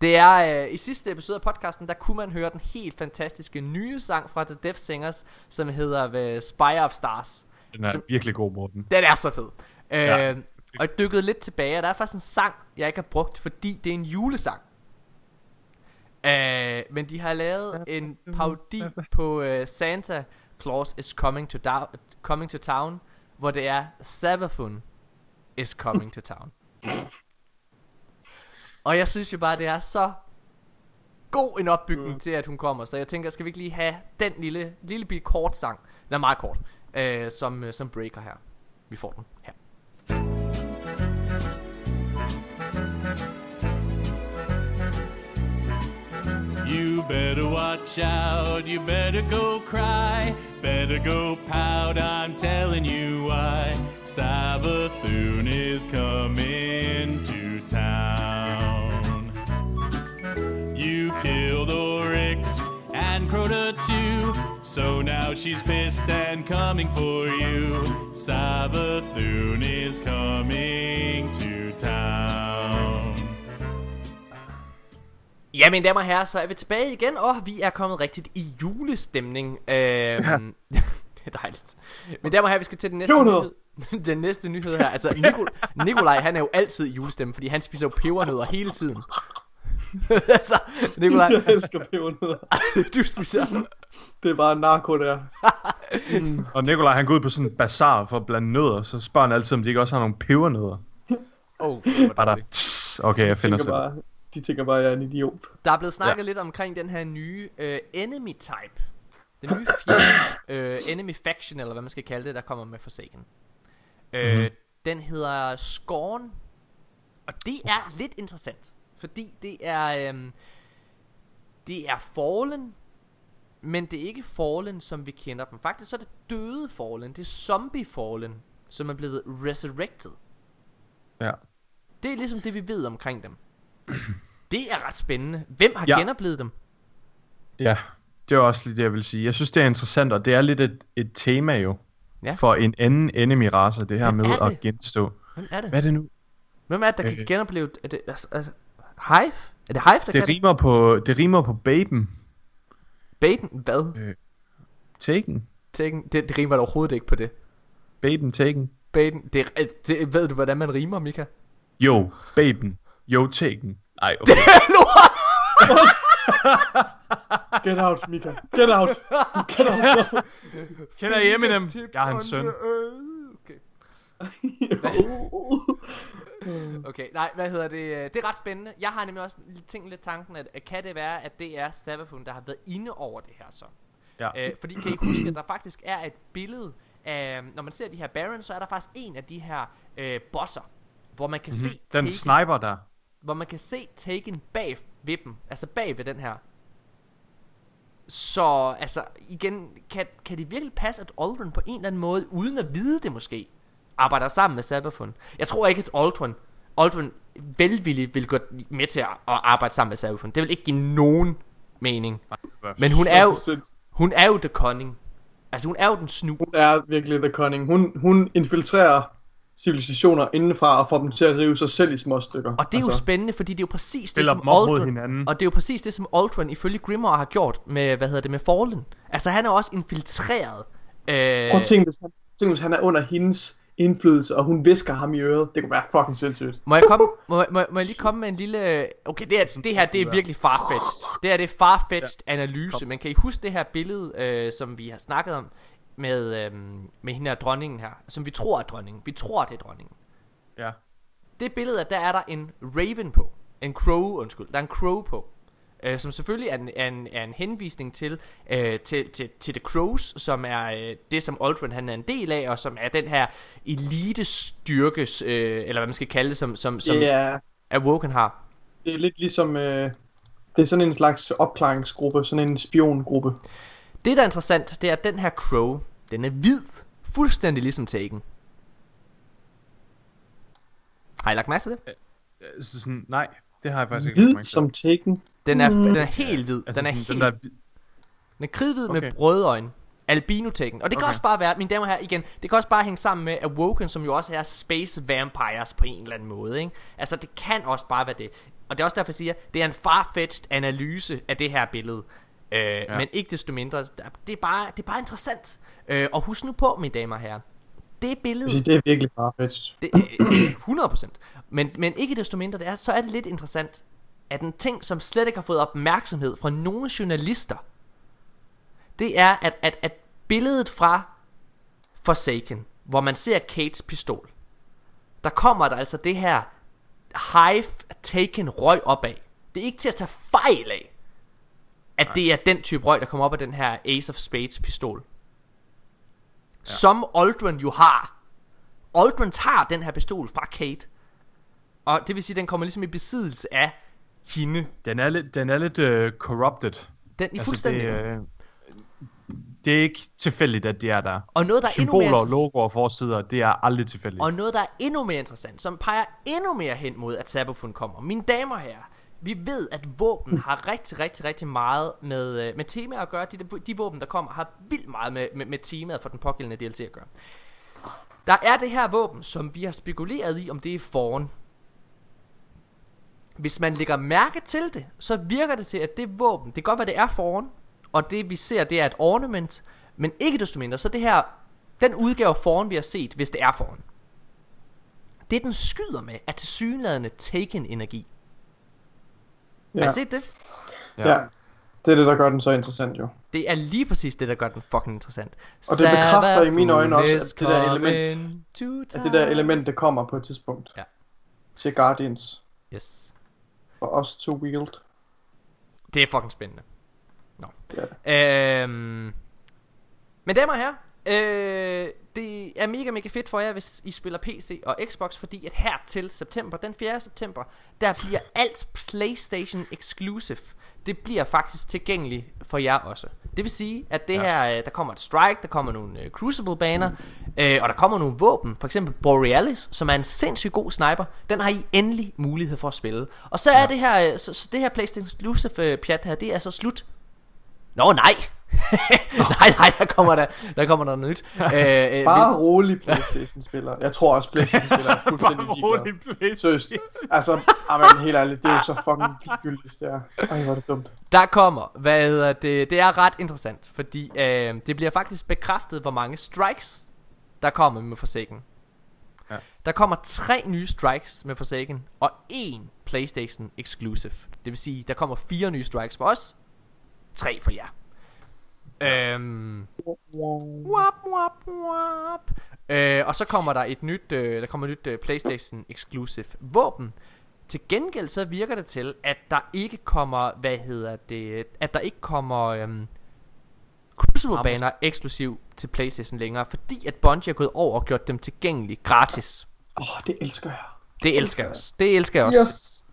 Det er øh, i sidste episode af podcasten, der kunne man høre den helt fantastiske nye sang fra The Deaf Singers, som hedder øh, Spy of Stars. Den er Som- virkelig god, Morten. den er så fed. Øh, Ja. Og jeg dykkede lidt tilbage, og der er faktisk en sang, jeg ikke har brugt, fordi det er en julesang. Øh, men de har lavet en parodi på uh, Santa Claus is coming to, da- coming to town, hvor det er Savafun is coming to town. Og jeg synes jo bare, det er så god en opbygning til, at hun kommer. Så jeg tænker, skal vi ikke lige have den lille, lille bitte kort sang, den er meget kort, øh, som, øh, som breaker her. Vi får den her. You better watch out, you better go cry, better go pout, I'm telling you why. Savathun is coming to town. You killed Oryx and Crota too, so now she's pissed and coming for you. Savathun is coming to town. Ja, mine damer og herrer, så er vi tilbage igen, og vi er kommet rigtigt i julestemning. Øhm, det er dejligt. Mine damer og herrer, vi skal til den næste nyhed. den næste nyhed her. Altså, Nikol- Nikolaj, han er jo altid i julestemning, fordi han spiser jo pebernødder hele tiden. altså, Nikolaj, Jeg elsker pebernødder. du spiser... Det er bare narko der. Og Nikolaj, han går ud på sådan en bazar for at blande nødder, så spørger han altid, om de ikke også har nogle pebernødder. Oh, Bare der... Tss, Okay, jeg finder selv. bare, de tænker bare, at jeg er en idiot. Der er blevet snakket ja. lidt omkring den her nye uh, enemy type. Den nye fjende, uh, enemy faction, eller hvad man skal kalde det, der kommer med Forsaken. Uh, Mhm. Den hedder Scorn. Og det er lidt interessant. Fordi det er... Um, det er Fallen. Men det er ikke Fallen, som vi kender dem. Faktisk så er det døde Fallen. Det er Zombie Fallen, som er blevet resurrected. Ja. Det er ligesom det, vi ved omkring dem. Det er ret spændende. Hvem har Ja. genoplevet dem? Ja, det er også lidt det, jeg vil sige. Jeg synes, det er interessant, og det er lidt et, et tema jo. Ja. For en anden enemy-race, det her Hvem med er at det? genstå. Hvem er det? Hvad er det nu? Hvem er det, der kan Øh. genopleve... Er det, altså, altså, Hive? Er det Hive, der Det kan rimer på, det rimer på Baben. det? Baden? Hvad? Øh, Taken. Taken? Det, det rimer da overhovedet ikke på det. Baben Taken. Baden? Det, er- det, ved du, hvordan man rimer, Mika? Jo, Baben. Jo, Taken. Ej, okay. Get out, Mika. Get out. Get out. Kender I Eminem? Jeg har en søn. Okay. Okay, nej, hvad hedder det? Det er ret spændende. Jeg har nemlig også tænkt lidt tanken, at kan det være, at det er Stavafun, der har været inde over det her så? Ja. Øh, fordi kan I huske, at der faktisk er et billede af, når man ser de her Barons, så er der faktisk en af de her øh, bosser, hvor man kan Mhm. se Den Taken, sniper der. hvor man kan se Taken bag ved dem, altså bag ved den her. Så altså igen, kan, kan det virkelig passe, at Aldrin på en eller anden måde, uden at vide det måske, arbejder sammen med Sabafun? Jeg tror ikke, at Aldrin, Aldrin velvilligt vil gå med til at, arbejde sammen med Sabafun. Det vil ikke give nogen mening. Men hun er jo, Hun er jo the cunning. Altså hun er jo den snu. Hun er virkelig the cunning. Hun, hun infiltrerer civilisationer indenfra og får dem til at rive sig selv i små stykker. Og det er jo spændende, fordi det er jo præcis det, som Aldrin, og det er jo præcis det, som Aldrin ifølge Grimoire har gjort med, hvad hedder det, med Fallen. Altså han er også infiltreret. Øh, Prøv at tænke, hvis han, tænk, hvis han er under hendes indflydelse, og hun visker ham i øret. Det kunne være fucking sindssygt. Må jeg, komme, må, må, må jeg lige komme med en lille... Okay, det, er, det her det er virkelig farfetched. Det er det farfetched analyse. Men kan I huske det her billede, øh, som vi har snakket om med, øh, med hende her dronningen her? Som vi tror er dronningen. Vi tror, det er dronningen. Ja. Det billede, der er der en raven på. En crow, undskyld. Der er en crow på. Øh, som selvfølgelig er en, er en, er en henvisning til, øh, til, til, til The Crows, som er øh, det, som Aldrin han er en del af, og som er den her elitestyrkes, øh, eller hvad man skal kalde det, som, som, som Ja. Awoken har. Det er lidt ligesom... Øh, det er sådan en slags opklaringsgruppe, sådan en spiongruppe. Det, der er interessant, det er, at den her Crow, den er hvid, fuldstændig ligesom Taken. Har I lagt mærke til det? Øh, Så sådan, nej, det har jeg faktisk ikke Hvid som Taken. Den er, Mm. den er helt hvid. Altså Den er sådan, helt den der Den er kridhvid okay. med Okay. røde øjne. Albino Taken. Og det kan Okay. også bare være, mine damer og herrer, igen, det kan også bare hænge sammen med Awoken, som jo også er space vampires på en eller anden måde, ikke? Altså, det kan også bare være det. Og det er også derfor, jeg siger, det er en farfetched analyse af det her billede. Øh, ja. Men ikke desto mindre, det er bare, det er bare interessant. Øh, og husk nu på, mine damer og herrer, det billede... Det er virkelig fedt. Det, øh, det er 100%. Men, men ikke desto mindre, det er, så er det lidt interessant, at en ting, som slet ikke har fået opmærksomhed fra nogle journalister, det er, at, at, at billedet fra Forsaken, hvor man ser Kates pistol, der kommer der altså det her Hive Taken røg opad. Det er ikke til at tage fejl af, at det er den type røg, der kommer op af den her Ace of Spades pistol. Ja. Som Aldrin jo har. Aldrin tager den her pistol fra Kate. Og det vil sige, at den kommer ligesom i besiddelse af hende. Den er lidt, den er lidt uh, corrupted. Den er fuldstændig. Det, øh, det er ikke tilfældigt, at de er der. Og noget, der er endnu mere logoer og forsider, det er aldrig tilfældigt. Og noget, der er endnu mere interessant, som peger endnu mere hen mod, at Sabafun kommer. Mine damer og herrer, vi ved, at våben har rigtig, rigtig, rigtig meget med, øh, med temaer at gøre. De, de våben, der kommer, har vildt meget med, med, med temaet for den pågældende DLC at gøre. Der er det her våben, som vi har spekuleret i, om det er foran. Hvis man lægger mærke til det, så virker det til, at det våben, det kan godt være, det er foran, og det vi ser, det er et ornament, men ikke desto mindre, så det her, den udgave foran, vi har set, hvis det er foran, det den skyder med, er tilsyneladende taken energi. Ja. Har I set det? Ja. ja. Det er det, der gør den så interessant jo. Det er lige præcis det, der gør den fucking interessant. Og det bekræfter i mine øjne også, at det der element, at det der element, det kommer på et tidspunkt. Ja. Til Guardians. Yes. For os to wield. Det er fucking spændende. Nå. Er Øhm, men damer og herrer, øh, det er mega mega fedt for jer, hvis I spiller PC og Xbox, fordi at her til september, den 4. september, der bliver alt PlayStation exclusive. Det bliver faktisk tilgængeligt for jer også. Det vil sige, at det ja. her, øh, der kommer et strike, der kommer nogle øh, crucible baner, øh, og der kommer nogle våben, for eksempel Borealis, som er en sindssygt god sniper. Den har I endelig mulighed for at spille. Og så er det her, øh, så, så det her PlayStation exclusive øh, pjat her, det er så slut. Nå nej! nej, nej, der kommer der, der kommer der noget nyt. Øh, øh, Bare rolig Playstation-spiller. Jeg tror også Playstation-spiller er fuldstændig Bare rolig. Seriøst. Altså, amen, helt ærligt, det er jo så fucking ligegyldigt, det er. Ej, hvor er det dumt. Der kommer, hvad hedder det, det er ret interessant, fordi øh, det bliver faktisk bekræftet, hvor mange strikes, der kommer med Forsaken. Ja. Der kommer tre nye strikes med Forsaken, og en PlayStation exclusive. Det vil sige, der kommer fire nye strikes for os, tre for jer. Øhm, wap, wap, wap. Øh, og så kommer der et nyt, øh, der kommer et nyt øh, PlayStation exclusive våben. Til gengæld så virker det til, at der ikke kommer, hvad hedder det, at der ikke kommer øhm, Crucible baner eksklusiv til PlayStation længere, fordi at Bungie er gået over og gjort dem tilgængelige gratis. Åh, oh, det elsker jeg. Det elsker jeg også. Det elsker jeg også. Yes.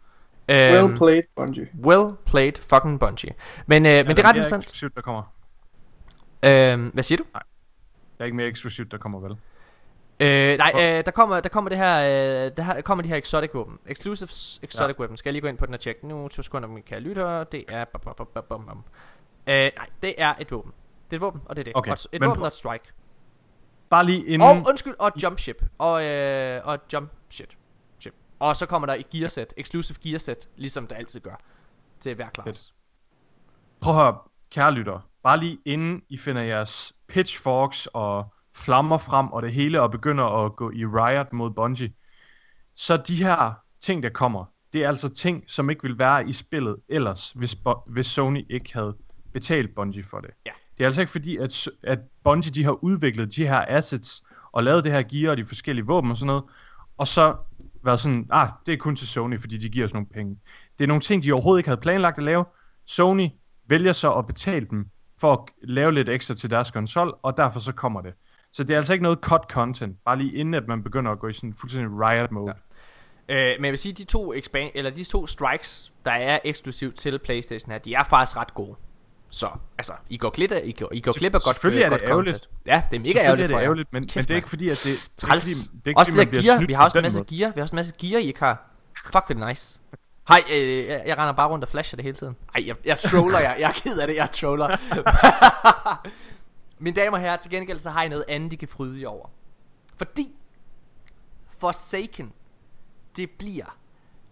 Well played, Bungie. Well played, fucking Bungie. Men, øh, men det er ret interessant. Der kommer. Øh, hvad siger du? Nej. Der er ikke mere eksklusivt, der kommer vel. Øh, nej, øh, der kommer der kommer det her øh, der her, kommer de her exotic weapon. Exclusive exotic ja. weapon. Skal jeg lige gå ind på den og tjekke nu to sekunder, min kære lytter. Det er bam, bam, bam, bam, bam. Øh, nej, det er et våben. Det er et våben, og det er det. Okay, Og et men våben og et strike. Bare lige inden... Og undskyld, og jump ship. Og, øh, og jump shit. ship. Og så kommer der et gearset, exclusive gearset, ligesom det altid gør. Til hver klasse. Prøv at høre, kære lytter. Bare lige inden I finder jeres pitchforks og flammer frem og det hele og begynder at gå i riot mod Bungie. Så de her ting, der kommer, det er altså ting, som ikke ville være i spillet ellers, hvis, Bo- hvis Sony ikke havde betalt Bungie for det. Ja. Det er altså ikke fordi, at, at Bungie de har udviklet de her assets og lavet det her gear og de forskellige våben og sådan noget, og så været sådan, ah, det er kun til Sony, fordi de giver os nogle penge. Det er nogle ting, de overhovedet ikke havde planlagt at lave. Sony vælger så at betale dem for at lave lidt ekstra til deres konsol, og derfor så kommer det. Så det er altså ikke noget cut content, bare lige inden at man begynder at gå i sådan fuldstændig riot mode. Ja. Øh, men jeg vil sige, de to, expand, eller de to strikes, der er eksklusivt til Playstation her, de er faktisk ret gode. Så, altså, I går glip af, I går, I går glip af godt, Selvfølgelig er godt det ærgerligt. content. Ja, det er mega ærgerligt er det ærgerligt, men- men Kæft, det er ikke fordi, at det- det er ikke fordi- det er ikke også fordi, det der gear, vi har også en masse gear, vi har også en masse gear, I ikke har. Fuck, det er nice. Hej, øh, jeg, jeg render bare rundt og flasher det hele tiden. Ej, jeg, jeg troller jer. Jeg er ked af det, jeg troller. Mine damer og herrer, til gengæld så har I noget andet, de kan fryde jer over. Fordi Forsaken, det bliver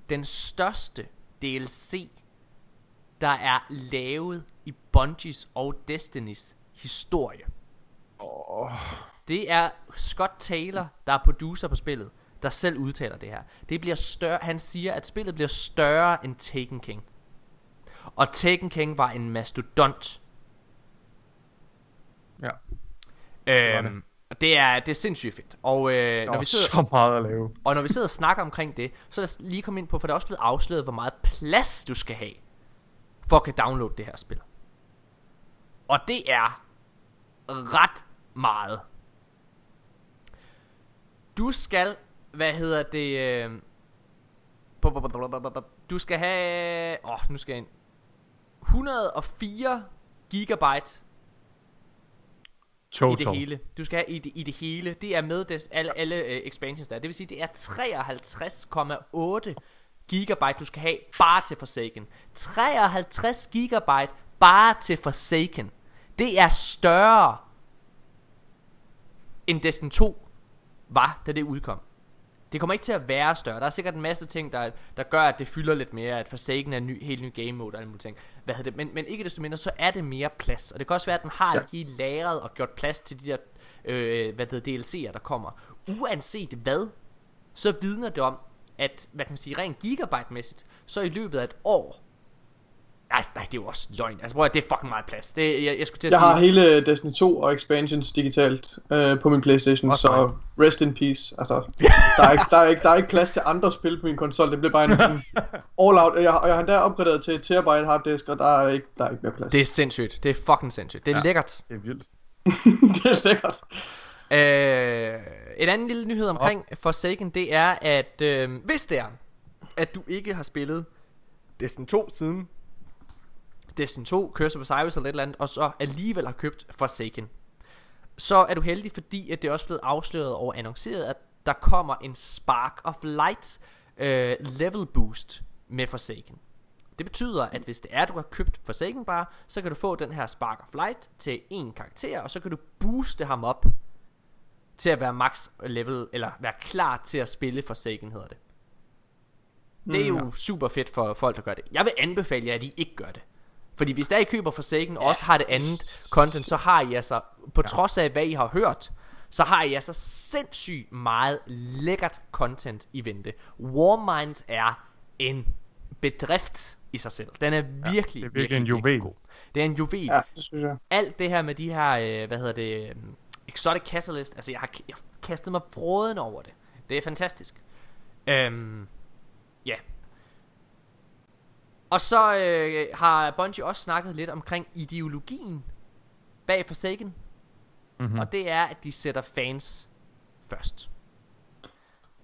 den største DLC, der er lavet i Bungies og Destinys historie. Oh. Det er Scott Taylor, der er producer på spillet, der selv udtaler det her. Det bliver større, han siger, at spillet bliver større end Taken King. Og Taken King var en mastodont. Ja. Øhm, det er, det er sindssygt fedt. Og øh, når Nå, vi sidder, så meget at lave. og når vi sidder og snakker omkring det, så lad os lige komme ind på, for det er også blevet afsløret, hvor meget plads du skal have, for at kan downloade det her spil. Og det er ret meget. Du skal, hvad hedder det, øh, du skal have, åh, oh, nu skal jeg ind, 104 gigabyte i Total. det hele. Du skal have i det, i det hele. Det er med des, alle, alle uh, expansions der. Det vil sige, det er 53,8 gigabyte, du skal have bare til Forsaken. 53 gigabyte bare til Forsaken. Det er større end Destiny 2 var, da det udkom. Det kommer ikke til at være større. Der er sikkert en masse ting, der, der gør, at det fylder lidt mere, at Forsaken er en ny, helt ny game mode og alle mulige ting. Hvad det? Men, men ikke desto mindre, så er det mere plads. Og det kan også være, at den har Ja. lige lagret og gjort plads til de der, øh, hvad det hedder, DLC'er, der kommer. Uanset hvad, så vidner det om, at, hvad kan man sige, rent gigabyte-mæssigt, så i løbet af et år, nej, nej, det er jo også løgn. Altså, prøv at, det er fucking meget plads. Det, jeg, jeg skulle til at Jeg sige, har hele Destiny 2 og expansions digitalt øh, på min Playstation, Også så mig. rest in peace. Altså, der, er ikke, der, er ikke, der er ikke plads til andre spil på min konsol. Det bliver bare en, en all out. Jeg, og jeg har endda opgraderet til terabyte harddisk, og der er ikke, der er ikke mere plads. det er sindssygt. Det er fucking sindssygt. Det er ja. lækkert. Det er vildt. det er lækkert. Øh, en anden lille nyhed omkring oh. Forsaken, det er, at øh, hvis det er, at du ikke har spillet Destiny 2 siden Destiny 2, Curse of Osiris eller et eller andet, og så alligevel har købt Forsaken, så er du heldig, fordi at det er også blevet afsløret og annonceret, at der kommer en Spark of Light øh, level boost med Forsaken. Det betyder, at hvis det er, du har købt Forsaken bare, så kan du få den her Spark of Light til en karakter, og så kan du booste ham op til at være max level, eller være klar til at spille Forsaken, hedder det. Det er Mm. jo super fedt for folk, der gør det. Jeg vil anbefale jer, at I ikke gør det. Fordi hvis der I køber Forsaken, og også har det andet content, så har I altså, på trods af hvad I har hørt, så har I altså sindssygt meget lækkert content i vente. Warmind er en bedrift i sig selv. Den er virkelig, det er virkelig virkelig, en juvel. god. Det er en juvel. Ja, det synes jeg. Alt det her med de her, øh, hvad hedder det, øh, Exotic Catalyst, altså jeg har, jeg har kastet mig fråden over det. Det er fantastisk. Øhm, ja. Og så øh, har Bungie også snakket lidt omkring ideologien bag Forsaken. Mm-hmm. Og det er, at de sætter fans først.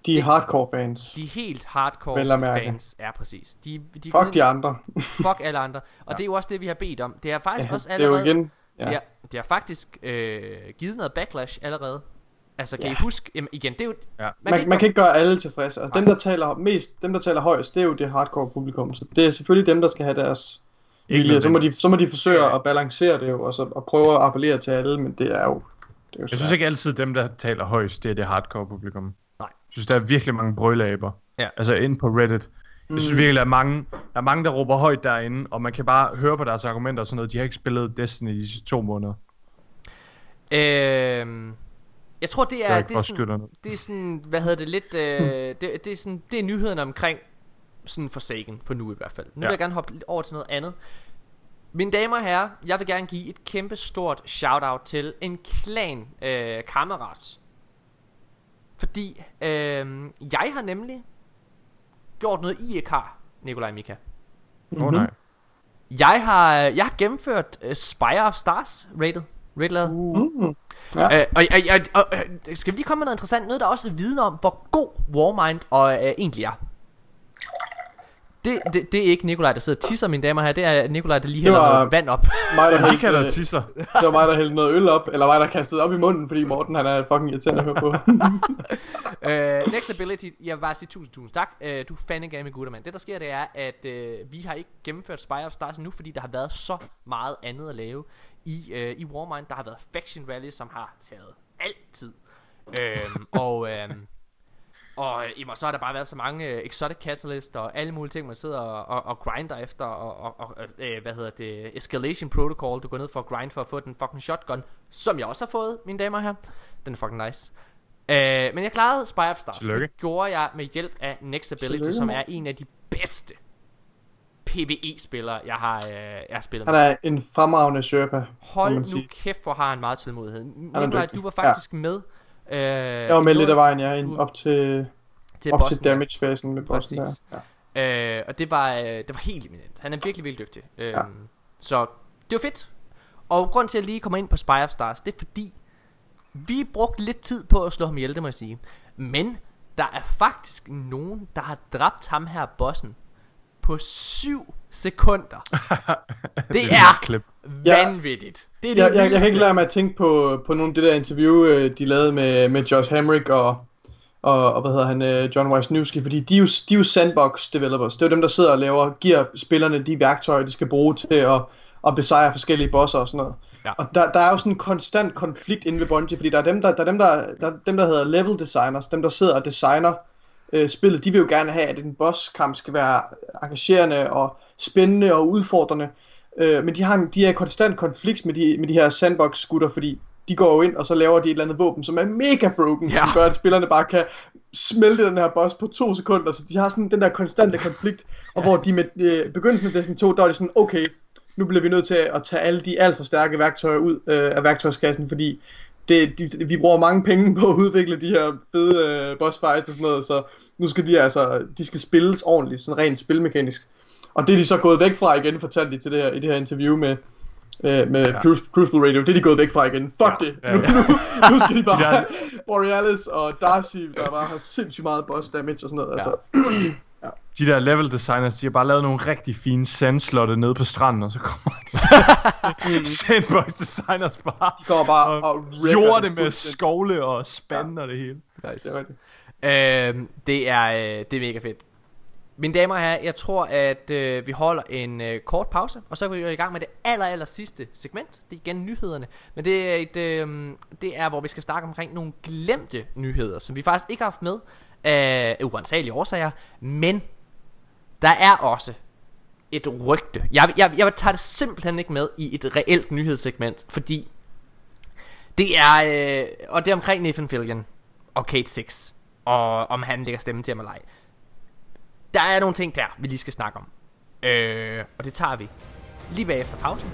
De er hardcore fans. De helt hardcore fans er præcis. De, de Fuck de andre. Fuck alle andre. Og Ja. det er jo også det, vi har bedt om. Det har faktisk Ja, også det er jo allerede... igen- ja. det, har, det har faktisk øh, givet noget backlash allerede. Altså, kan Ja. I huske... Jamen, igen, det er jo... Ja. Man, man kan ikke gøre alle tilfredse. Altså, dem, der taler mest, dem, der taler højst, det er jo det hardcore publikum. Så det er selvfølgelig dem, der skal have deres, vilje. Så må, de, så må de forsøge at balancere det jo, og, så, og prøve at appellere til alle, men det er jo... Det er jo Jeg synes ikke altid, dem der taler højst, det er det hardcore publikum. Nej. Jeg synes, der er virkelig mange brølaber. Ja. Altså ind på Reddit. Jeg synes Mm. virkelig, der er, mange, der er mange, der råber højt derinde, og man kan bare høre på deres argumenter og sådan noget. De har ikke spillet Destiny de sidste to måneder. Øhm, jeg tror det er er det er, sådan, det er sådan hvad hedder det lidt øh, det, det er sådan det er nyhederne omkring sådan Forsaken for nu i hvert fald. Nu ja. vil jeg gerne hoppe lidt over til noget andet. Mine damer og herrer, jeg vil gerne give et kæmpe stort shout out til en klan øh, kammerat. Fordi øh, jeg har nemlig gjort noget I ikke har, Nikolaj Mika. Åh oh, nej. Jeg har, jeg har gennemført uh, Spire of Stars rated. Rated Mm. Ja. Øh, og, og, og, og, skal vi lige komme med noget interessant? Noget, der også vidner viden om, hvor god Warmind og, øh, egentlig er. Det, det, det er ikke Nikolaj, der sidder og tisser, mine damer her. Det er Nikolaj, der lige hælder var noget vand op. Mig, der hældte, øh, tisser. det var mig, der hældte noget øl op, eller mig, der kastede op i munden, fordi Morten han er fucking irriterende at høre på. uh, next ability, jeg vil bare sige tusind, tusind tak. Uh, du er fandme game gutter, mand. Det der sker, det er, at uh, vi har ikke gennemført Spire of Stars nu, fordi der har været så meget andet at lave i, uh, i Warmind. Der har været Faction Rally, som har taget altid. Uh, og... Uh, og øh, jamen, så har der bare været så mange øh, exotic catalyst og alle mulige ting, man sidder og, og, og grinder efter, og, og, og øh, hvad hedder det, escalation protocol, du går ned for at grind for at få den fucking shotgun, som jeg også har fået, mine damer her. Den er fucking nice. Øh, men jeg klarede Spy of Stars. Tillykke. Det gjorde jeg med hjælp af Next Ability, Tillykke, som er en af de bedste PvE-spillere, jeg har, øh, jeg har spillet Han med. er en fremragende Sherpa. Hold nu kæft, hvor har han meget tålmodighed. Nikolaj, du var faktisk med. Øh, Jeg var med lidt af vejen, ja, ind op til, til op til damage-fasen med bossen der. Præcis. Ja. Øh, og det var, øh, det var helt eminent. Han er virkelig, virkelig dygtig. Øh, Ja. Så det var fedt. Og grund til, at jeg lige kommer ind på Spy of Stars, det er fordi, vi brugte lidt tid på at slå ham ihjel, det må jeg sige. Men der er faktisk nogen, der har dræbt ham her bossen på 7 sekunder. det er klip. vanvittigt. Det er det jeg, jeg, jeg kan ikke lade mig at tænke på, på nogle af det der interview, øh, de lavede med, med Josh Hamrick og, og, og hvad hedder han, øh, John Wisniewski, fordi de er, jo, de er jo sandbox developers. Det er jo dem, der sidder og laver, giver spillerne de værktøjer, de skal bruge til at, at besejre forskellige bosser og sådan noget. Ja. Og der, der er jo sådan en konstant konflikt inde ved Bungie, fordi der er dem, der, der, er dem, der, der, er dem, der hedder level designers, dem, der sidder og designer øh, spillet, de vil jo gerne have, at en bosskamp skal være engagerende og spændende og udfordrende. Øh, men de har en, de er i konstant konflikt med de, med de her sandbox-skutter, fordi de går jo ind, og så laver de et eller andet våben, som er mega broken, Ja. ja. som gør, at spillerne bare kan smelte den her boss på to sekunder, så de har sådan den der konstante konflikt, og hvor de med øh, begyndelsen af Destiny 2, der var de sådan, okay, nu bliver vi nødt til at tage alle de alt for stærke værktøjer ud øh, af værktøjskassen, fordi det, de, vi bruger mange penge på at udvikle de her fede øh, boss fights og sådan noget, så nu skal de altså, de skal spilles ordentligt, sådan rent spilmekanisk. Og det er de så gået væk fra igen, fortalte de til det her, i det her interview med, øh, med ja. Crucible Radio. Det er de gået væk fra igen. Fuck ja. det! Ja, Nu, ja. nu, nu skal de bare have Borealis og Darcy, der bare har sindssygt meget boss damage og sådan noget. Altså, De der level designers, de har bare lavet nogle rigtig fine sandslotte nede på stranden, og så kommer de sandbox designers bare de går bare og, og gjorde det det med skovle og spande og det hele. Nice. Det er rigtigt. Øhm, det er øh, det er mega fedt. Mine damer og herrer, jeg tror at øh, vi holder en øh, kort pause, og så går vi i gang med det aller, aller sidste segment. Det er igen nyhederne, men det er et, øh, det er hvor vi skal snakke omkring nogle glemte nyheder, som vi faktisk ikke har haft med af uansagelige årsager, men der er også et rygte. Jeg, jeg, jeg tager det simpelthen ikke med i et reelt nyhedssegment, fordi det er, øh, og det er omkring Nathan Fillion og Kate Six, og om han lægger stemme til ham eller ej. Der er nogle ting der, vi lige skal snakke om. Øh, og det tager vi lige bagefter pausen.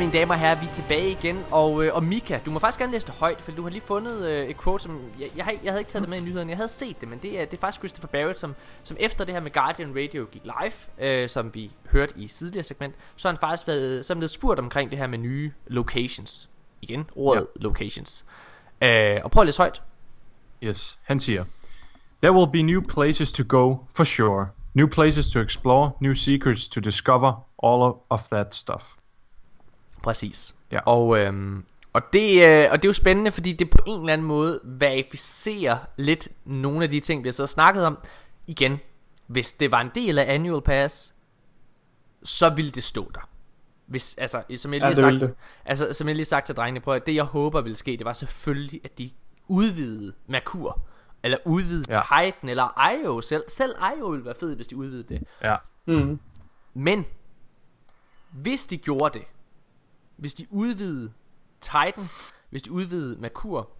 Mine damer og herrer, vi er tilbage igen, og, øh, og Mika, du må faktisk gerne læse det højt, for du har lige fundet øh, et quote, som, jeg, jeg, jeg havde ikke taget det med i nyhederne, jeg havde set det, men det er, det er faktisk Christopher Barrett, som, som efter det her med Guardian Radio gik live, øh, som vi hørte i tidligere segment, så har han faktisk været, så blevet spurgt omkring det her med nye locations. Igen, ordet ja. locations. Øh, og prøv at læse højt. Yes, han siger, There will be new places to go, for sure. New places to explore, new secrets to discover, all of that stuff. Præcis. Ja. Og, øhm, og, det, øh, og det er jo spændende, fordi det på en eller anden måde verificerer lidt nogle af de ting, vi har så snakket om. Igen, hvis det var en del af Annual Pass, så ville det stå der. Hvis, altså, som jeg Ja, lige ville sagt, altså, som jeg lige har sagt til drengene, prøv at, det jeg håber ville ske, det var selvfølgelig, at de udvidede Merkur, eller udvidede Ja. ja. Titan, eller IO selv. Selv IO ville være fedt, hvis de udvidede det. Ja. Mm. Men hvis de gjorde det, hvis de udvidede Titan, hvis de udvidede Merkur,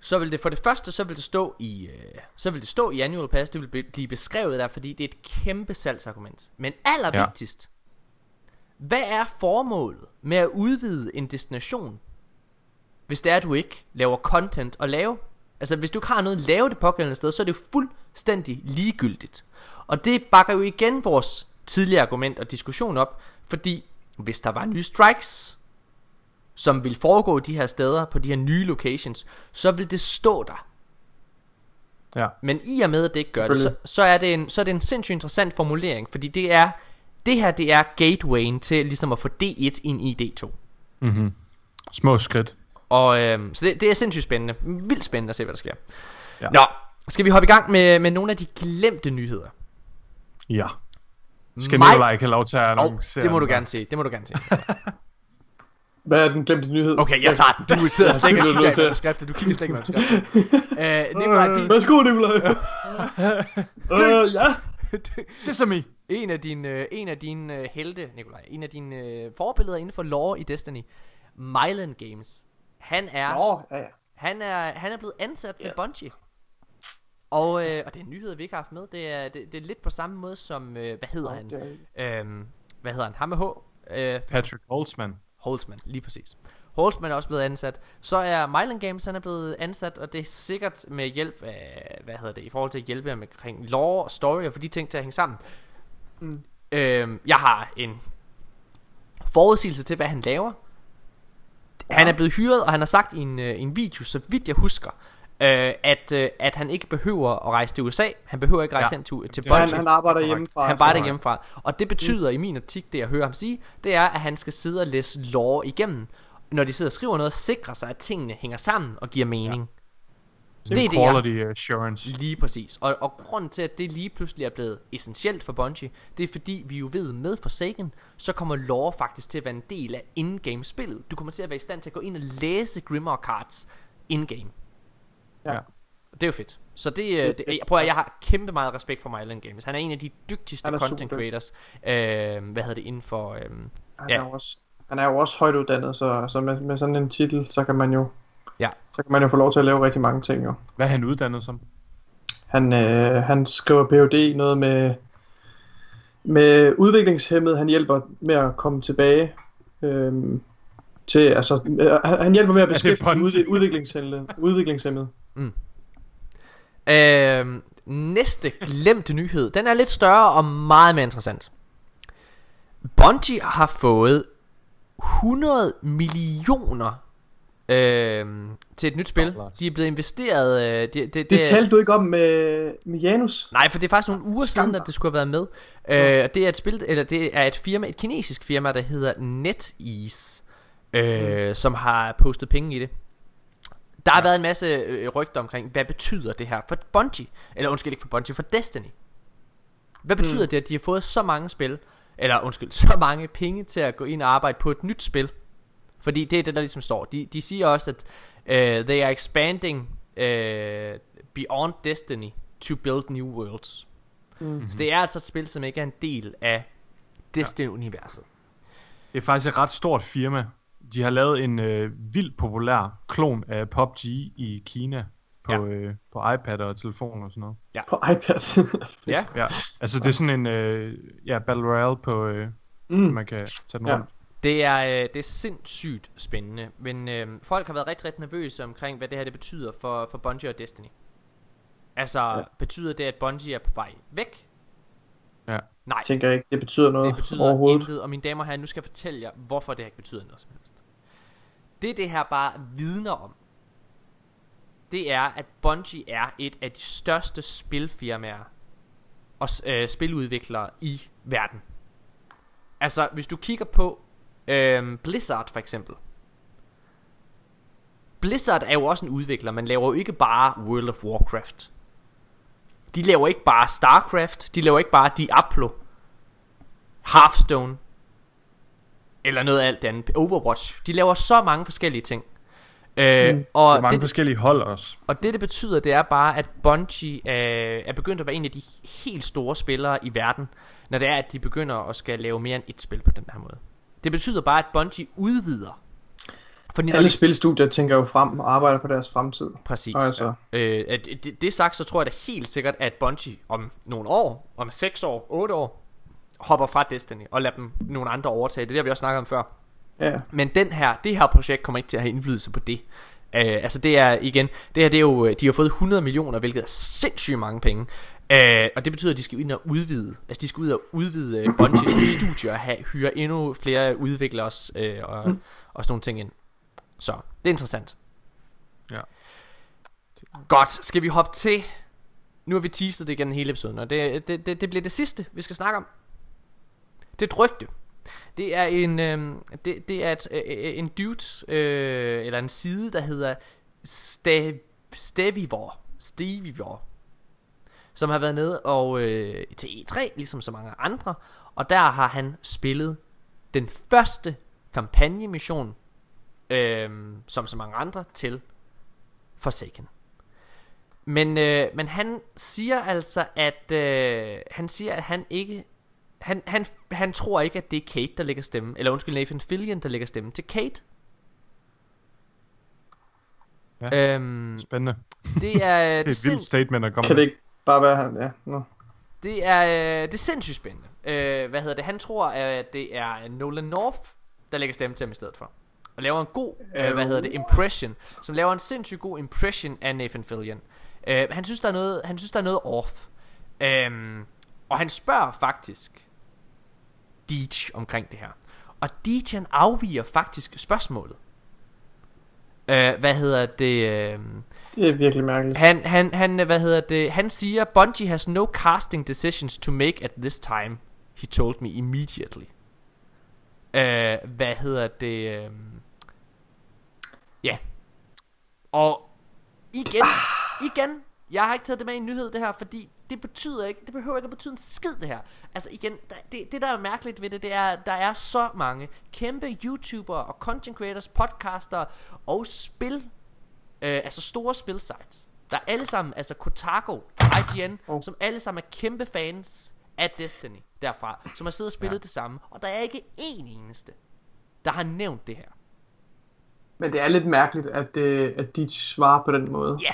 så vil det for det første så vil det stå i øh, så vil det stå i annual pass, det vil be- blive beskrevet der, fordi det er et kæmpe salgsargument. Men allervigtigst, ja. hvad er formålet med at udvide en destination, hvis det er at du ikke laver content at lave? Altså hvis du ikke har noget at lave det pågældende sted, så er det jo fuldstændig ligegyldigt. Og det bakker jo igen vores tidligere argument og diskussion op, fordi hvis der var nye strikes, som vil foregå de her steder på de her nye locations, så vil det stå der. Ja. Men i og med at det ikke gør det, så, så, er det en, så er det en sindssygt interessant formulering, fordi det er det her det er gatewayen til ligesom at få D1 ind i D2. Mm-hmm. Små skridt. Og øhm, så det, det er sindssygt spændende. Vildt spændende at se hvad der sker. Ja. Nå, skal vi hoppe i gang med, med nogle af de glemte nyheder? Ja. Skal Mig- Nikolaj ikke have lov til at Oh, annoncere det må du gerne se. Det må du gerne se. Hvad er den glemte nyhed? Okay, jeg tager den. Du sidder slet ikke og er kigger i til. manuskriptet. Du kigger slet ikke i manuskriptet. øh, Nikolaj, din, Værsgo, Nikolaj. øh, ja. Sesame. En af dine, øh, en af dine øh, helte, Nikolaj, en af dine øh, forbilleder inden for lore i Destiny, Mylan Games. Han er, Nå, ja, ja. han er, han er blevet ansat yes. med Bungie. Og, øh, og det er en nyhed, vi ikke har haft med. Det er, det, det er lidt på samme måde som, øh, hvad hedder han? Øhm, hvad hedder han? Ham med H? Øh, Patrick Holtzman. Holtzman, lige præcis. Holtzman er også blevet ansat. Så er Mylan Games, han er blevet ansat, og det er sikkert med hjælp af, hvad hedder det, i forhold til at hjælpe med omkring lore og story og få de ting til at hænge sammen. Mm. Øhm, jeg har en forudsigelse til, hvad han laver. Han er blevet hyret, og han har sagt i en, øh, en video, så vidt jeg husker, øh, at, øh, at han ikke behøver at rejse til USA. Han behøver ikke rejse Ja. hen til, til er- han- han arbejder hjemmefra, Han arbejder hjemmefra. Og det betyder mm. i min optik, det jeg hører ham sige, det er, at han skal sidde og læse lore igennem, når de sidder og skriver noget, og sikre sig, at tingene hænger sammen og giver mening. Det Det er er det, jeg- quality assurance. Lige præcis. Og, og grunden til, at det lige pludselig er blevet essentielt for Bungie, det er fordi, vi jo ved med Forsaken, så kommer lore faktisk til at være en del af in-game spillet. Du kommer til at være i stand til at gå ind og læse Grimoire cards in-game. Ja. Det er jo fedt. Så det, øh, det jeg prøver, jeg har kæmpe meget respekt for Myland Games. Han er en af de dygtigste er content super. creators. Øh, hvad hedder det inden for... Øh, Han, er jo også, han er jo også højt uddannet, så, så med, med sådan en titel, så kan man jo Ja. så kan man jo få lov til at lave rigtig mange ting jo. Hvad er han uddannet som? Han, øh, han skriver Ph.D. noget med, med udviklingshemmet. Han hjælper med at komme tilbage øhm, til, altså, øh, han, hjælper med at det beskæftige Bungie? ud, udviklingshemmet. Øh, næste glemte nyhed, den er lidt større og meget mere interessant. Bungie har fået 100 millioner øh, til et nyt spil. De er blevet investeret. Øh, det, det, Det det, talte du ikke om med, med Janus? Nej, for det er faktisk nogle uger siden, at det skulle have været med. Øh, det er et spil, eller det er et firma, et kinesisk firma, der hedder NetEase, øh, som har postet penge i det. Der har været en masse øh, rygter omkring, hvad betyder det her for Bungie? Eller undskyld, ikke for Bungie, for Destiny. Hvad betyder Mm. det, at de har fået så mange spil, eller undskyld, så mange penge til at gå ind og arbejde på et nyt spil? Fordi det er det, der ligesom står. De, de siger også, at uh, they are expanding uh, beyond Destiny to build new worlds. Mhm. Så det er altså et spil, som ikke er en del af Destiny-universet. Det er faktisk et ret stort firma. De har lavet en øh, vildt populær klon af PUBG i Kina på, ja. øh, på iPad og telefon og sådan noget. Ja. På iPad. Ja. ja. Altså det er sådan en øh, ja, Battle Royale på, øh, Mm. man kan tage den Ja. rundt. Det er, øh, det er sindssygt spændende, men øh, folk har været rigtig, rigtig nervøse omkring, hvad det her det betyder for, for Bungie og Destiny. Altså, ja. Betyder det, at Bungie er på vej væk? Ja. Nej. Tænker jeg ikke, det betyder noget Det betyder overhovedet. intet, og mine damer og herrer, nu skal jeg fortælle jer, hvorfor det her ikke betyder noget som helst. Det det her bare vidner om, det er, at Bungie er et af de største spilfirmaer og øh, spiludviklere i verden. Altså, hvis du kigger på øh, Blizzard for eksempel. Blizzard er jo også en udvikler, man laver jo ikke bare World of Warcraft. De laver ikke bare Starcraft, de laver ikke bare Diablo, Hearthstone, eller noget af alt det andet, Overwatch. De laver så mange forskellige ting. Øh, Mm. og er mange det, forskellige hold også. og det det betyder, det er bare, at Bungie er, er begyndt at være en af de helt store spillere i verden, når det er, at de begynder at skal lave mere end et spil på den her måde. Det betyder bare, at Bungie udvider. Fordi Alle spilstudier tænker jo frem og arbejder på deres fremtid. Præcis. Og altså, Øh, det, det sagt, så tror jeg da helt sikkert, at Bungie om nogle år, om 6 år, 8 år, hopper fra Destiny og lader dem nogle andre overtage. Det er det, har vi også snakket om før. Ja. Men den her, det her projekt kommer ikke til at have indflydelse på det. Øh, altså det er igen, det her det er jo, de har fået 100 millioner, hvilket er sindssygt mange penge. Øh, og det betyder, at de skal ind og udvide, altså de skal ud og udvide øh, Bungies studier og have, hyre endnu flere udviklere øh, og, og sådan nogle ting ind. Så det er interessant. Ja. Godt, skal vi hoppe til Nu har vi teaset det igennem hele episoden Og det, det, det, det bliver det sidste vi skal snakke om det er et rygte Det er en øh, det, det er et, øh, øh en dude øh, Eller en side der hedder Stav, Stavivor. Stavivor. Som har været nede og øh, til E3 Ligesom så mange andre Og der har han spillet Den første kampagnemission øh, Som så mange andre til Forsaken men, øh, men han siger altså, at øh, han siger, at han ikke, han, han, han tror ikke, at det er Kate, der lægger stemme, eller undskyld, Nathan Fillion, der lægger stemme til Kate. Ja, Øhm, spændende. Det er, det er det et sind- vildt statement at komme kan det ikke bare være han? Ja, no. Det er, øh, det er sindssygt spændende. Øh, hvad hedder det? Han tror, at det er Nolan North, der lægger stemme til ham i stedet for. Og laver en god, øh, hvad hedder det, impression. Som laver en sindssygt god impression af Nathan Fillion. Øh, han synes, der er noget, han synes, der er noget off. Øhm, og han spørger faktisk Deej omkring det her. Og Deej han afviger faktisk spørgsmålet. Øh, hvad hedder det? Øh, Det er virkelig mærkeligt. han, han, han, hvad hedder det? Han siger, Bungie has no casting decisions to make at this time. He told me immediately. Uh, hvad hedder det? Um, ja. Og igen, igen, jeg har ikke taget det med i en nyhed det her, fordi det betyder ikke, det behøver ikke at betyde en skid det her. Altså igen, der, det, det der er mærkeligt ved det, det er, at der er så mange kæmpe YouTubere og content creators, podcaster og spil øh, altså store spilsites, der er alle sammen, altså Kotaku, IGN, oh. som alle sammen er kæmpe fans af Destiny derfra, som har siddet og spillet ja. det samme, og der er ikke én eneste, der har nævnt det her. Men det er lidt mærkeligt, at, øh, at de svarer på den måde. Ja,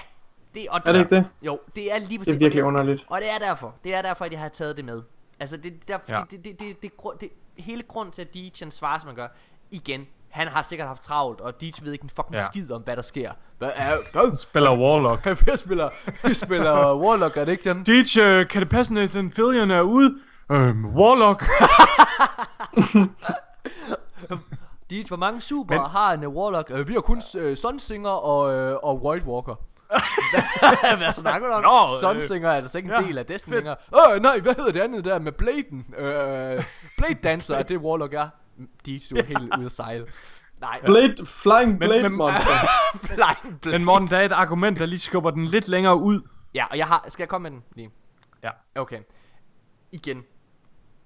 det, og Er det ikke det? Jo, det er lige præcis. Det er virkelig og underligt. Og det er derfor, det er derfor, at jeg har taget det med. Altså, det, der, Ja. ja. det, det, det, det, det, det, hele grund til, at Deej svarer, som han gør, igen, han har sikkert haft travlt, og Deej ved ikke en fucking Ja. skid om, hvad der sker. Hvad er, hvad? Spiller Warlock. vi spiller, vi spiller Warlock, er det ikke dem? Deej, uh, kan det passe, at den Fillion er ude? Øhm, Warlock. Deej, hvor mange super Men- Men... har en uh, Warlock? Uh, vi har kun uh, Sunsinger og, uh, og White Walker. hvad, snakker du om? Nå, Nå, øh, Sunsinger er altså ikke en ja, del af Destiny længere. Åh, nej, hvad hedder det andet der med Bladen? Uh, Blade Dancer, er det Warlock er? Deej, du er helt ude at sejle. Nej. Blade, Flying Blade men- Monster. Flying Blade. Men Morten, der er et argument, der lige skubber den lidt længere ud. Ja, og jeg har... Skal jeg komme med den lige? Ja. Okay. Igen.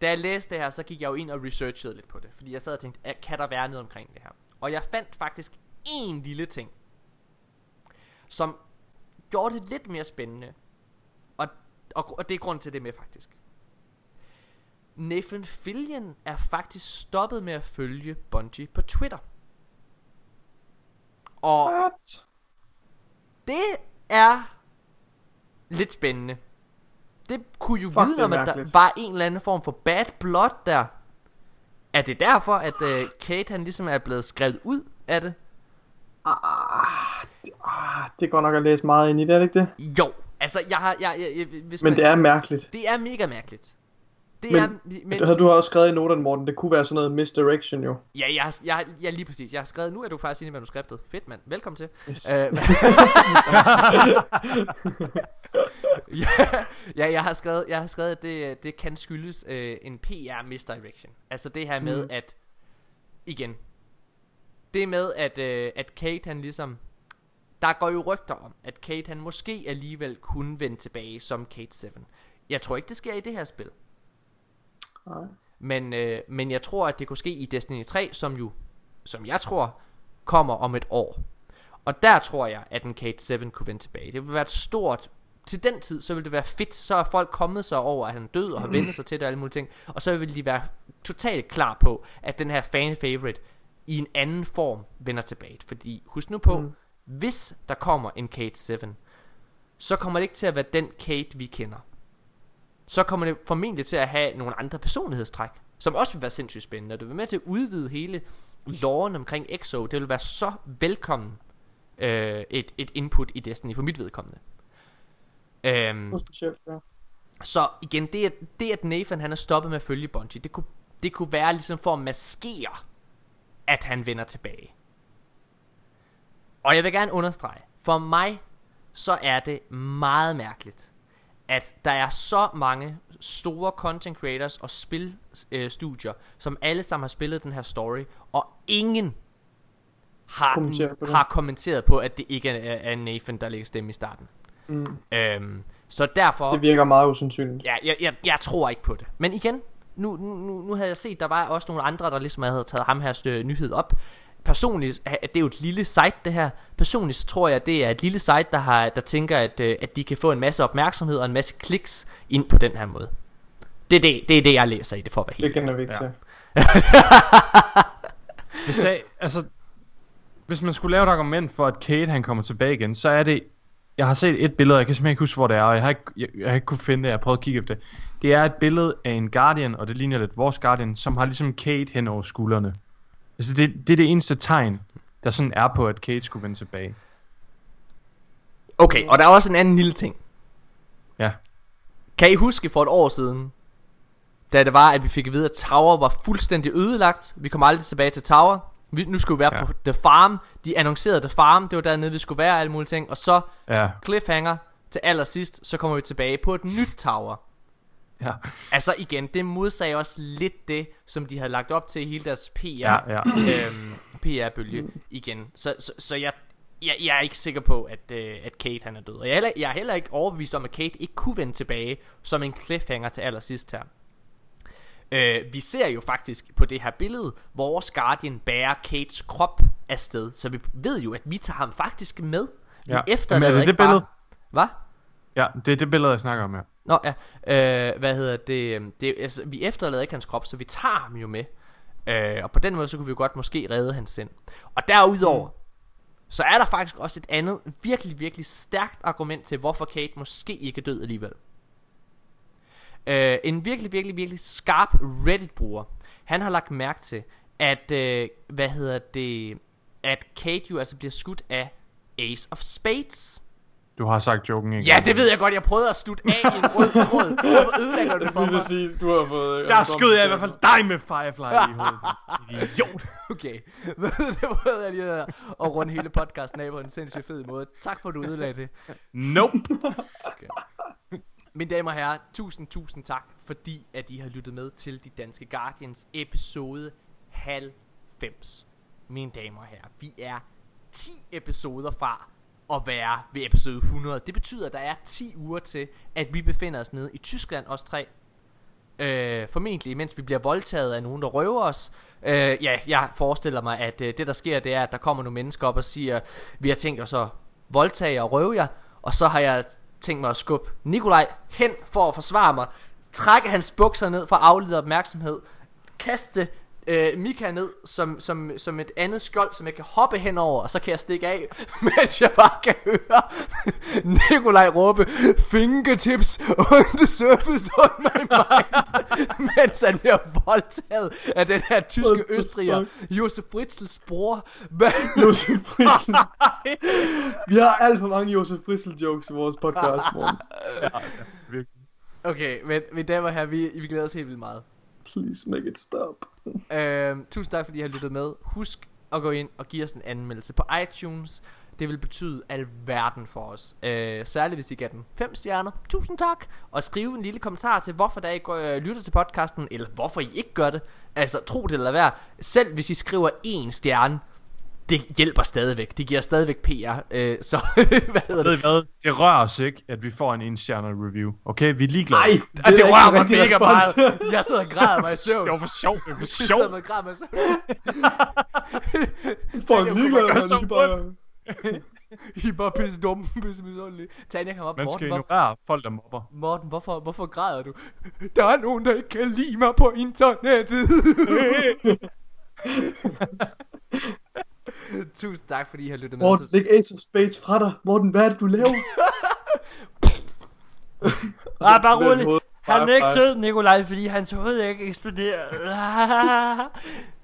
Da jeg læste det her, så gik jeg jo ind og researchede lidt på det. Fordi jeg sad og tænkte, "Ah, kan der være noget omkring det her? Og jeg fandt faktisk en lille ting, som gjorde det lidt mere spændende. Og, og, og det er grund til det med faktisk. Nathan Fillion er faktisk stoppet med at følge Bungie på Twitter. Og What? det er lidt spændende. Det kunne jo Fuck, vide om, at der var en eller anden form for bad blood der. Er det derfor, at øh, Kate han ligesom er blevet skrevet ud af det? Ah, det går nok at læse meget ind i det, er det ikke det? Jo, altså jeg har... Jeg, jeg, jeg, hvis Men det er mærkeligt. Det er mega mærkeligt. Det Men, er... men... Havde du har også skrevet i noterne, Morten. Det kunne være sådan noget misdirection jo. Ja, jeg, har- jeg, jeg, lige præcis. Jeg har skrevet, nu er du faktisk inde i manuskriptet. Fedt, mand. Velkommen til. Yes. Øh, ja, ja, jeg har skrevet, jeg har skrevet at det, det kan skyldes øh, en PR misdirection. Altså det her med, mm. at, igen, det med, at, øh, at Kate han ligesom, der går jo rygter om, at Kate han måske alligevel kunne vende tilbage som Kate 7. Jeg tror ikke, det sker i det her spil. Nej. Men, øh, men jeg tror, at det kunne ske i Destiny 3, som jo, som jeg tror, kommer om et år. Og der tror jeg, at en Kate 7 kunne vende tilbage. Det vil være et stort... Til den tid, så vil det være fedt. Så er folk kommet sig over, at han er død og har vendt sig til det og alle mulige ting. Og så vil de være totalt klar på, at den her fan favorite i en anden form vender tilbage. Fordi husk nu på, Mm. Hvis der kommer en Kate 7, så kommer det ikke til at være den Kate, vi kender så kommer det formentlig til at have nogle andre personlighedstræk, som også vil være sindssygt spændende. Og det vil være med til at udvide hele loven omkring EXO. Det vil være så velkommen øh, et, et input i Destiny for mit vedkommende. Øhm, Det specielt, ja. så igen, det at, det at Nathan han er stoppet med at følge Bungie, det kunne, det kunne være ligesom for at maskere, at han vender tilbage. Og jeg vil gerne understrege, for mig, så er det meget mærkeligt, at der er så mange store content creators og spilstudier, øh, som alle sammen har spillet den her story, og ingen har, Kommenterer på det. har kommenteret på, at det ikke er, er Nathan, der lægger stemme i starten. Mm. Øhm, så derfor... Det virker meget usandsynligt. Ja, jeg, jeg, jeg tror ikke på det. Men igen, nu, nu, nu, havde jeg set, der var også nogle andre, der ligesom havde taget ham her stø- nyhed op. Personligt, er- det er jo et lille site det her. Personligt så tror jeg, det er et lille site, der, har, der tænker, at, øh, at de kan få en masse opmærksomhed og en masse kliks ind på den her måde. Det er det, det, er det jeg læser i det, for at være helt Det kender vi ikke Ja. Hvis, jeg, altså, hvis man skulle lave et argument for, at Kate han kommer tilbage igen, så er det... Jeg har set et billede, jeg kan simpelthen ikke huske, hvor det er, og jeg har ikke, jeg, jeg har ikke kunne finde det, jeg har prøvet at kigge efter det. Det er et billede af en Guardian, og det ligner lidt vores Guardian, som har ligesom Kate hen over skuldrene. Altså det, det er det eneste tegn, der sådan er på, at Kate skulle vende tilbage. Okay, og der er også en anden lille ting. Ja. Kan I huske for et år siden, da det var, at vi fik at vide, at Tower var fuldstændig ødelagt. Vi kom aldrig tilbage til Tower. Vi, nu skulle vi være Ja. ja. på The Farm. De annoncerede The Farm. Det var dernede, vi skulle være og alle mulige ting. Og så Ja. cliffhanger til allersidst, så kommer vi tilbage på et nyt Tower. Ja. Altså igen, det modsagde også lidt det, som de havde lagt op til hele deres PR, Ja, ja. Øhm, PR-bølge igen. Så, så, så jeg, jeg, jeg er ikke sikker på, at, øh, at Kate han er død. Og jeg er, heller, jeg er heller ikke overbevist om, at Kate ikke kunne vende tilbage som en cliffhanger til allersidst her. Øh, vi ser jo faktisk på det her billede, vores Guardian bærer Kates krop afsted. Så vi ved jo, at vi tager ham faktisk med. Vi Ja. efterlader Men er det billede? Bare... Hvad? Ja, det er det billede, jeg snakker om her. Nå ja, øh, hvad hedder det, det altså, vi efterlader ikke hans krop, så vi tager ham jo med. Øh, og på den måde, så kunne vi jo godt måske redde hans sind. Og derudover, mm. så er der faktisk også et andet, virkelig, virkelig stærkt argument til, hvorfor Kate måske ikke er død alligevel. Øh, en virkelig, virkelig, virkelig skarp Reddit-bruger, han har lagt mærke til, at, øh, hvad hedder det, at Kate jo altså bliver skudt af Ace of Spades. Du har sagt joken ikke? Ja, det ved jeg godt. Jeg prøvede at slutte af i en rød tråd. Hvorfor ødelægger du det for mig? sige, du har fået... øh, Der skød jeg i hvert fald dig med Firefly i hovedet. Idiot. Okay, det prøvede jeg lige at runde hele podcasten af på en sindssygt fed måde. Tak for, at du ødelagde det. Nope. Okay. Mine damer og herrer, tusind, tusind tak, fordi at I har lyttet med til De Danske Guardians episode 90. Mine damer og herrer, vi er 10 episoder fra at være ved episode 100. Det betyder, at der er 10 uger til, at vi befinder os nede i Tyskland, os tre. Øh, formentlig mens vi bliver voldtaget af nogen der røver os øh, Ja, jeg forestiller mig at øh, det der sker Det er at der kommer nogle mennesker op og siger Vi har tænkt os at voldtage og røve jer Og så har jeg tænkt mig at skubbe Nikolaj hen for at forsvare mig Trække hans bukser ned for at aflede opmærksomhed Kaste øh, Mika ned som, som, som et andet skjold, som jeg kan hoppe henover, og så kan jeg stikke af, mens jeg bare kan høre Nikolaj råbe, fingertips on the surface on my mind, mens han bliver voldtaget af den her tyske østriger? Josef Fritzls bror. Josef Fritzl. Vi har alt for mange Josef Fritzl jokes i vores podcast, morgen. ja, virkelig. Okay, men mine damer og herrer, vi, vi glæder os helt vildt meget. Please make it stop. Øhm, tusind tak fordi I har lyttet med. Husk at gå ind og give os en anmeldelse på iTunes. Det vil betyde alverden for os. Øh, Særligt hvis I gav den 5 stjerner. Tusind tak. Og skriv en lille kommentar til hvorfor der I går, øh, lytter til podcasten Eller hvorfor I ikke gør det. Altså tro det eller være. Selv hvis I skriver en stjerne det hjælper stadigvæk Det giver stadigvæk PR øh, Så hvad hedder det hvad? Det rører os ikke, at vi får en enstjernet review. Okay, vi er ligeglade. Ej, Og det er rører mig mega respons. meget Jeg sidder og græder mig i søvn Det var for sjov, det var for Jeg sidder og græder mig i søvn Fuck, ligeglad, man. kan bare... I er bare pisse dumme, pisse misundelige. Tanja, kom op. Man Morten, skal hvor, ignorere folk, der mobber. Morten hvorfor, hvorfor græder du? Der er nogen, der ikke kan lide mig på internettet. Tusind tak, fordi I har lyttet med. Morten, læg Ace of Spades fra dig. Morten, hvad er det, du laver? Ah, bare rolig. Han er ikke død, Nikolaj, fordi hans hoved ikke eksploderer.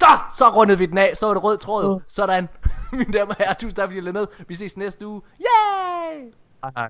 Da, så rundede vi den af. Så var det rød tråd. Sådan. Mine damer og herrer, tusind tak, fordi I har lyttet med. Vi ses næste uge. Yay! Hej, hej.